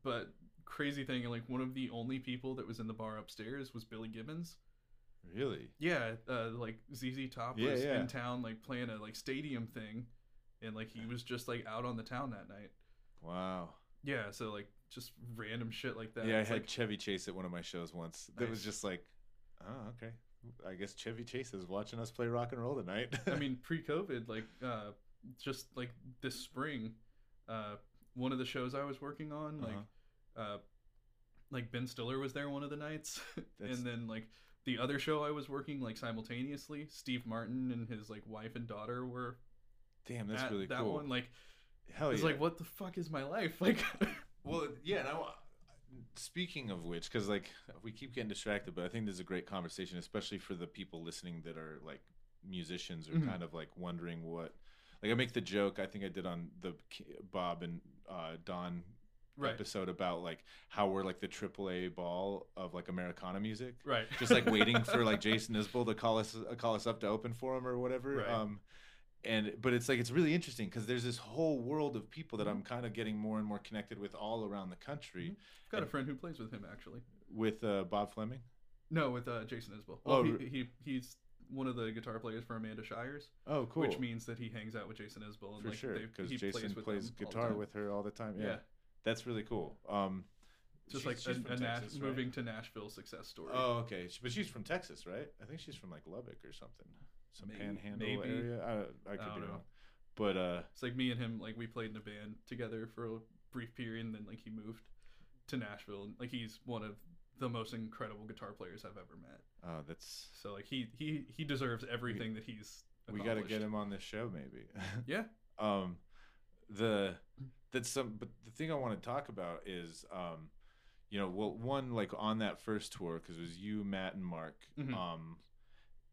Speaker 2: but crazy thing like one of the only people that was in the bar upstairs was billy gibbons
Speaker 1: Really?
Speaker 2: yeah uh like zz top
Speaker 1: Yeah,
Speaker 2: was
Speaker 1: yeah.
Speaker 2: in town like playing a like stadium thing and like he was just like out on the town that night
Speaker 1: Wow.
Speaker 2: yeah so like just random shit like that
Speaker 1: yeah, I
Speaker 2: It's
Speaker 1: had
Speaker 2: like
Speaker 1: Chevy Chase at one of my shows once. That was just like, oh, okay. I guess Chevy Chase is watching us play rock and roll tonight.
Speaker 2: i mean pre-covid like uh just like this spring uh one of the shows i was working on like
Speaker 1: Uh-huh.
Speaker 2: Uh like ben stiller was there one of the nights and then like the other show i was working like simultaneously steve martin and his like wife and daughter were
Speaker 1: Damn, that's
Speaker 2: at
Speaker 1: really
Speaker 2: that
Speaker 1: cool.
Speaker 2: That one like
Speaker 1: Hell
Speaker 2: it's
Speaker 1: yeah.
Speaker 2: like what the fuck is my life like
Speaker 1: Well, yeah. Now, speaking of which, because like we keep getting distracted, but I think this is a great conversation, especially for the people listening that are like musicians or
Speaker 2: Mhm.
Speaker 1: kind of like wondering what. Like I make the joke I think I did on the Bob and uh, Don
Speaker 2: right
Speaker 1: episode about like how we're like the AAA ball of like Americana music.
Speaker 2: right
Speaker 1: just like waiting for like Jason Isbell to call us uh, call us up to open for him or whatever.
Speaker 2: Right.
Speaker 1: Um, and but it's like it's really interesting because there's this whole world of people that
Speaker 2: Mhm.
Speaker 1: I'm kind of getting more and more connected with all around the country
Speaker 2: I've got a friend who plays with him actually.
Speaker 1: with uh, Bob Fleming.
Speaker 2: No, with uh, Jason Isbell.
Speaker 1: Oh,
Speaker 2: he, he he's one of the guitar players for Amanda Shires,
Speaker 1: Oh, cool.
Speaker 2: which means that he hangs out with Jason Isbell. And
Speaker 1: for
Speaker 2: like,
Speaker 1: sure because
Speaker 2: he
Speaker 1: Jason plays,
Speaker 2: the
Speaker 1: guitar with her all the time. Yeah,
Speaker 2: Yeah,
Speaker 1: that's really cool. Um,
Speaker 2: just
Speaker 1: she's-
Speaker 2: like
Speaker 1: she's
Speaker 2: a, a Nash,
Speaker 1: right?
Speaker 2: moving to Nashville success story.
Speaker 1: Oh, okay. But she's from Texas, right? I think she's from like Lubbock or something, some
Speaker 2: Maybe-
Speaker 1: Panhandle
Speaker 2: maybe.
Speaker 1: area. I, I could
Speaker 2: I
Speaker 1: be
Speaker 2: know.
Speaker 1: wrong, but uh,
Speaker 2: It's like me and him, like we played in a band together for a brief period, and then like he moved to Nashville, and like he's one of the most incredible guitar players I've ever met.
Speaker 1: oh, that's
Speaker 2: So like he he he deserves everything that he's.
Speaker 1: we got to get him on this show, maybe.
Speaker 2: Yeah,
Speaker 1: um, the that's some, but the thing I want to talk about is um, you know, well, one like on that first tour because it was you, Matt, and Mark.
Speaker 2: Mhm.
Speaker 1: Um,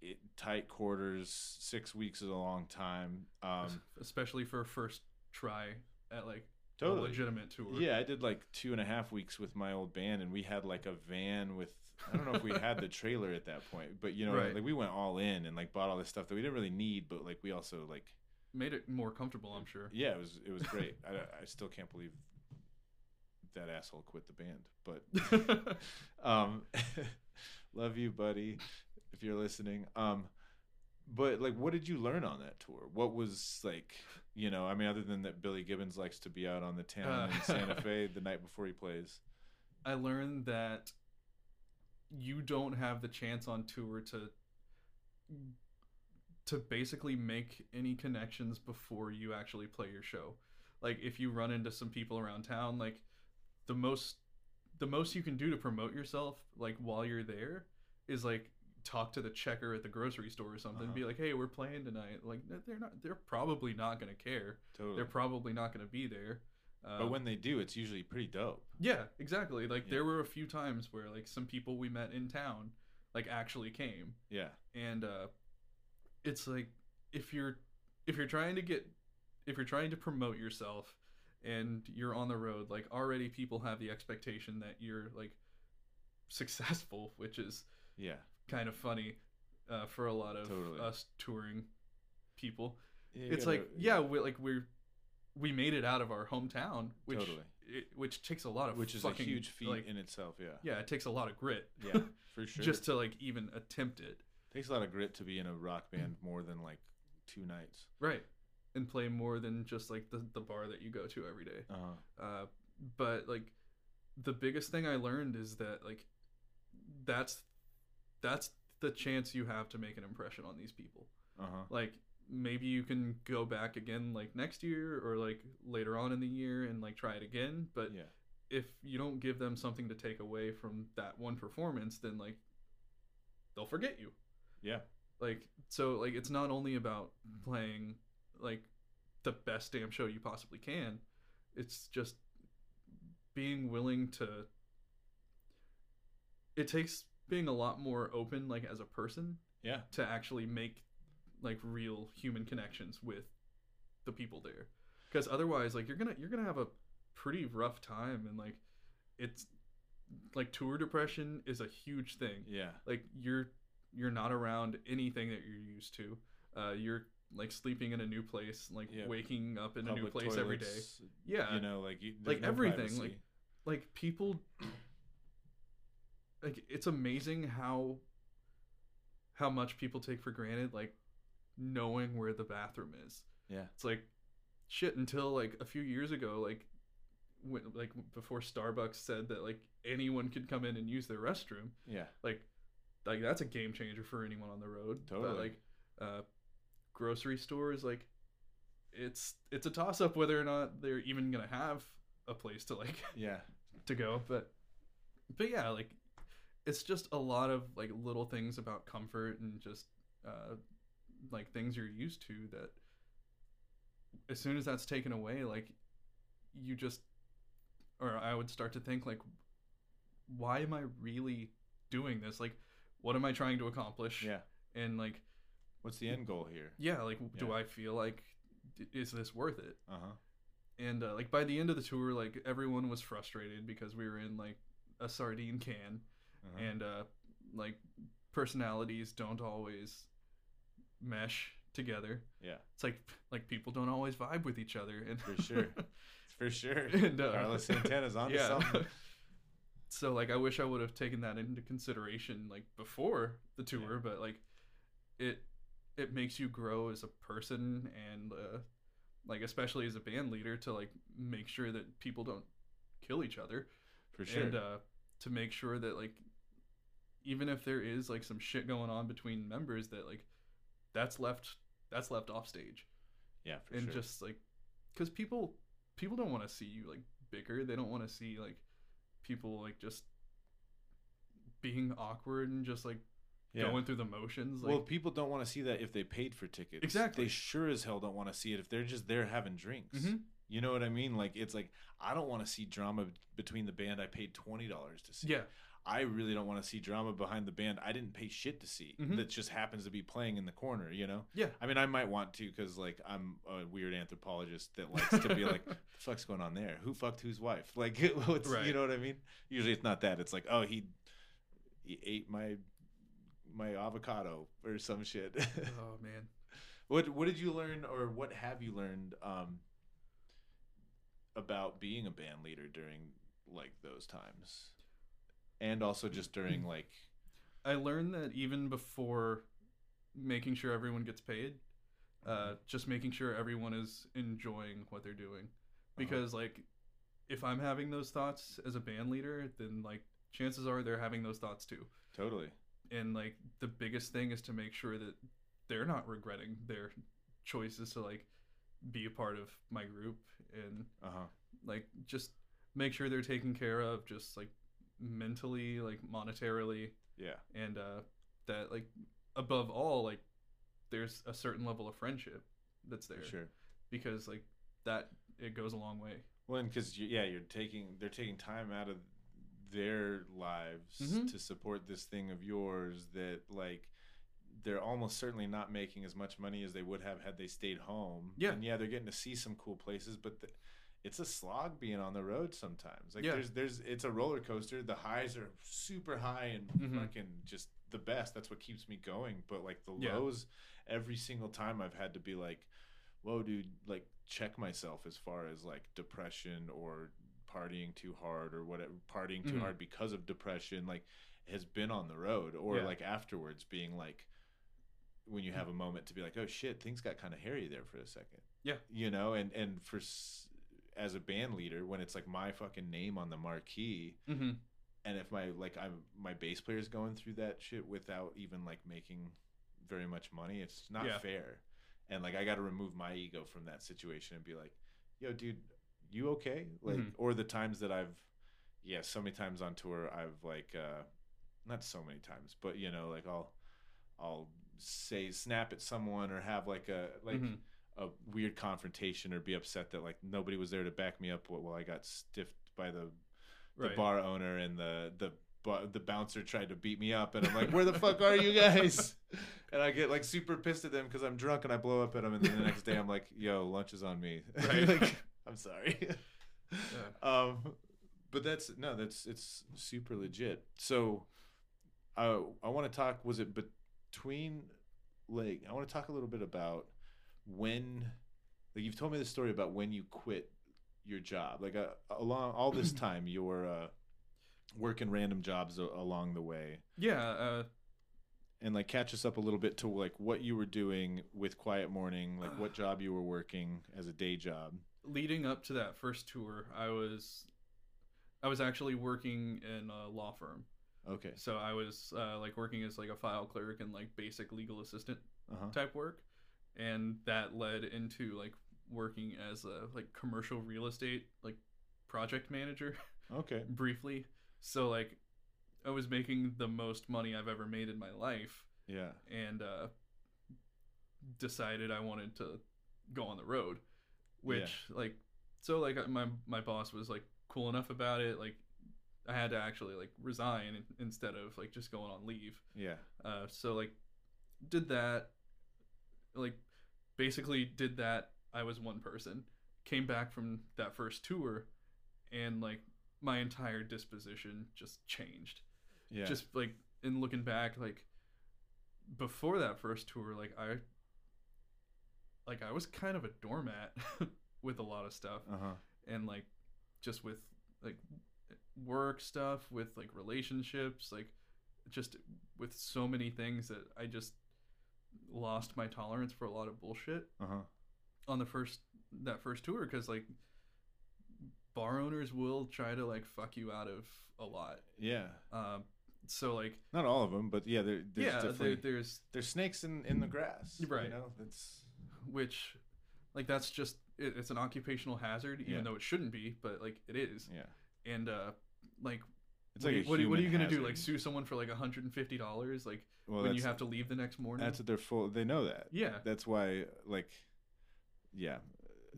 Speaker 1: it, tight quarters, six weeks is a long time. Um,
Speaker 2: especially for a first try at like a
Speaker 1: totally.
Speaker 2: legitimate tour.
Speaker 1: Yeah, I did like two and a half weeks with my old band, and we had like a van with. I don't know if we had the trailer at that point, but you know,
Speaker 2: Right.
Speaker 1: like we went all in and like bought all this stuff that we didn't really need, but like we also like,
Speaker 2: made it more comfortable. I'm sure.
Speaker 1: yeah, it was it was great. I, I still can't believe that asshole quit the band, but um, love you, buddy, if you're listening. Um, but like, what did you learn on that tour? What was like, you know, I mean, other than that, Billy Gibbons likes to be out on the town in
Speaker 2: Uh.
Speaker 1: Santa Fe the night before he plays.
Speaker 2: I learned that you don't have the chance on tour to to basically make any connections before you actually play your show. Like if you run into some people around town, like the most the most you can do to promote yourself like while you're there is like talk to the checker at the grocery store or something
Speaker 1: Uh-huh.
Speaker 2: be like hey we're playing tonight like they're not they're probably not going to care
Speaker 1: Totally.
Speaker 2: they're probably not going to be there uh,
Speaker 1: but when they do, it's usually pretty dope.
Speaker 2: yeah, exactly. Like
Speaker 1: Yeah.
Speaker 2: there were a few times where like some people we met in town like actually came
Speaker 1: Yeah.
Speaker 2: and uh it's like if you're if you're trying to get if you're trying to promote yourself and you're on the road like already people have the expectation that you're like successful, which is
Speaker 1: Yeah.
Speaker 2: kind of funny uh, for a lot of
Speaker 1: Totally.
Speaker 2: us touring people.
Speaker 1: Yeah, you
Speaker 2: it's
Speaker 1: gotta-
Speaker 2: like yeah, we like we're we made it out of our hometown, which
Speaker 1: Totally.
Speaker 2: it, which takes a lot of
Speaker 1: which is
Speaker 2: fucking,
Speaker 1: a huge feat
Speaker 2: like,
Speaker 1: in itself. Yeah.
Speaker 2: yeah, it takes a lot of grit.
Speaker 1: Yeah, for sure.
Speaker 2: just to like even attempt it.
Speaker 1: Takes a lot of grit to be in a rock band more than like two nights.
Speaker 2: Right. And play more than just like the, the bar that you go to every day.
Speaker 1: Uh-huh.
Speaker 2: Uh, but like the biggest thing I learned is that like that's that's the chance you have to make an impression on these people.
Speaker 1: Uh-huh.
Speaker 2: Like maybe you can go back again like next year or like later on in the year and like try it again, but
Speaker 1: yeah.
Speaker 2: if you don't give them something to take away from that one performance, then like they'll forget you.
Speaker 1: Yeah.
Speaker 2: Like so like it's not only about playing like the best damn show you possibly can. It's just being willing to it takes being a lot more open like as a person
Speaker 1: Yeah.
Speaker 2: to actually make like real human connections with the people there because otherwise like you're gonna you're gonna have a pretty rough time and like it's like tour depression is a huge thing
Speaker 1: Yeah.
Speaker 2: like you're you're not around anything that you're used to uh you're like sleeping in a new place like
Speaker 1: Yeah.
Speaker 2: waking up in a new
Speaker 1: Public
Speaker 2: place every day yeah
Speaker 1: You know, like you,
Speaker 2: Like
Speaker 1: no
Speaker 2: everything,
Speaker 1: privacy.
Speaker 2: like- like people like it's amazing how how much people take for granted like knowing where the bathroom is
Speaker 1: yeah.
Speaker 2: it's like shit until like a few years ago like when, like before starbucks said that like anyone could come in and use their restroom
Speaker 1: Yeah.
Speaker 2: like like that's a game changer for anyone on the road but
Speaker 1: Totally.
Speaker 2: like uh grocery stores like it's it's a toss up whether or not they're even gonna have a place to like
Speaker 1: Yeah.
Speaker 2: to go but but yeah like it's just a lot of like little things about comfort and just uh like things you're used to that as soon as that's taken away like you just or i would start to think like why am i really doing this like what am i trying to accomplish
Speaker 1: Yeah.
Speaker 2: and like
Speaker 1: What's the end goal here?
Speaker 2: yeah like do i feel like is this worth it
Speaker 1: Uh-huh.
Speaker 2: and uh, like by the end of the tour like everyone was frustrated because we were in like a sardine can
Speaker 1: uh-huh.
Speaker 2: and uh like personalities don't always mesh together.
Speaker 1: Yeah,
Speaker 2: It's like like people don't always vibe with each other, and
Speaker 1: For sure. for sure.
Speaker 2: And, uh,
Speaker 1: Carlos Santana's on
Speaker 2: yeah.
Speaker 1: something.
Speaker 2: So like I wish I would have taken that into consideration like before the tour, but like it it makes you grow as a person and uh, like especially as a band leader to like make sure that people don't kill each other
Speaker 1: For sure.
Speaker 2: and uh, to make sure that like even if there is like some shit going on between members that like that's left that's left off stage
Speaker 1: yeah, for
Speaker 2: and
Speaker 1: sure.
Speaker 2: just like because people people don't want to see you like bicker they don't want to see like people like just being awkward and just like
Speaker 1: yeah.
Speaker 2: going through the motions like
Speaker 1: well, people don't want to see that if they paid for tickets.
Speaker 2: Exactly.
Speaker 1: They sure as hell don't want to see it if they're just there having drinks.
Speaker 2: Mhm.
Speaker 1: You know what I mean? Like it's like I don't want to see drama between the band I paid twenty dollars to see.
Speaker 2: yeah
Speaker 1: I really don't want to see drama behind the band I didn't pay shit to see.
Speaker 2: Mhm.
Speaker 1: That just happens to be playing in the corner. You know?
Speaker 2: yeah
Speaker 1: I mean, I might want to because like I'm a weird anthropologist that likes to be like, "What the fuck's going on there? Who fucked whose wife?" Like, what's you know what I mean? Usually it's not that. It's like, oh, he he ate my my avocado or some shit.
Speaker 2: oh man
Speaker 1: what what did you learn or what have you learned um about being a band leader during like those times? And also just during like
Speaker 2: i learned that even before making sure everyone gets paid uh just making sure everyone is enjoying what they're doing. Because like if i'm having those thoughts as a band leader then like chances are they're having those thoughts too.
Speaker 1: Totally.
Speaker 2: and like the biggest thing is to make sure that they're not regretting their choices to like be a part of my group and
Speaker 1: Uh-huh.
Speaker 2: like just make sure they're taken care of just like mentally like monetarily
Speaker 1: Yeah.
Speaker 2: and uh that like above all like there's a certain level of friendship that's there
Speaker 1: For sure.
Speaker 2: because like that it goes a long way
Speaker 1: Well, because you, yeah, you're taking they're taking time out of their lives
Speaker 2: Mhm.
Speaker 1: to support this thing of yours that like they're almost certainly not making as much money as they would have had they stayed home.
Speaker 2: Yeah.
Speaker 1: and yeah, they're getting to see some cool places, but the, it's a slog being on the road sometimes. Like
Speaker 2: Yeah.
Speaker 1: there's there's it's a roller coaster. The highs are super high and
Speaker 2: Mhm.
Speaker 1: fucking just the best. That's what keeps me going. But like the
Speaker 2: Yeah.
Speaker 1: lows, every single time I've had to be like, whoa, dude, like check myself as far as like depression or partying too hard or whatever, partying too
Speaker 2: Mhm.
Speaker 1: hard because of depression, like has been on the road or
Speaker 2: Yeah.
Speaker 1: like afterwards being like, when you have a moment to be like, oh shit, things got kind of hairy there for a second.
Speaker 2: Yeah.
Speaker 1: You know, and, and for, as a band leader, when it's like my fucking name on the marquee,
Speaker 2: mm-hmm.
Speaker 1: and if my like I'm my bass player's going through that shit without even like making very much money, it's not
Speaker 2: Yeah.
Speaker 1: fair. And like I got to remove my ego from that situation and be like, "Yo, dude, you okay?" Like,
Speaker 2: Mhm.
Speaker 1: or the times that I've, yeah, so many times on tour, I've like, uh not so many times, but you know, like I'll, I'll say snap at someone or have like a like
Speaker 2: Mhm.
Speaker 1: A weird confrontation or be upset that like nobody was there to back me up while I got stiffed by the the
Speaker 2: right.
Speaker 1: bar owner and the the the bouncer tried to beat me up and I'm like where the fuck are you guys? And I get like super pissed at them because I'm drunk and I blow up at them and then the next day I'm like yo lunch is on me.
Speaker 2: Right.
Speaker 1: like I'm sorry.
Speaker 2: Yeah.
Speaker 1: um but that's no that's it's super legit. So uh, I want to talk was it between like I want to talk a little bit about when like you've told me the story about when you quit your job. Like uh, along all this time you were uh, working random jobs a- along the way.
Speaker 2: Yeah uh
Speaker 1: and like catch us up a little bit to like what you were doing with quiet morning like what job you were working as a day job.
Speaker 2: Leading up to that first tour i was i was actually working in a law firm.
Speaker 1: Okay.
Speaker 2: So i was uh, like working as like a file clerk and like basic legal assistant
Speaker 1: uh-huh.
Speaker 2: type work and that led into like working as a like commercial real estate like project manager
Speaker 1: okay.
Speaker 2: briefly. So like i was making the most money i've ever made in my life
Speaker 1: yeah.
Speaker 2: and uh decided i wanted to go on the road which like so like my my boss was like cool enough about it. Like i had to actually like resign instead of like just going on leave.
Speaker 1: Yeah.
Speaker 2: Uh, so like did that like basically did that. I was one person. Came back from that first tour and like my entire disposition just changed.
Speaker 1: Yeah.
Speaker 2: Just like in looking back like before that first tour like i like I was kind of a doormat with a lot of stuff.
Speaker 1: Uh huh.
Speaker 2: and like just with like work stuff with like relationships like just with so many things that I just lost my tolerance for a lot of bullshit
Speaker 1: Uh huh.
Speaker 2: on the first that first tour because like bar owners will try to like fuck you out of a lot
Speaker 1: Yeah.
Speaker 2: um so like
Speaker 1: Not all of them, but yeah, there, there's
Speaker 2: yeah there, there's
Speaker 1: there's snakes in in the grass.
Speaker 2: Right.
Speaker 1: You know, that's
Speaker 2: which like that's just it, it's an occupational hazard even
Speaker 1: Yeah.
Speaker 2: though it shouldn't be but like it is
Speaker 1: yeah.
Speaker 2: and uh like
Speaker 1: It's
Speaker 2: what,
Speaker 1: like
Speaker 2: you- what, are what are you gonna do like sue someone for like $150 like
Speaker 1: Well,
Speaker 2: when you have to leave the next morning
Speaker 1: That's what they're full. They know that.
Speaker 2: yeah
Speaker 1: That's why, like, yeah.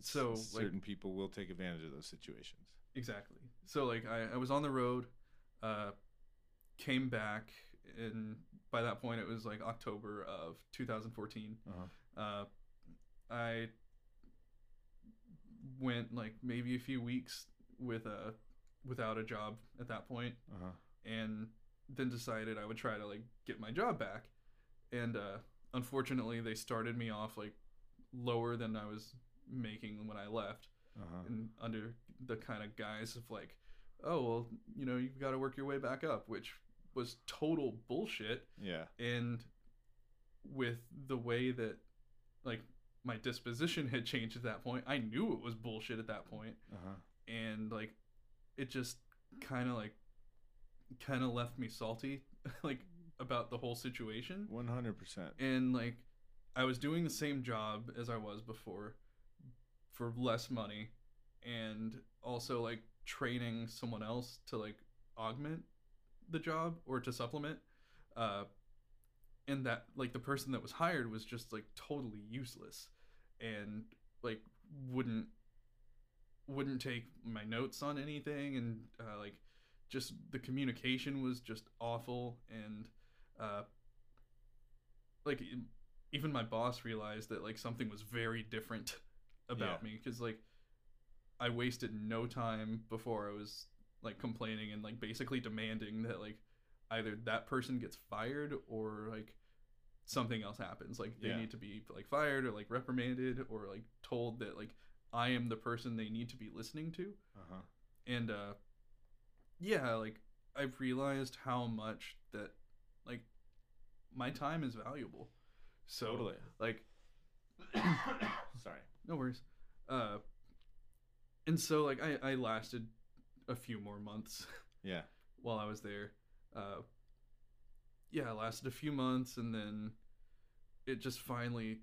Speaker 2: So, like-
Speaker 1: certain people will take advantage of those situations.
Speaker 2: exactly so like I, I was on the road uh came back and by that point it was like october of 2014
Speaker 1: Uh-huh.
Speaker 2: uh i went like maybe a few weeks with a without a job at that point
Speaker 1: Uh huh.
Speaker 2: and then decided i would try to like get my job back and uh unfortunately they started me off like lower than i was making when i left
Speaker 1: Uh huh.
Speaker 2: and under the kind of guise of like, oh well, you know, you've got to work your way back up, which was total bullshit.
Speaker 1: Yeah.
Speaker 2: And with the way that like my disposition had changed at that point, I knew it was bullshit at that point,
Speaker 1: Uh huh.
Speaker 2: and like it just kind of like kind of left me salty like about the whole situation
Speaker 1: One hundred percent.
Speaker 2: and like I was doing the same job as I was before for less money and also like training someone else to like augment the job or to supplement uh and that like the person that was hired was just like totally useless and like wouldn't wouldn't take my notes on anything and uh, like just the communication was just awful and uh like even my boss realized that like something was very different about
Speaker 1: Yeah.
Speaker 2: me because like i wasted no time before i was like complaining and like basically demanding that like either that person gets fired or like something else happens like they
Speaker 1: Yeah.
Speaker 2: need to be like fired or like reprimanded or like told that like i am the person they need to be listening to
Speaker 1: Uh huh.
Speaker 2: and uh yeah like i've realized how much that like my time is valuable so
Speaker 1: Totally.
Speaker 2: like
Speaker 1: Sorry.
Speaker 2: no worries uh and so like i i lasted a few more months
Speaker 1: Yeah.
Speaker 2: while i was there uh yeah i lasted a few months and then it just finally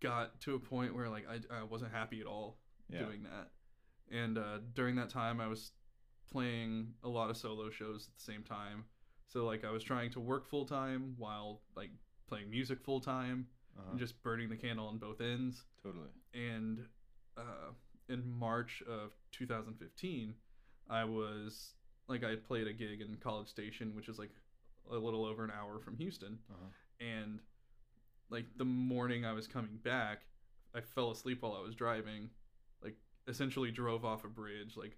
Speaker 2: got to a point where like i, I wasn't happy at all
Speaker 1: Yeah.
Speaker 2: doing that. And uh, during that time, I was playing a lot of solo shows at the same time. So like I was trying to work full time while like playing music full time
Speaker 1: Uh-huh.
Speaker 2: and just burning the candle on both ends.
Speaker 1: totally.
Speaker 2: And uh, in March of 2015, I was like I played a gig in College Station, which is like a little over an hour from Houston
Speaker 1: Uh-huh.
Speaker 2: and like the morning I was coming back, I fell asleep while I was driving, like essentially drove off a bridge, like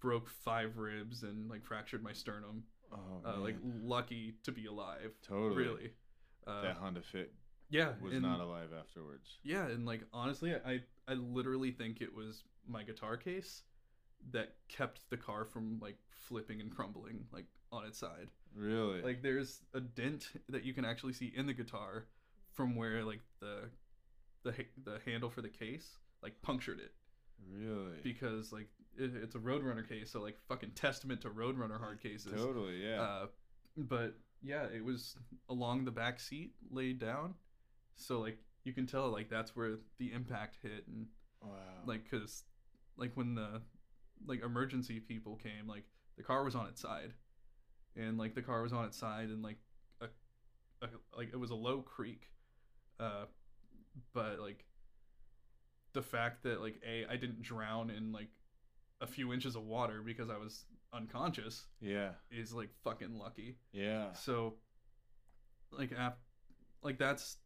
Speaker 2: broke five ribs and like fractured my sternum.
Speaker 1: Oh,
Speaker 2: Uh, like lucky to be alive,
Speaker 1: totally.
Speaker 2: really. Uh,
Speaker 1: that Honda Fit
Speaker 2: yeah,
Speaker 1: was
Speaker 2: and-
Speaker 1: not alive afterwards.
Speaker 2: yeah, and like honestly, I I literally think it was my guitar case that kept the car from like flipping and crumbling like on its side.
Speaker 1: Really?
Speaker 2: like there's a dent that you can actually see in the guitar from where like the the the handle for the case like punctured it
Speaker 1: really?
Speaker 2: because like it, it's a roadrunner case so like fucking testament to roadrunner hard cases
Speaker 1: totally. Yeah.
Speaker 2: uh but yeah it was along the back seat laid down so like you can tell like that's where the impact hit and
Speaker 1: wow.
Speaker 2: like because like when the like emergency people came like the car was on its side and like the car was on its side and like a, a like it was a low creek uh but like the fact that like a i didn't drown in like a few inches of water because i was unconscious
Speaker 1: Yeah.
Speaker 2: is like fucking lucky
Speaker 1: Yeah.
Speaker 2: so like ap- like that's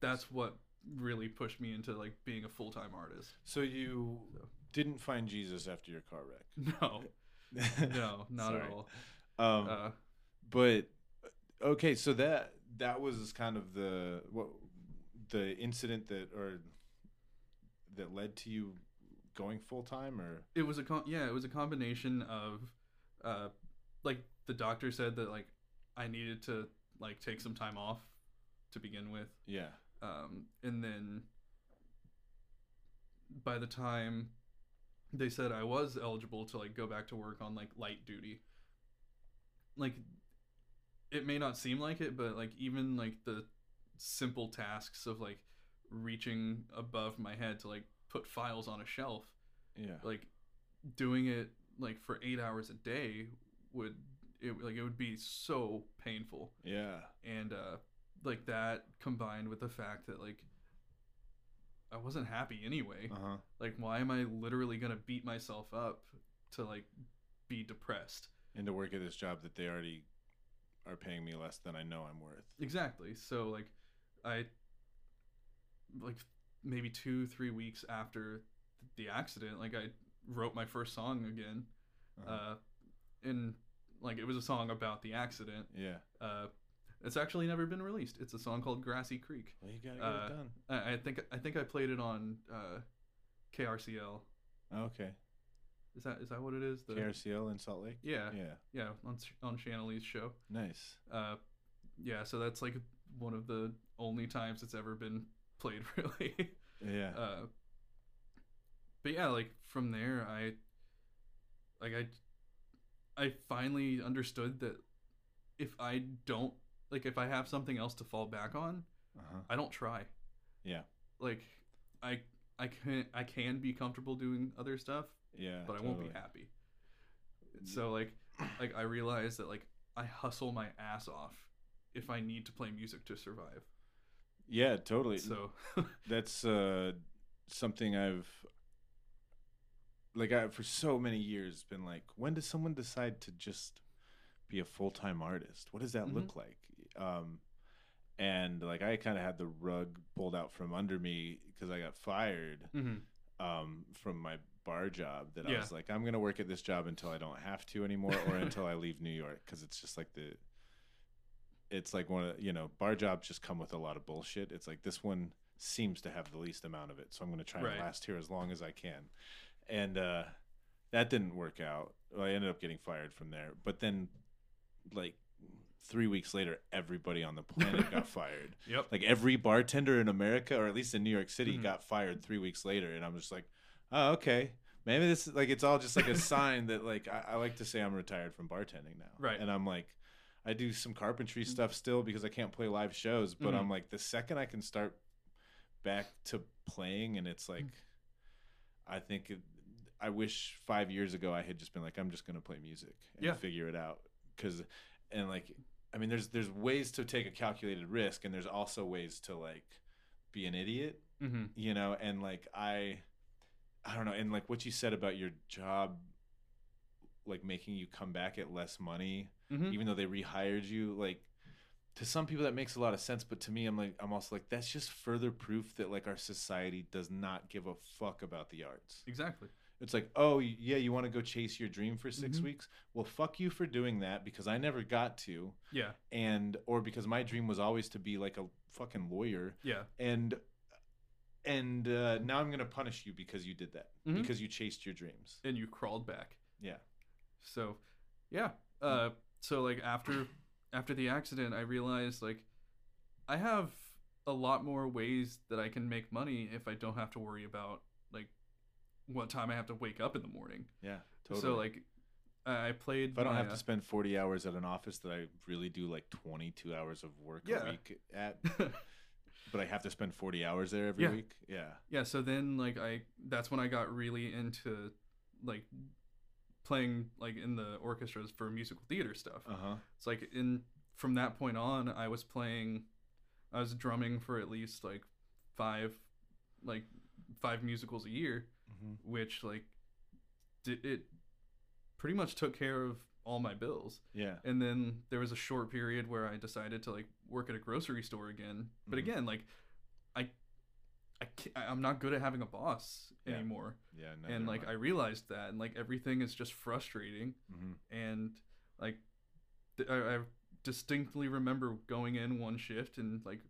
Speaker 2: that's what really pushed me into like being a full-time artist
Speaker 1: So you
Speaker 2: So.
Speaker 1: didn't find Jesus after your car wreck?
Speaker 2: no No, not at all
Speaker 1: Um,
Speaker 2: uh
Speaker 1: but okay, so that that was kind of the what the incident that or that led to you going full time or?
Speaker 2: It was a con- yeah it was a combination of uh like the doctor said that like i needed to like take some time off to begin with.
Speaker 1: Yeah.
Speaker 2: Um and then by the time they said i was eligible to like go back to work on like light duty like it may not seem like it but like even like the simple tasks of like reaching above my head to like put files on a shelf.
Speaker 1: Yeah.
Speaker 2: Like doing it like for eight hours a day would it like it would be so painful.
Speaker 1: Yeah.
Speaker 2: And uh like that combined with the fact that like i wasn't happy anyway.
Speaker 1: Uh-huh.
Speaker 2: Like why am i literally gonna beat myself up to like be depressed?
Speaker 1: And to work at this job that they already are paying me less than I know I'm worth.
Speaker 2: Exactly. So like i like maybe two three weeks after the accident like i wrote my first song again
Speaker 1: uh
Speaker 2: uh and like it was a song about the accident.
Speaker 1: Yeah.
Speaker 2: Uh it's actually never been released. It's a song called grassy creek.
Speaker 1: Well you gotta get
Speaker 2: uh,
Speaker 1: it done.
Speaker 2: I, I think i think i played it on uh krcl
Speaker 1: okay.
Speaker 2: Is that is that what it is? The
Speaker 1: KRCL in Salt Lake?
Speaker 2: Yeah.
Speaker 1: Yeah.
Speaker 2: Yeah on on Shanley's show.
Speaker 1: Nice.
Speaker 2: Uh yeah so that's like one of the only times it's ever been played really.
Speaker 1: Yeah.
Speaker 2: Uh but yeah like from there i like i i finally understood that if i don't like if i have something else to fall back on
Speaker 1: uh-huh.
Speaker 2: I don't try.
Speaker 1: Yeah.
Speaker 2: like i i can i can be comfortable doing other stuff
Speaker 1: yeah
Speaker 2: but i won't be happy. So like like i realize that like i hustle my ass off if i need to play music to survive.
Speaker 1: Yeah totally.
Speaker 2: So
Speaker 1: that's uh something I've like I for so many years been like when does someone decide to just be a full-time artist? What does that
Speaker 2: Mhm.
Speaker 1: look like? Um and like I kind of had the rug pulled out from under me because I got fired
Speaker 2: mhm.
Speaker 1: um from my bar job that I was like I'm going to work at this job until I don't have to anymore or until I leave New York cuz it's just like the it's like one of you know bar jobs just come with a lot of bullshit. It's like this one seems to have the least amount of it so i'm going to try
Speaker 2: Right.
Speaker 1: and last here as long as i can. And uh that didn't work out. Well, i ended up getting fired from there. But then like three weeks later everybody on the planet got fired.
Speaker 2: Yep.
Speaker 1: Like every bartender in america or at least in new york city
Speaker 2: Mhm.
Speaker 1: got fired three weeks later and i'm just like oh okay. Maybe this is like it's all just like a sign that like I, I like to say i'm retired from bartending now.
Speaker 2: Right.
Speaker 1: and i'm like i do some carpentry stuff still because i can't play live shows but
Speaker 2: Mhm.
Speaker 1: i'm like the second i can start back to playing and it's like i think it, i wish five years ago i had just been like i'm just gonna play music and
Speaker 2: Yeah.
Speaker 1: figure it out because and like i mean there's there's ways to take a calculated risk and there's also ways to like be an idiot
Speaker 2: hmm
Speaker 1: you know and like i i don't know and like what you said about your job like making you come back at less money
Speaker 2: hmm
Speaker 1: even though they rehired you like to some people that makes a lot of sense but to me i'm like i'm also like that's just further proof that like our society does not give a fuck about the arts.
Speaker 2: Exactly.
Speaker 1: It's like oh yeah you want to go chase your dream for 6
Speaker 2: Mhm.
Speaker 1: weeks? Well fuck you for doing that because i never got to.
Speaker 2: Yeah.
Speaker 1: And or because my dream was always to be like a fucking lawyer.
Speaker 2: Yeah.
Speaker 1: And and uh, now i'm gonna punish you because you did that.
Speaker 2: Mhm.
Speaker 1: because you chased your dreams.
Speaker 2: And you crawled back.
Speaker 1: Yeah
Speaker 2: so yeah uh so like after after the accident i realized like i have a lot more ways that i can make money if i don't have to worry about like what time i have to wake up in the morning.
Speaker 1: Yeah totally.
Speaker 2: so like i played
Speaker 1: if i don't
Speaker 2: my,
Speaker 1: have
Speaker 2: uh,
Speaker 1: to spend 40 hours at an office that i really do like 22 hours of work
Speaker 2: Yeah.
Speaker 1: a week at but i have to spend 40 hours there every
Speaker 2: Yeah.
Speaker 1: week? Yeah.
Speaker 2: Yeah so then like i that's when i got really into like playing like in the orchestras for musical theater stuff.
Speaker 1: Uh-huh.
Speaker 2: It's like in from that point on i was playing i was drumming for at least like five like five musicals a year
Speaker 1: hmm
Speaker 2: which like did it pretty much took care of all my bills.
Speaker 1: Yeah.
Speaker 2: And then there was a short period where i decided to like work at a grocery store again. But
Speaker 1: Mhm.
Speaker 2: again like I i'm not good at having a boss
Speaker 1: Yeah.
Speaker 2: anymore
Speaker 1: yeah
Speaker 2: and like i realized that and like everything is just frustrating
Speaker 1: hmm
Speaker 2: and like th- I, I distinctly remember going in one shift and like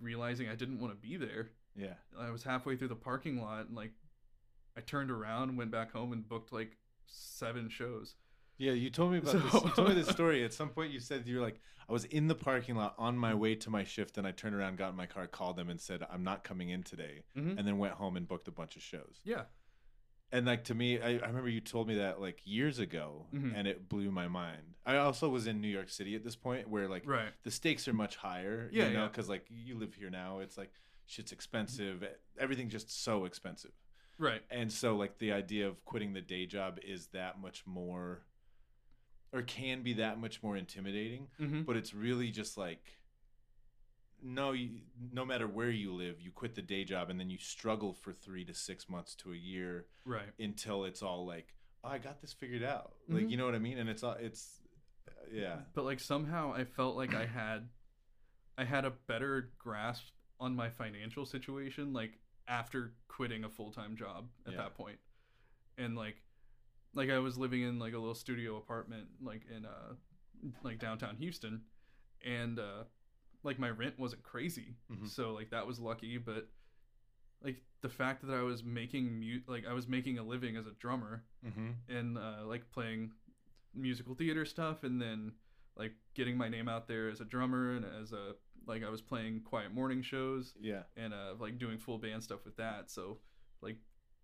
Speaker 2: realizing I didn't want to be there.
Speaker 1: Yeah.
Speaker 2: I was halfway through the parking lot and like I turned around, went back home and booked like seven shows.
Speaker 1: Yeah, you told me about
Speaker 2: So-
Speaker 1: this. You told me this story. At some point, you said you were like, I was in the parking lot on my way to my shift, and I turned around, got in my car, called them, and said, I'm not coming in today,
Speaker 2: Mhm.
Speaker 1: and then went home and booked a bunch of shows.
Speaker 2: Yeah.
Speaker 1: And like to me, I, I remember you told me that like years ago,
Speaker 2: Mhm.
Speaker 1: and it blew my mind. I also was in New York City at this point, where like
Speaker 2: Right.
Speaker 1: the stakes are much higher.
Speaker 2: Yeah,
Speaker 1: you know,
Speaker 2: yeah.
Speaker 1: because like you live here now, it's like shit's expensive. Everything's just so expensive.
Speaker 2: Right.
Speaker 1: and so like the idea of quitting the day job is that much more or can be that much more intimidating
Speaker 2: Mm-hmm.
Speaker 1: but it's really just like no you, no matter where you live you quit the day job and then you struggle for 3 to 6 months to a year
Speaker 2: Right.
Speaker 1: until it's all like oh, I got this figured out like
Speaker 2: Mhm.
Speaker 1: you know what I mean and it's all it's yeah
Speaker 2: But like somehow I felt like I had I had a better grasp on my financial situation like after quitting a full-time job at
Speaker 1: Yeah.
Speaker 2: that. And like like I was living in like a little studio apartment like in uh like downtown Houston and uh like my rent wasn't crazy.
Speaker 1: Mhm.
Speaker 2: So like that was lucky, but like the fact that I was making mu- like I was making a living as a drummer
Speaker 1: mm-hmm.
Speaker 2: and uh, like playing musical theater stuff and then like getting my name out there as a drummer and as a like I was playing quiet morning shows
Speaker 1: yeah
Speaker 2: and uh, like doing full band stuff with that so like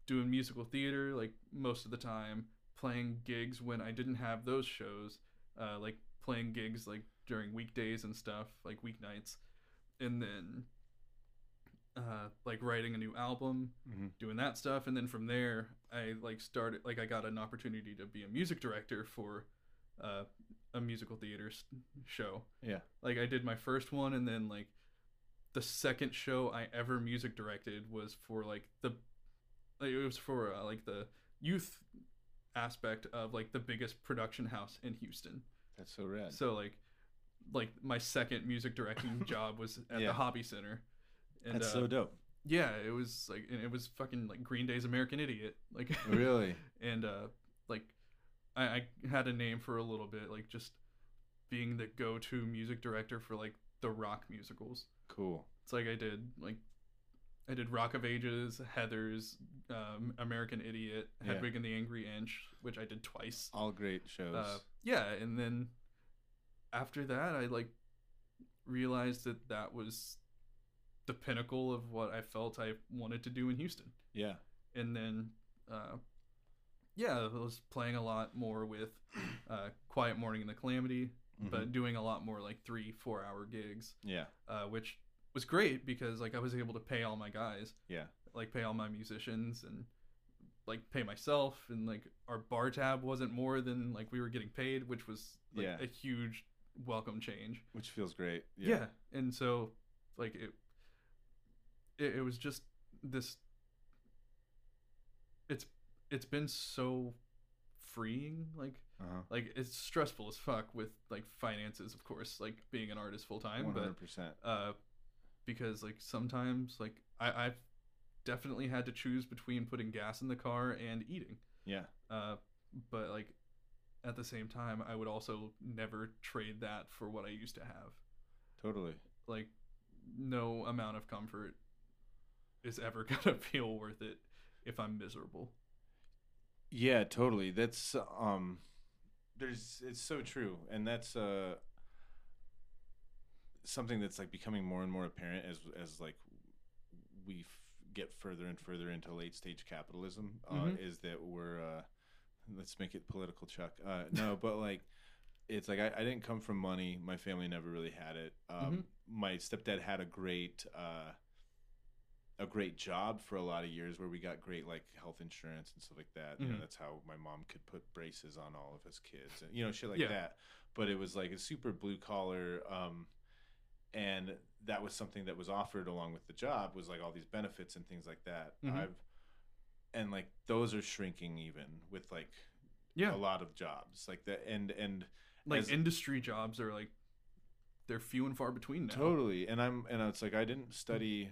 Speaker 2: doing musical theater like most of the time playing gigs when I didn't have those shows uh, like playing gigs like during weekdays and stuff like weeknights. And then uh, like writing a new album
Speaker 1: mm-hmm.
Speaker 2: doing that stuff. And then from there i like started like i got an opportunity to be a music director for uh, a musical theater s- show.
Speaker 1: Yeah.
Speaker 2: Like i did my first one and then like the second show i ever music directed was for like the like, it was for uh, like the youth aspect of like the biggest production house in houston
Speaker 1: that's so rad
Speaker 2: so like like my second music directing job was at
Speaker 1: Yeah.
Speaker 2: the hobby center and
Speaker 1: that's
Speaker 2: uh,
Speaker 1: so dope
Speaker 2: yeah, it was like and it was fucking like Green Day's American Idiot. Like
Speaker 1: really
Speaker 2: and uh like I, I had a name for a little bit, like just being the go to music director for like the rock musicals.
Speaker 1: cool
Speaker 2: It's like I did like I did Rock of Ages, Heather's, um, American Idiot,
Speaker 1: Yeah.
Speaker 2: Hedwig and the Angry Inch, which I did twice.
Speaker 1: all great shows
Speaker 2: Uh, yeah, and then after that, I like realized that that was the pinnacle of what I felt I wanted to do in Houston.
Speaker 1: yeah
Speaker 2: And then, uh, yeah, I was playing a lot more with uh, Quiet Morning and the Calamity,
Speaker 1: Mhm.
Speaker 2: but doing a lot more like three, four hour gigs,
Speaker 1: yeah
Speaker 2: uh, which was great because like I was able to pay all my guys,
Speaker 1: yeah.
Speaker 2: Like pay all my musicians and like pay myself. And like our bar tab wasn't more than like we were getting paid which was like
Speaker 1: Yeah.
Speaker 2: a huge welcome change.
Speaker 1: Which feels great.
Speaker 2: Yeah. and so like it, it it was just this it's it's been so freeing like
Speaker 1: uh-huh.
Speaker 2: like it's stressful as fuck with like finances of course like being an artist full time but uh, because like sometimes like I, I've definitely had to choose between putting gas in the car and eating.
Speaker 1: Yeah,
Speaker 2: Uh, but like at the same time, I would also never trade that for what I used to have.
Speaker 1: totally.
Speaker 2: Like no amount of comfort is ever gonna feel worth it if I'm miserable.
Speaker 1: Yeah, totally. That's um, there's it's so true, and that's uh something that's like becoming more and more apparent as as like we f- get further and further into late stage capitalism. Uh,
Speaker 2: Mhm.
Speaker 1: Is that we're uh, let's make it political, Chuck. Uh, no, but like. It's like I, I didn't come from money. My family never really had it. Um, My stepdad had a great uh, a great job for a lot of years where we got great like health insurance and stuff like that. You know,
Speaker 2: Mhm.
Speaker 1: that's how my mom could put braces on all of his kids and you know shit like
Speaker 2: Yeah.
Speaker 1: that. But it was like a super blue collar um and that was something that was offered along with the job was like all these benefits and things like that.
Speaker 2: Mhm.
Speaker 1: I've and like those are shrinking even with like
Speaker 2: Yeah,
Speaker 1: a lot of jobs like that and and
Speaker 2: like
Speaker 1: as-
Speaker 2: industry jobs are like they're few and far between now.
Speaker 1: Totally. And I'm and it's like I didn't study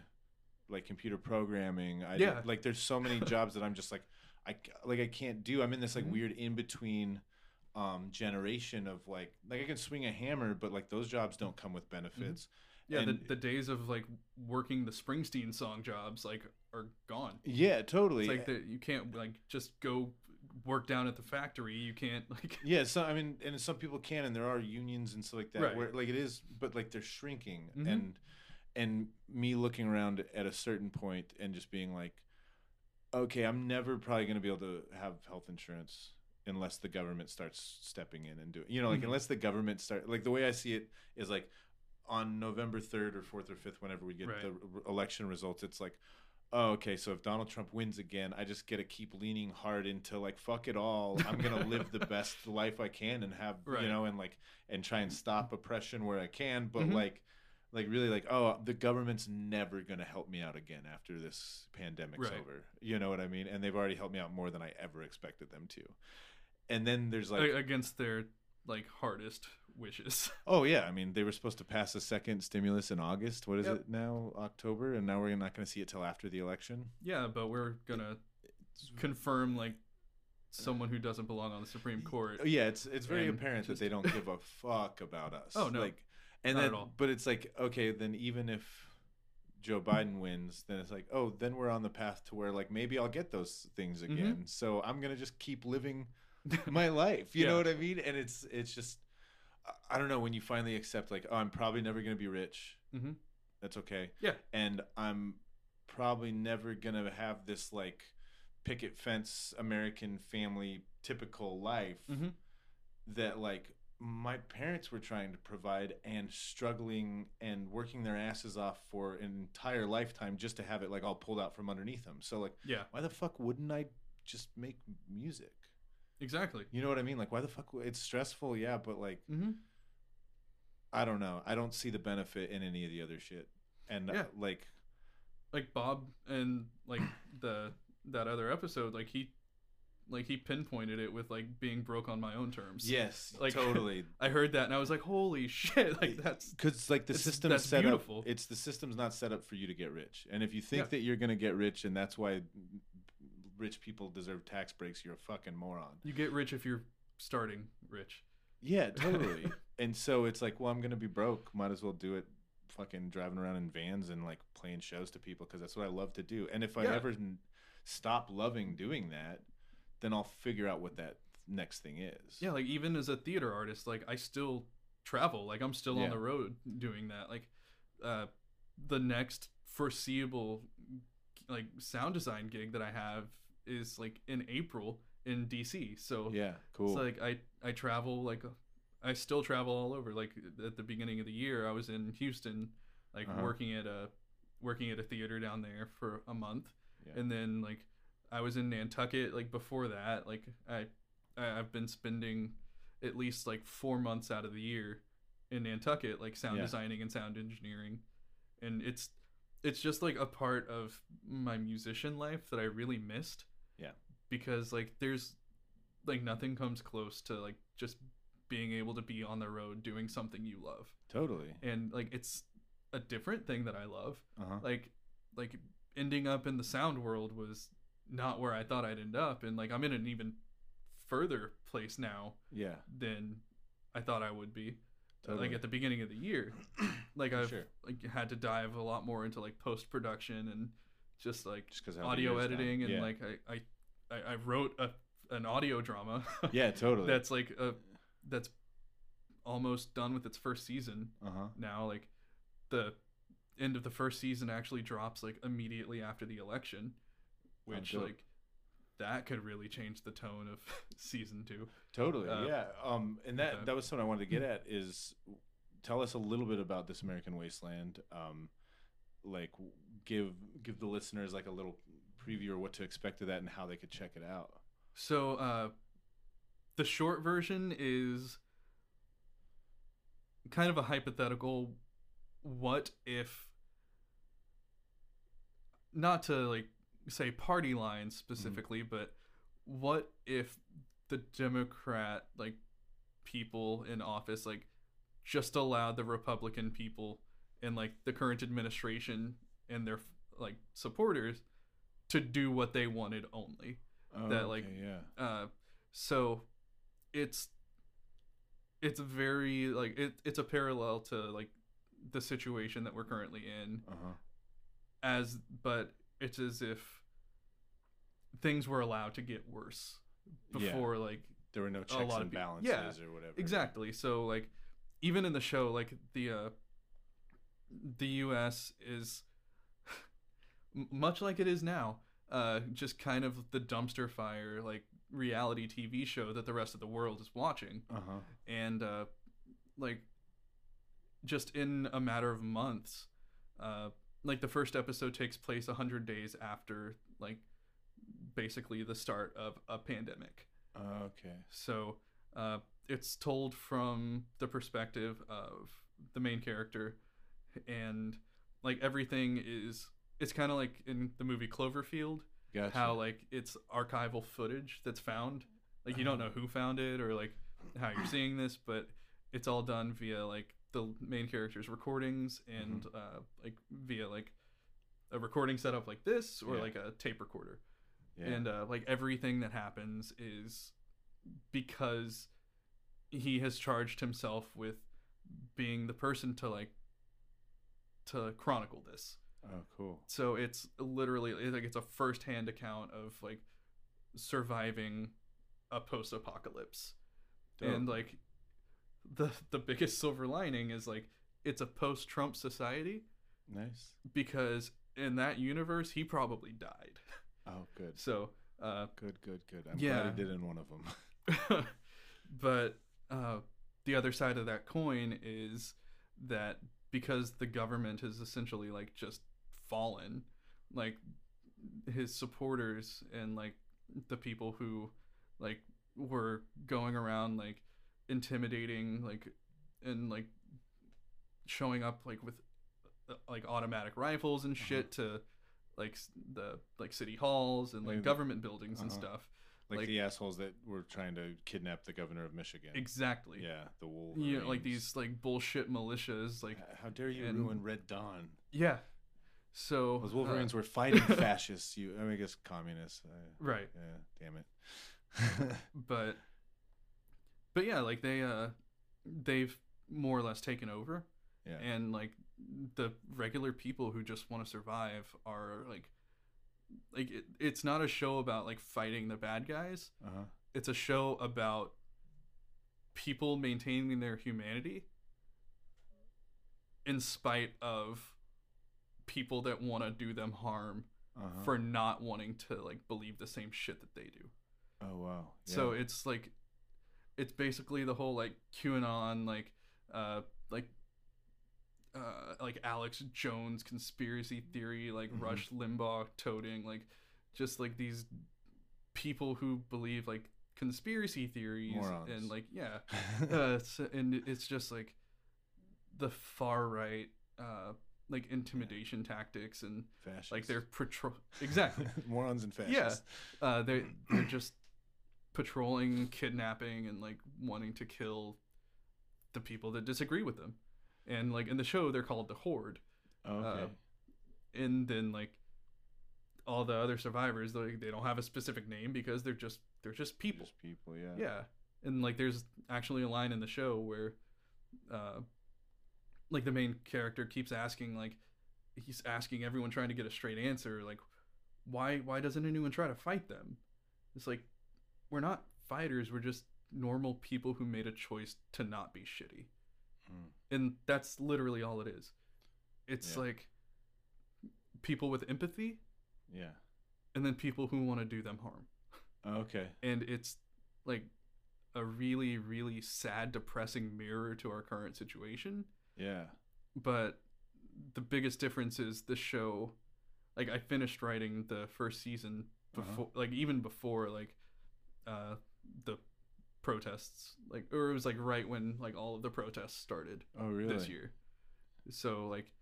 Speaker 1: like computer programming. I
Speaker 2: Yeah.
Speaker 1: like there's so many jobs that I'm just like I like I can't do. I'm in this like
Speaker 2: Mhm.
Speaker 1: weird in between um generation of like like I can swing a hammer but like those jobs don't come with benefits.
Speaker 2: Yeah,
Speaker 1: And-
Speaker 2: the, the days of like working the Springsteen song jobs like are gone.
Speaker 1: yeah, totally.
Speaker 2: It's like that you can't like just go work down at the factory. You can't like
Speaker 1: Yeah, so I mean, and some people can, and there are unions and stuff like that.
Speaker 2: Right.
Speaker 1: Where like it is, but like they're shrinking,
Speaker 2: Mhm.
Speaker 1: and and me looking around at a certain point and just being like, okay, I'm never probably going to be able to have health insurance unless the government starts stepping in and doing, you know, like
Speaker 2: Mhm.
Speaker 1: unless the government start, like the way I see it is like on November third or fourth or fifth, whenever we get
Speaker 2: Right.
Speaker 1: the r- election results, it's like. Oh, okay. So if Donald Trump wins again, I just get to keep leaning hard into like fuck it all. I'm gonna live the best life I can and have
Speaker 2: Right.
Speaker 1: you know and like and try and stop oppression where I can. But
Speaker 2: Mhm.
Speaker 1: like like really like oh the government's never gonna help me out again after this pandemic's
Speaker 2: Right.
Speaker 1: over. You know what I mean? And they've already helped me out more than I ever expected them to. And then there's like
Speaker 2: against their like hardest wishes.
Speaker 1: Oh yeah, I mean they were supposed to pass a second stimulus in August. What is
Speaker 2: Yep.
Speaker 1: it now? October, and now we're not going to see it till after the election.
Speaker 2: yeah, but we're gonna confirm like someone who doesn't belong on the Supreme Court.
Speaker 1: Oh, yeah, it's it's very apparent that they don't give a fuck about us.
Speaker 2: Oh, no.
Speaker 1: like, and
Speaker 2: Not
Speaker 1: then
Speaker 2: at all.
Speaker 1: but it's like okay, then even if Joe Biden wins, then it's like oh, then we're on the path to where like maybe I'll get those things
Speaker 2: Mm-hmm.
Speaker 1: again. So I'm gonna just keep living my life. You know what I mean? And it's it's just I- don't know when you finally accept like oh, I'm probably never gonna be rich.
Speaker 2: Mhm.
Speaker 1: That's okay.
Speaker 2: Yeah.
Speaker 1: and I'm probably never gonna have this like picket fence American family typical life
Speaker 2: Mhm.
Speaker 1: that like my parents were trying to provide and struggling and working their asses off for an entire lifetime just to have it like all pulled out from underneath them. So like
Speaker 2: Yeah,
Speaker 1: why the fuck wouldn't I just make music?
Speaker 2: Exactly.
Speaker 1: You know what I mean? Like why the fuck it's stressful, yeah, but like
Speaker 2: Mm-hmm.
Speaker 1: I don't know. I don't see the benefit in any of the other shit. And uh,
Speaker 2: Yeah.
Speaker 1: like
Speaker 2: Like Bob and like the that other episode, like he like he pinpointed it with like being broke on my own terms.
Speaker 1: yes,
Speaker 2: Like-
Speaker 1: totally.
Speaker 2: I heard that and I was like, holy shit! Like that's
Speaker 1: because like the
Speaker 2: that's
Speaker 1: set
Speaker 2: beautiful.
Speaker 1: up it's the system's not set up for you to get rich and if you think
Speaker 2: Yeah.
Speaker 1: that you're gonna get rich and that's why rich people deserve tax breaks you're a fucking moron
Speaker 2: you get rich if you're starting rich.
Speaker 1: yeah totally and so it's like well i'm gonna be broke might as well do it fucking driving around in vans and like playing shows to people because that's what i love to do and if i
Speaker 2: Yeah.
Speaker 1: ever stop loving doing that then i'll figure out what that next thing is
Speaker 2: Yeah, like even as a theater artist, like I still travel. Like I'm still
Speaker 1: Yeah.
Speaker 2: on the road doing that. Like uh the next foreseeable like sound design gig that I have is like in April in DC. So
Speaker 1: yeah cool
Speaker 2: it's like I I travel like I still travel all over. Like at the beginning of the year, I was in Houston, like
Speaker 1: Uh-huh.
Speaker 2: working at a working at a theater down there for a month,
Speaker 1: Yeah.
Speaker 2: and then like I was in Nantucket. Like before that, like I, I I've been spending at least like four months out of the year in Nantucket, like sound
Speaker 1: Yeah.
Speaker 2: designing and sound engineering, and it's it's just like a part of my musician life that I really missed. Because like there's like nothing comes close to like just being able to be on the road doing something you love.
Speaker 1: totally
Speaker 2: And like it's a different thing that I love.
Speaker 1: uh-huh
Speaker 2: Like like ending up in the sound world was not where I thought I'd end up and like I'm in an even further place now
Speaker 1: yeah
Speaker 2: than I thought I would be.
Speaker 1: totally
Speaker 2: Like at the beginning of the year. Like I've
Speaker 1: Sure.
Speaker 2: like had to dive a lot more into like post production and just like
Speaker 1: just
Speaker 2: audio editing and
Speaker 1: yeah.
Speaker 2: like I, I I I wrote a an audio drama.
Speaker 1: Yeah totally.
Speaker 2: That's like a that's almost done with its first season
Speaker 1: uh-huh.
Speaker 2: now. Like the end of the first season actually drops like immediately after the election which
Speaker 1: dope.
Speaker 2: like that could really change the tone of season 2
Speaker 1: Totally,
Speaker 2: Uh,
Speaker 1: yeah. Um, and that that was something I wanted to get at is tell us a little bit about this American Wasteland. Um, like give give the listeners like a little preview or what to expect of that and how they could check it out.
Speaker 2: So uh the short version is kind of a hypothetical what if not to like say party lines specifically, but what if the Democrat like people in office like just allowed the Republican people and like the current administration and their like supporters to do what they wanted only.
Speaker 1: Oh,
Speaker 2: That, like,
Speaker 1: okay, yeah,
Speaker 2: Uh, so it's it's very like it, it's a parallel to like the situation that we're currently in
Speaker 1: Uh-huh.
Speaker 2: as but it's as if things were allowed to get worse
Speaker 1: Yeah.
Speaker 2: before like
Speaker 1: There were no
Speaker 2: a
Speaker 1: checks
Speaker 2: lot
Speaker 1: and
Speaker 2: of
Speaker 1: balances
Speaker 2: yeah,
Speaker 1: or whatever.
Speaker 2: exactly so like even in the show like the uh the US is m- much like it is now uh just kind of the dumpster fire like reality TV show that the rest of the world is watching
Speaker 1: Uh-huh.
Speaker 2: and uh like just in a matter of months uh like the first episode takes place 100 days after like basically the start of a pandemic
Speaker 1: okay.
Speaker 2: so uh it's told from the perspective of the main character and like everything is it's kind of like in the movie Cloverfield
Speaker 1: Gotcha.
Speaker 2: how like it's archival footage that's found like you don't know who found it or like how you're seeing this but it's all done via like the main character's recordings and uh like via like a recording setup like this or
Speaker 1: Yeah.
Speaker 2: like a tape recorder
Speaker 1: yeah.
Speaker 2: and uh like everything that happens is because he has charged himself with being the person to like to chronicle this
Speaker 1: oh, cool.
Speaker 2: so it's literally it's like it's a first-hand account of like surviving a post-apocalypse and like the the biggest silver lining is like it's a post-trump society
Speaker 1: Nice.
Speaker 2: because in that universe he probably died
Speaker 1: Oh, good.
Speaker 2: so uh
Speaker 1: Good, good, good. I'm
Speaker 2: Yeah.
Speaker 1: glad he did in one of them.
Speaker 2: but uh the other side of that coin is that because the government has essentially like just fallen like his supporters and like the people who like were going around like intimidating like and like showing up like with uh, like automatic rifles and shit to like the like city halls and like
Speaker 1: the-
Speaker 2: government buildings and
Speaker 1: uh-huh.
Speaker 2: stuff
Speaker 1: Like,
Speaker 2: Like-
Speaker 1: the assholes that were trying to kidnap the governor of Michigan.
Speaker 2: exactly
Speaker 1: Yeah, the wolves.
Speaker 2: know, like these like bullshit militias like
Speaker 1: How dare you
Speaker 2: and-
Speaker 1: ruin Red Dawn?
Speaker 2: yeah so
Speaker 1: Those
Speaker 2: uh,
Speaker 1: Wolverines were fighting fascists. You, I, mean, I guess communists. Uh,
Speaker 2: right
Speaker 1: yeah, damn it.
Speaker 2: but but yeah like they uh they've more or less taken over
Speaker 1: yeah.
Speaker 2: and like the regular people who just want to survive are like like it, it's not a show about like fighting the bad guys
Speaker 1: Uh-huh.
Speaker 2: it's a show about people maintaining their humanity in spite of people that want to do them harm
Speaker 1: Uh-huh.
Speaker 2: for not wanting to like believe the same shit that they do
Speaker 1: oh wow.
Speaker 2: so it's like it's basically the whole like qanon like uh like uh like alex jones conspiracy theory like
Speaker 1: Mhm.
Speaker 2: rush limbaugh toting like just like these people who believe like conspiracy theories
Speaker 1: Morons.
Speaker 2: and like yeah uh, it's, and it's just like the far right uh like intimidation tactics and
Speaker 1: fascists.
Speaker 2: like they're patrol exactly
Speaker 1: morons and
Speaker 2: Yeah.
Speaker 1: fascists.
Speaker 2: uh they they're just patrolling kidnapping and like wanting to kill the people that disagree with them and like in the show they're called the horde
Speaker 1: Okay.
Speaker 2: uh, and then like all the other survivors they, they don't have a specific name because they're just they're just people
Speaker 1: Just people. Yeah.
Speaker 2: yeah and like there's actually a line in the show where uh like the main character keeps asking like he's asking everyone trying to get a straight answer like why why doesn't anyone try to fight them it's like we're not fighters we're just normal people who made a choice to not be shitty
Speaker 1: Mm.
Speaker 2: and that's literally all it is it's
Speaker 1: Yeah.
Speaker 2: like people with empathy
Speaker 1: Yeah.
Speaker 2: and then people who want to do them harm
Speaker 1: Okay.
Speaker 2: and it's like a really really sad depressing mirror to our current situation
Speaker 1: Yeah.
Speaker 2: but the biggest difference is the show like i finished writing the first season
Speaker 1: Uh-huh.
Speaker 2: before like even before like uh the protests like or it was like right when like all of the protests started
Speaker 1: Oh really?
Speaker 2: this year so like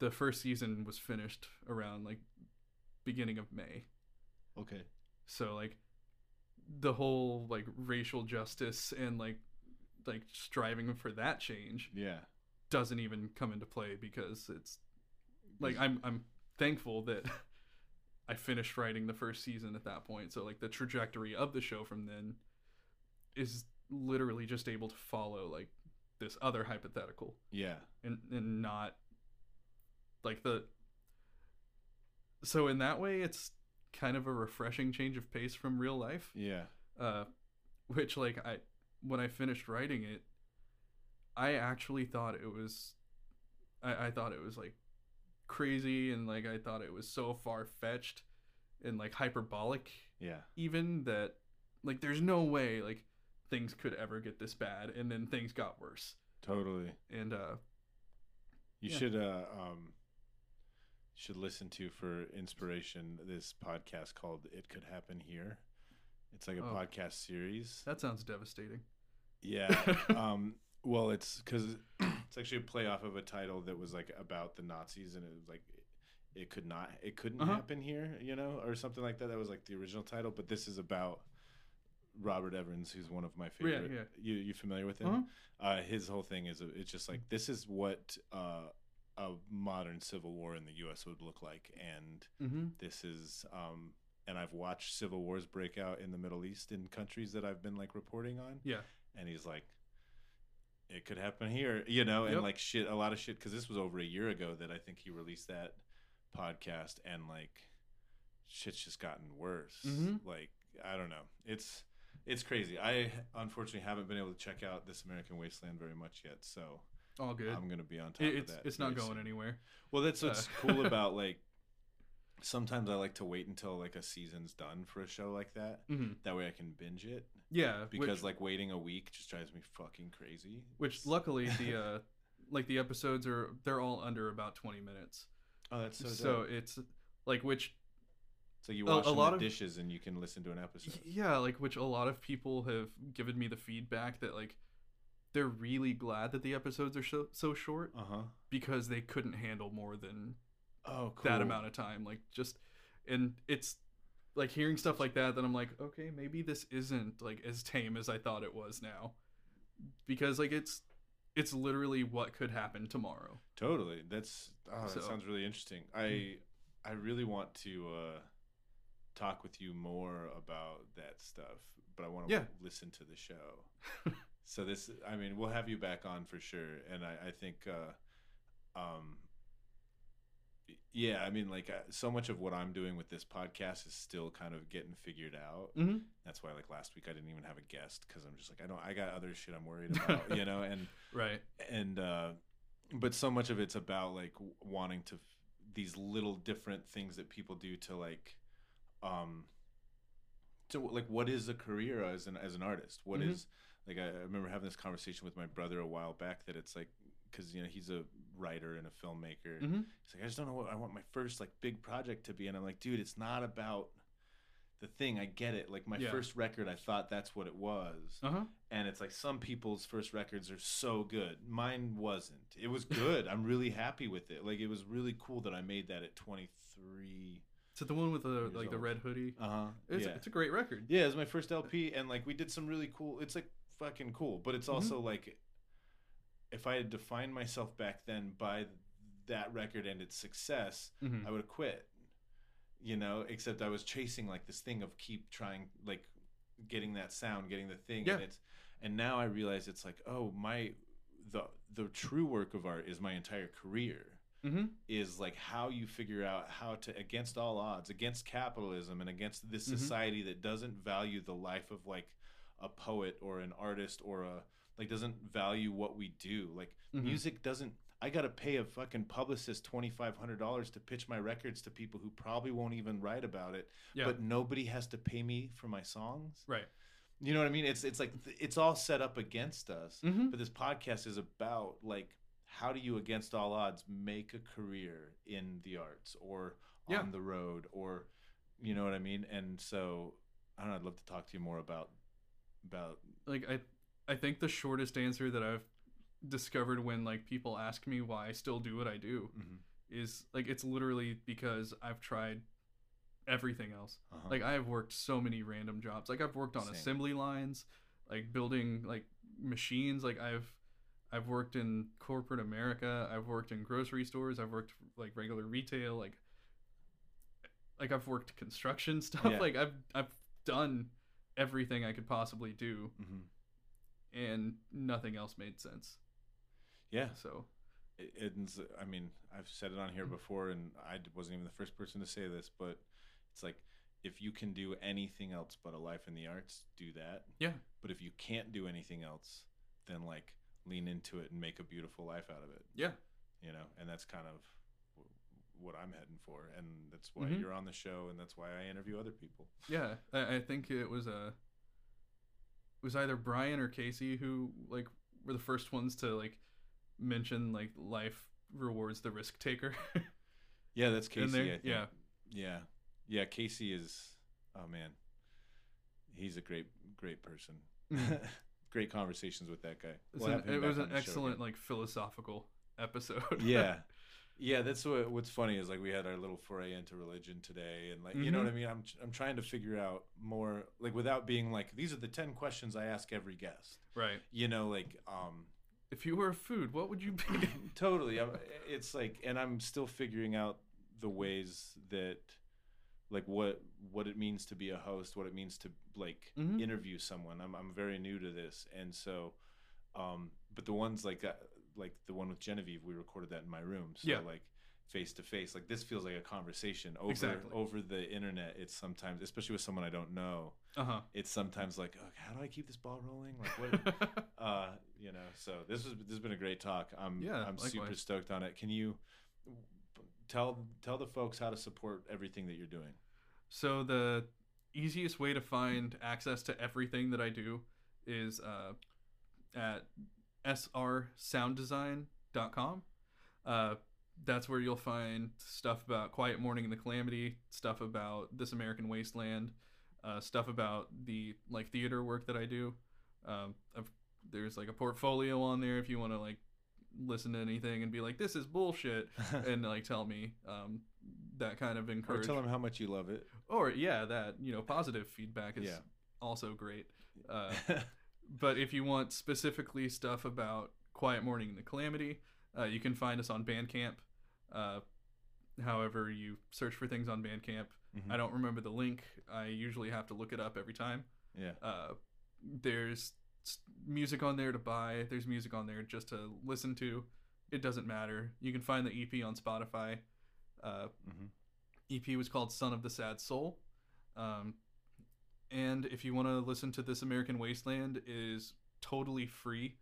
Speaker 2: the first season was finished around like beginning of may
Speaker 1: Okay.
Speaker 2: so like the whole like racial justice and like like striving for that change
Speaker 1: Yeah.
Speaker 2: doesn't even come into play because it's like I'm I'm thankful that I finished writing the first season at that point. So like the trajectory of the show from then is literally just able to follow like this other hypothetical
Speaker 1: Yeah.
Speaker 2: and and not like the so in that way it's kind of a refreshing change of pace from real life
Speaker 1: Yeah.
Speaker 2: uh which like i when i finished writing it i actually thought it was i, I thought it was like crazy and like i thought it was so far-fetched and like hyperbolic
Speaker 1: Yeah.
Speaker 2: even that like there's no way like things could ever get this bad and then things got worse
Speaker 1: Totally.
Speaker 2: and uh
Speaker 1: You
Speaker 2: Yeah.
Speaker 1: should uh um should listen to for inspiration this podcast called It Could Happen Here. It's like a
Speaker 2: Oh.
Speaker 1: podcast series.
Speaker 2: that sounds devastating
Speaker 1: Yeah. um well it's cuz it's actually a play off of a title that was like about the Nazis and it was like it could not it couldn't
Speaker 2: Uh-huh.
Speaker 1: happen here, you know, or something like that. That was like the original title, but this is about Robert Evans, who's one of my favorite.
Speaker 2: yeah.
Speaker 1: You you familiar with him?
Speaker 2: Uh-huh.
Speaker 1: uh, his whole thing is it's just like this is what uh, a modern civil war in the U.S. would look like, and
Speaker 2: mm-hmm.
Speaker 1: this is um, and I've watched civil wars break out in the Middle East in countries that I've been like reporting on,
Speaker 2: yeah
Speaker 1: and he's like, it could happen here, you know, and
Speaker 2: Yep.
Speaker 1: like shit, a lot of shit because this was over a year ago that I think he released that podcast, and like shit's just gotten worse.
Speaker 2: Mhm.
Speaker 1: Like I don't know, it's it's crazy. I unfortunately haven't been able to check out this American Wasteland very much yet, so
Speaker 2: all good
Speaker 1: I'm gonna be on top
Speaker 2: It-
Speaker 1: of that.
Speaker 2: it's not
Speaker 1: very
Speaker 2: going
Speaker 1: soon.
Speaker 2: anywhere
Speaker 1: Well, that's what's
Speaker 2: Uh,
Speaker 1: cool about like. Sometimes I like to wait until like a season's done for a show like that.
Speaker 2: mm-hmm.
Speaker 1: That way I can binge it
Speaker 2: yeah
Speaker 1: because
Speaker 2: which,
Speaker 1: like waiting a week just drives me fucking crazy.
Speaker 2: which luckily the uh like the episodes are they're all under about 20 minutes
Speaker 1: oh, that's so.
Speaker 2: so,
Speaker 1: dope.
Speaker 2: it's like which
Speaker 1: So you wash
Speaker 2: a lot
Speaker 1: the
Speaker 2: of-
Speaker 1: dishes and you can listen to an episode.
Speaker 2: yeah like which a lot of people have given me the feedback that like they're really glad that the episodes are so, so short
Speaker 1: Uh huh.
Speaker 2: because they couldn't handle more than
Speaker 1: Oh, cool.
Speaker 2: that amount of time like just and it's like hearing stuff like that then i'm like okay maybe this isn't like as tame as i thought it was now because like it's it's literally what could happen tomorrow
Speaker 1: Totally. That's oh, that
Speaker 2: So-
Speaker 1: sounds really interesting. I I really want to uh, talk with you more about that stuff, but I want to
Speaker 2: Yeah.
Speaker 1: listen to the show. so this, I mean, we'll have you back on for sure, and I I think. Uh, um, yeah, I mean, like uh, so much of what I'm doing with this podcast is still kind of getting figured out.
Speaker 2: mm-hmm.
Speaker 1: That's why, like last week, I didn't even have a guest because I'm just like, I don't, I got other shit I'm worried about, you know. And
Speaker 2: right
Speaker 1: and uh but so much of it's about like wanting to f- these little different things that people do to like um to like what is a career as an as an artist What is
Speaker 2: Mhm.
Speaker 1: like I, I remember having this conversation with my brother a while back that it's like because you know he's a writer and a filmmaker.
Speaker 2: Mm-hmm.
Speaker 1: he's like i just don't know what i want my first like big project to be. And i'm like dude it's not about the thing. I get it. Like my
Speaker 2: Yeah.
Speaker 1: first record i thought that's what it was.
Speaker 2: Uh-huh.
Speaker 1: And it's like some people's first records are so good. Mine wasn't. It was good. I'm really happy with it. Like it was really cool that i made that at 23
Speaker 2: so the one with the like the red hoodie?
Speaker 1: Uh-huh.
Speaker 2: It's,
Speaker 1: yeah.
Speaker 2: it's a great record.
Speaker 1: Yeah it was my first lp and like we did some really cool it's like fucking cool. But it's
Speaker 2: Mhm.
Speaker 1: also like if i had defined myself back then by that record and its success
Speaker 2: Mhm.
Speaker 1: I would have quit. You know, except I was chasing like this thing of keep trying like getting that sound, getting the thing
Speaker 2: Yeah.
Speaker 1: and it's and now I realize it's like, oh, my the the true work of art is my entire career.
Speaker 2: Mhm.
Speaker 1: Is like how you figure out how to against all odds, against capitalism and against this
Speaker 2: Mhm.
Speaker 1: society that doesn't value the life of like a poet or an artist or a like doesn't value what we do. Like
Speaker 2: Mhm.
Speaker 1: music doesn't I gotta pay a fucking publicist twenty five hundred dollars to pitch my records to people who probably won't even write about it.
Speaker 2: yeah
Speaker 1: But nobody has to pay me for my songs.
Speaker 2: right
Speaker 1: You know what I mean? It's it's like th- it's all set up against us.
Speaker 2: mm-hmm.
Speaker 1: But this podcast is about like how do you against all odds make a career in the arts or
Speaker 2: Yeah.
Speaker 1: on the road or you know what I mean? And so I don't know, I'd love to talk to you more about about
Speaker 2: like i i think the shortest answer that i've discovered when like people ask me why i still do what i do
Speaker 1: mhm,
Speaker 2: is like it's literally because i've tried everything else
Speaker 1: uh-huh.
Speaker 2: like i have worked so many random jobs like i've worked on
Speaker 1: Same.
Speaker 2: assembly lines like building like machines like i've i've worked in corporate america i've worked in grocery stores i've worked like regular retail like like i've worked construction stuff
Speaker 1: Yeah.
Speaker 2: like i've i've done everything i could possibly do
Speaker 1: Mhm.
Speaker 2: And nothing else made sense
Speaker 1: Yeah.
Speaker 2: So
Speaker 1: it's, I mean, I've said it on here before, and i wasn't even the first person to say this, but it's like if you can do anything else but a life in the arts, do that.
Speaker 2: yeah,
Speaker 1: But if you can't do anything else, then like lean into it and make a beautiful life out of it.
Speaker 2: yeah,
Speaker 1: You know, and that's kind of what I'm heading for, and that's why
Speaker 2: Mhm.
Speaker 1: you're on the show, and that's why I interview other people.
Speaker 2: yeah. I, think it was a was either Brian or Casey who like were the first ones to like mention like life rewards the risk taker.
Speaker 1: Yeah, that's Casey. I think.
Speaker 2: Yeah.
Speaker 1: yeah, yeah. Casey is. Oh man, he's a great, great person. Mm. great conversations with that guy. We'll
Speaker 2: an- it was an excellent like philosophical episode.
Speaker 1: yeah yeah that's what what's funny is like we had our little foray into religion today and like you know what i mean i'm i'm trying to figure out more like without being like these are the 10 questions i ask every guest
Speaker 2: right.
Speaker 1: you know like um
Speaker 2: If you were a food, what would you be?
Speaker 1: totally I'm, it's like and i'm still figuring out the ways that like what what it means to be a host what it means to like
Speaker 2: Mhm.
Speaker 1: interview someone i'm i'm very new to this and so um but the ones like uh, like the one with genevieve we recorded that in my room. So
Speaker 2: Yeah.
Speaker 1: like face to face like this feels like a conversation. Over
Speaker 2: Exactly.
Speaker 1: over the internet it's sometimes especially with someone i don't know
Speaker 2: Uh huh.
Speaker 1: it's sometimes like oh, how do i keep this ball rolling? Like what uh you know so this was this has been a great talk. I'm
Speaker 2: Yeah,
Speaker 1: i'm super stoked on it. Can you tell tell the folks how to support everything that you're doing?
Speaker 2: So the easiest way to find access to everything that I do is uh, at srsounddesign.com. Uh, that's where you'll find stuff about Quiet Morning and the Calamity, stuff about This American Wasteland, uh, stuff about the like theater work that I do. Um, there's like a portfolio on there if you want to like listen to anything and be like, this is bullshit, and like tell me. Um, that kind of
Speaker 1: or tell them how much you love it
Speaker 2: or yeah that you know positive feedback is
Speaker 1: Yeah.
Speaker 2: also great uh, but if you want specifically stuff about quiet morning and the calamity uh, you can find us on bandcamp uh, however you search for things on bandcamp.
Speaker 1: Mhm.
Speaker 2: i don't remember the link. I usually have to look it up every time.
Speaker 1: Yeah.
Speaker 2: Uh, there's music on there to buy. There's music on there just to listen to. It doesn't matter. You can find the ep on spotify. Uh,
Speaker 1: Mhm.
Speaker 2: ep was called son of the sad soul. Um, and if you want to listen to this american wasteland it is totally free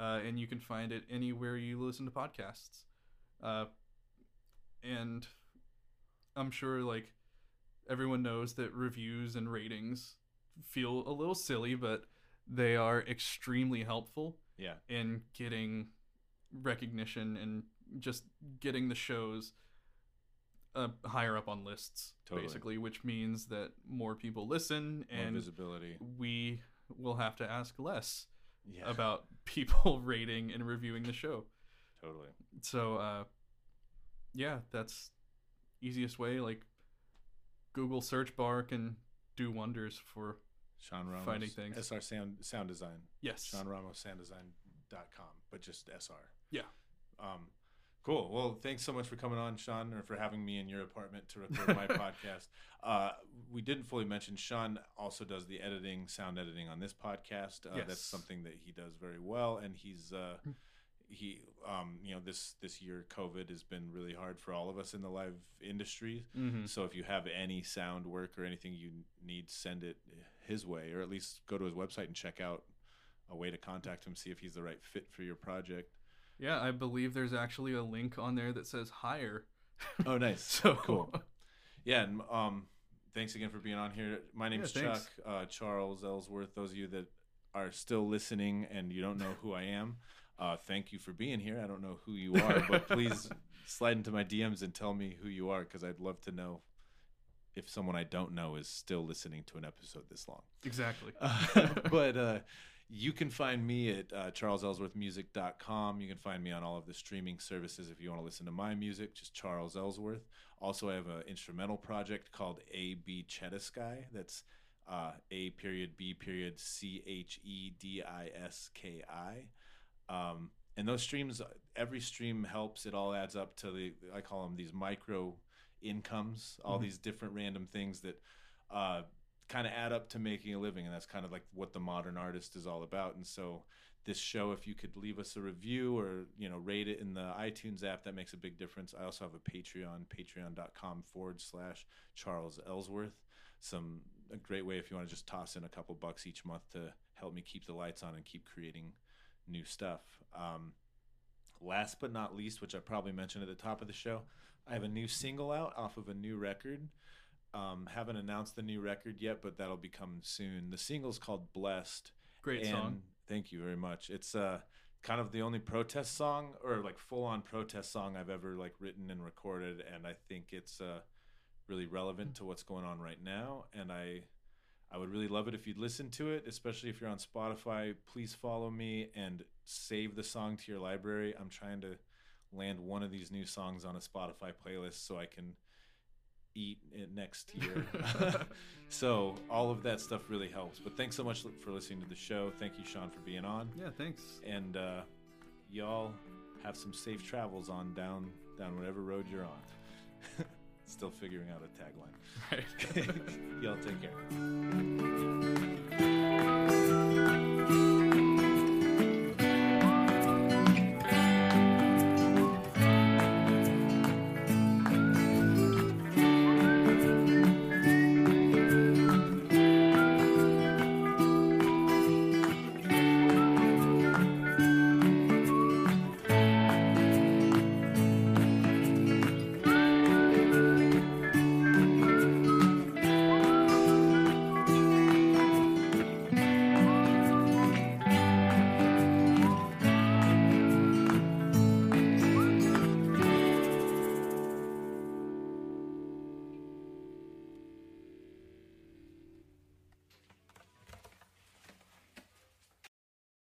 Speaker 2: uh, and you can find it anywhere you listen to podcasts. Uh, and i'm sure like everyone knows that reviews and ratings feel a little silly, but they are extremely helpful
Speaker 1: yeah.
Speaker 2: in getting recognition and just getting the shows uh, higher up on lists,
Speaker 1: Totally.
Speaker 2: basically, which means that more people listen
Speaker 1: more
Speaker 2: and
Speaker 1: visibility
Speaker 2: we will have to ask less
Speaker 1: yeah
Speaker 2: about people rating and reviewing the show.
Speaker 1: totally
Speaker 2: So, uh, yeah, that's easiest way. Like Google search bar can do wonders for
Speaker 1: sean ramos
Speaker 2: Finding things.
Speaker 1: sr sound sound design
Speaker 2: yes.
Speaker 1: sean ramos sound design dot com, but just sr
Speaker 2: Yeah.
Speaker 1: Um, cool. Well, thanks so much for coming on, Sean, or for having me in your apartment to record my podcast. Uh, we didn't fully mention Sean also does the editing, sound editing on this podcast. Uh,
Speaker 2: Yes.
Speaker 1: That's something that he does very well, and he's uh, he um, you know this this year COVID has been really hard for all of us in the live industry.
Speaker 2: Mm-hmm.
Speaker 1: So if you have any sound work or anything you need, send it his way, or at least go to his website and check out a way to contact him, see if he's the right fit for your project.
Speaker 2: Yeah, I believe there's actually a link on there that says hire.
Speaker 1: Oh, nice.
Speaker 2: So
Speaker 1: cool. Yeah, and um, thanks again for being on here. My name's
Speaker 2: Yeah,
Speaker 1: Chuck uh, Charles Ellsworth. Those of you that are still listening and you don't know who I am, uh, thank you for being here. I don't know who you are, but please slide into my DMs and tell me who you are because I'd love to know if someone I don't know is still listening to an episode this long.
Speaker 2: Exactly.
Speaker 1: but uh, you can find me at uh, charlesellsworthmusic.com. You can find me on all of the streaming services if you want to listen to my music, just Charles Ellsworth. Also, I have an instrumental project called A B Chediski. That's uh, A period B period C H E D I S K I. Um, and those streams, every stream helps. It all adds up to the, I call them these micro incomes, all
Speaker 2: Mhm.
Speaker 1: these different random things that uh, kind of add up to making a living and that's kind of like what the modern artist is all about. And so this show if you could leave us a review or you know rate it in the itunes app that makes a big difference. I also have a patreon patreon.com forward slash charles ellsworth. Some a great way if you want to just toss in a couple bucks each month to help me keep the lights on and keep creating new stuff. Um, last but not least which i probably mentioned at the top of the show i have a new single out off of a new record um, haven't announced the new record yet, but that'll be coming soon. The single's called "Blessed."
Speaker 2: Great
Speaker 1: and
Speaker 2: song.
Speaker 1: Thank you very much. It's uh, kind of the only protest song or like full-on protest song I've ever like written and recorded, and I think it's uh, really relevant to what's going on right now. And I, I would really love it if you'd listen to it, especially if you're on Spotify. Please follow me and save the song to your library. I'm trying to land one of these new songs on a Spotify playlist so I can eat it next year. so all of that stuff really helps. But thanks so much for listening to the show. Thank you, Sean, for being on.
Speaker 2: Yeah, thanks.
Speaker 1: And uh, y'all have some safe travels on down down whatever road you're on. Still figuring out a tagline.
Speaker 2: Right.
Speaker 1: y'all take care.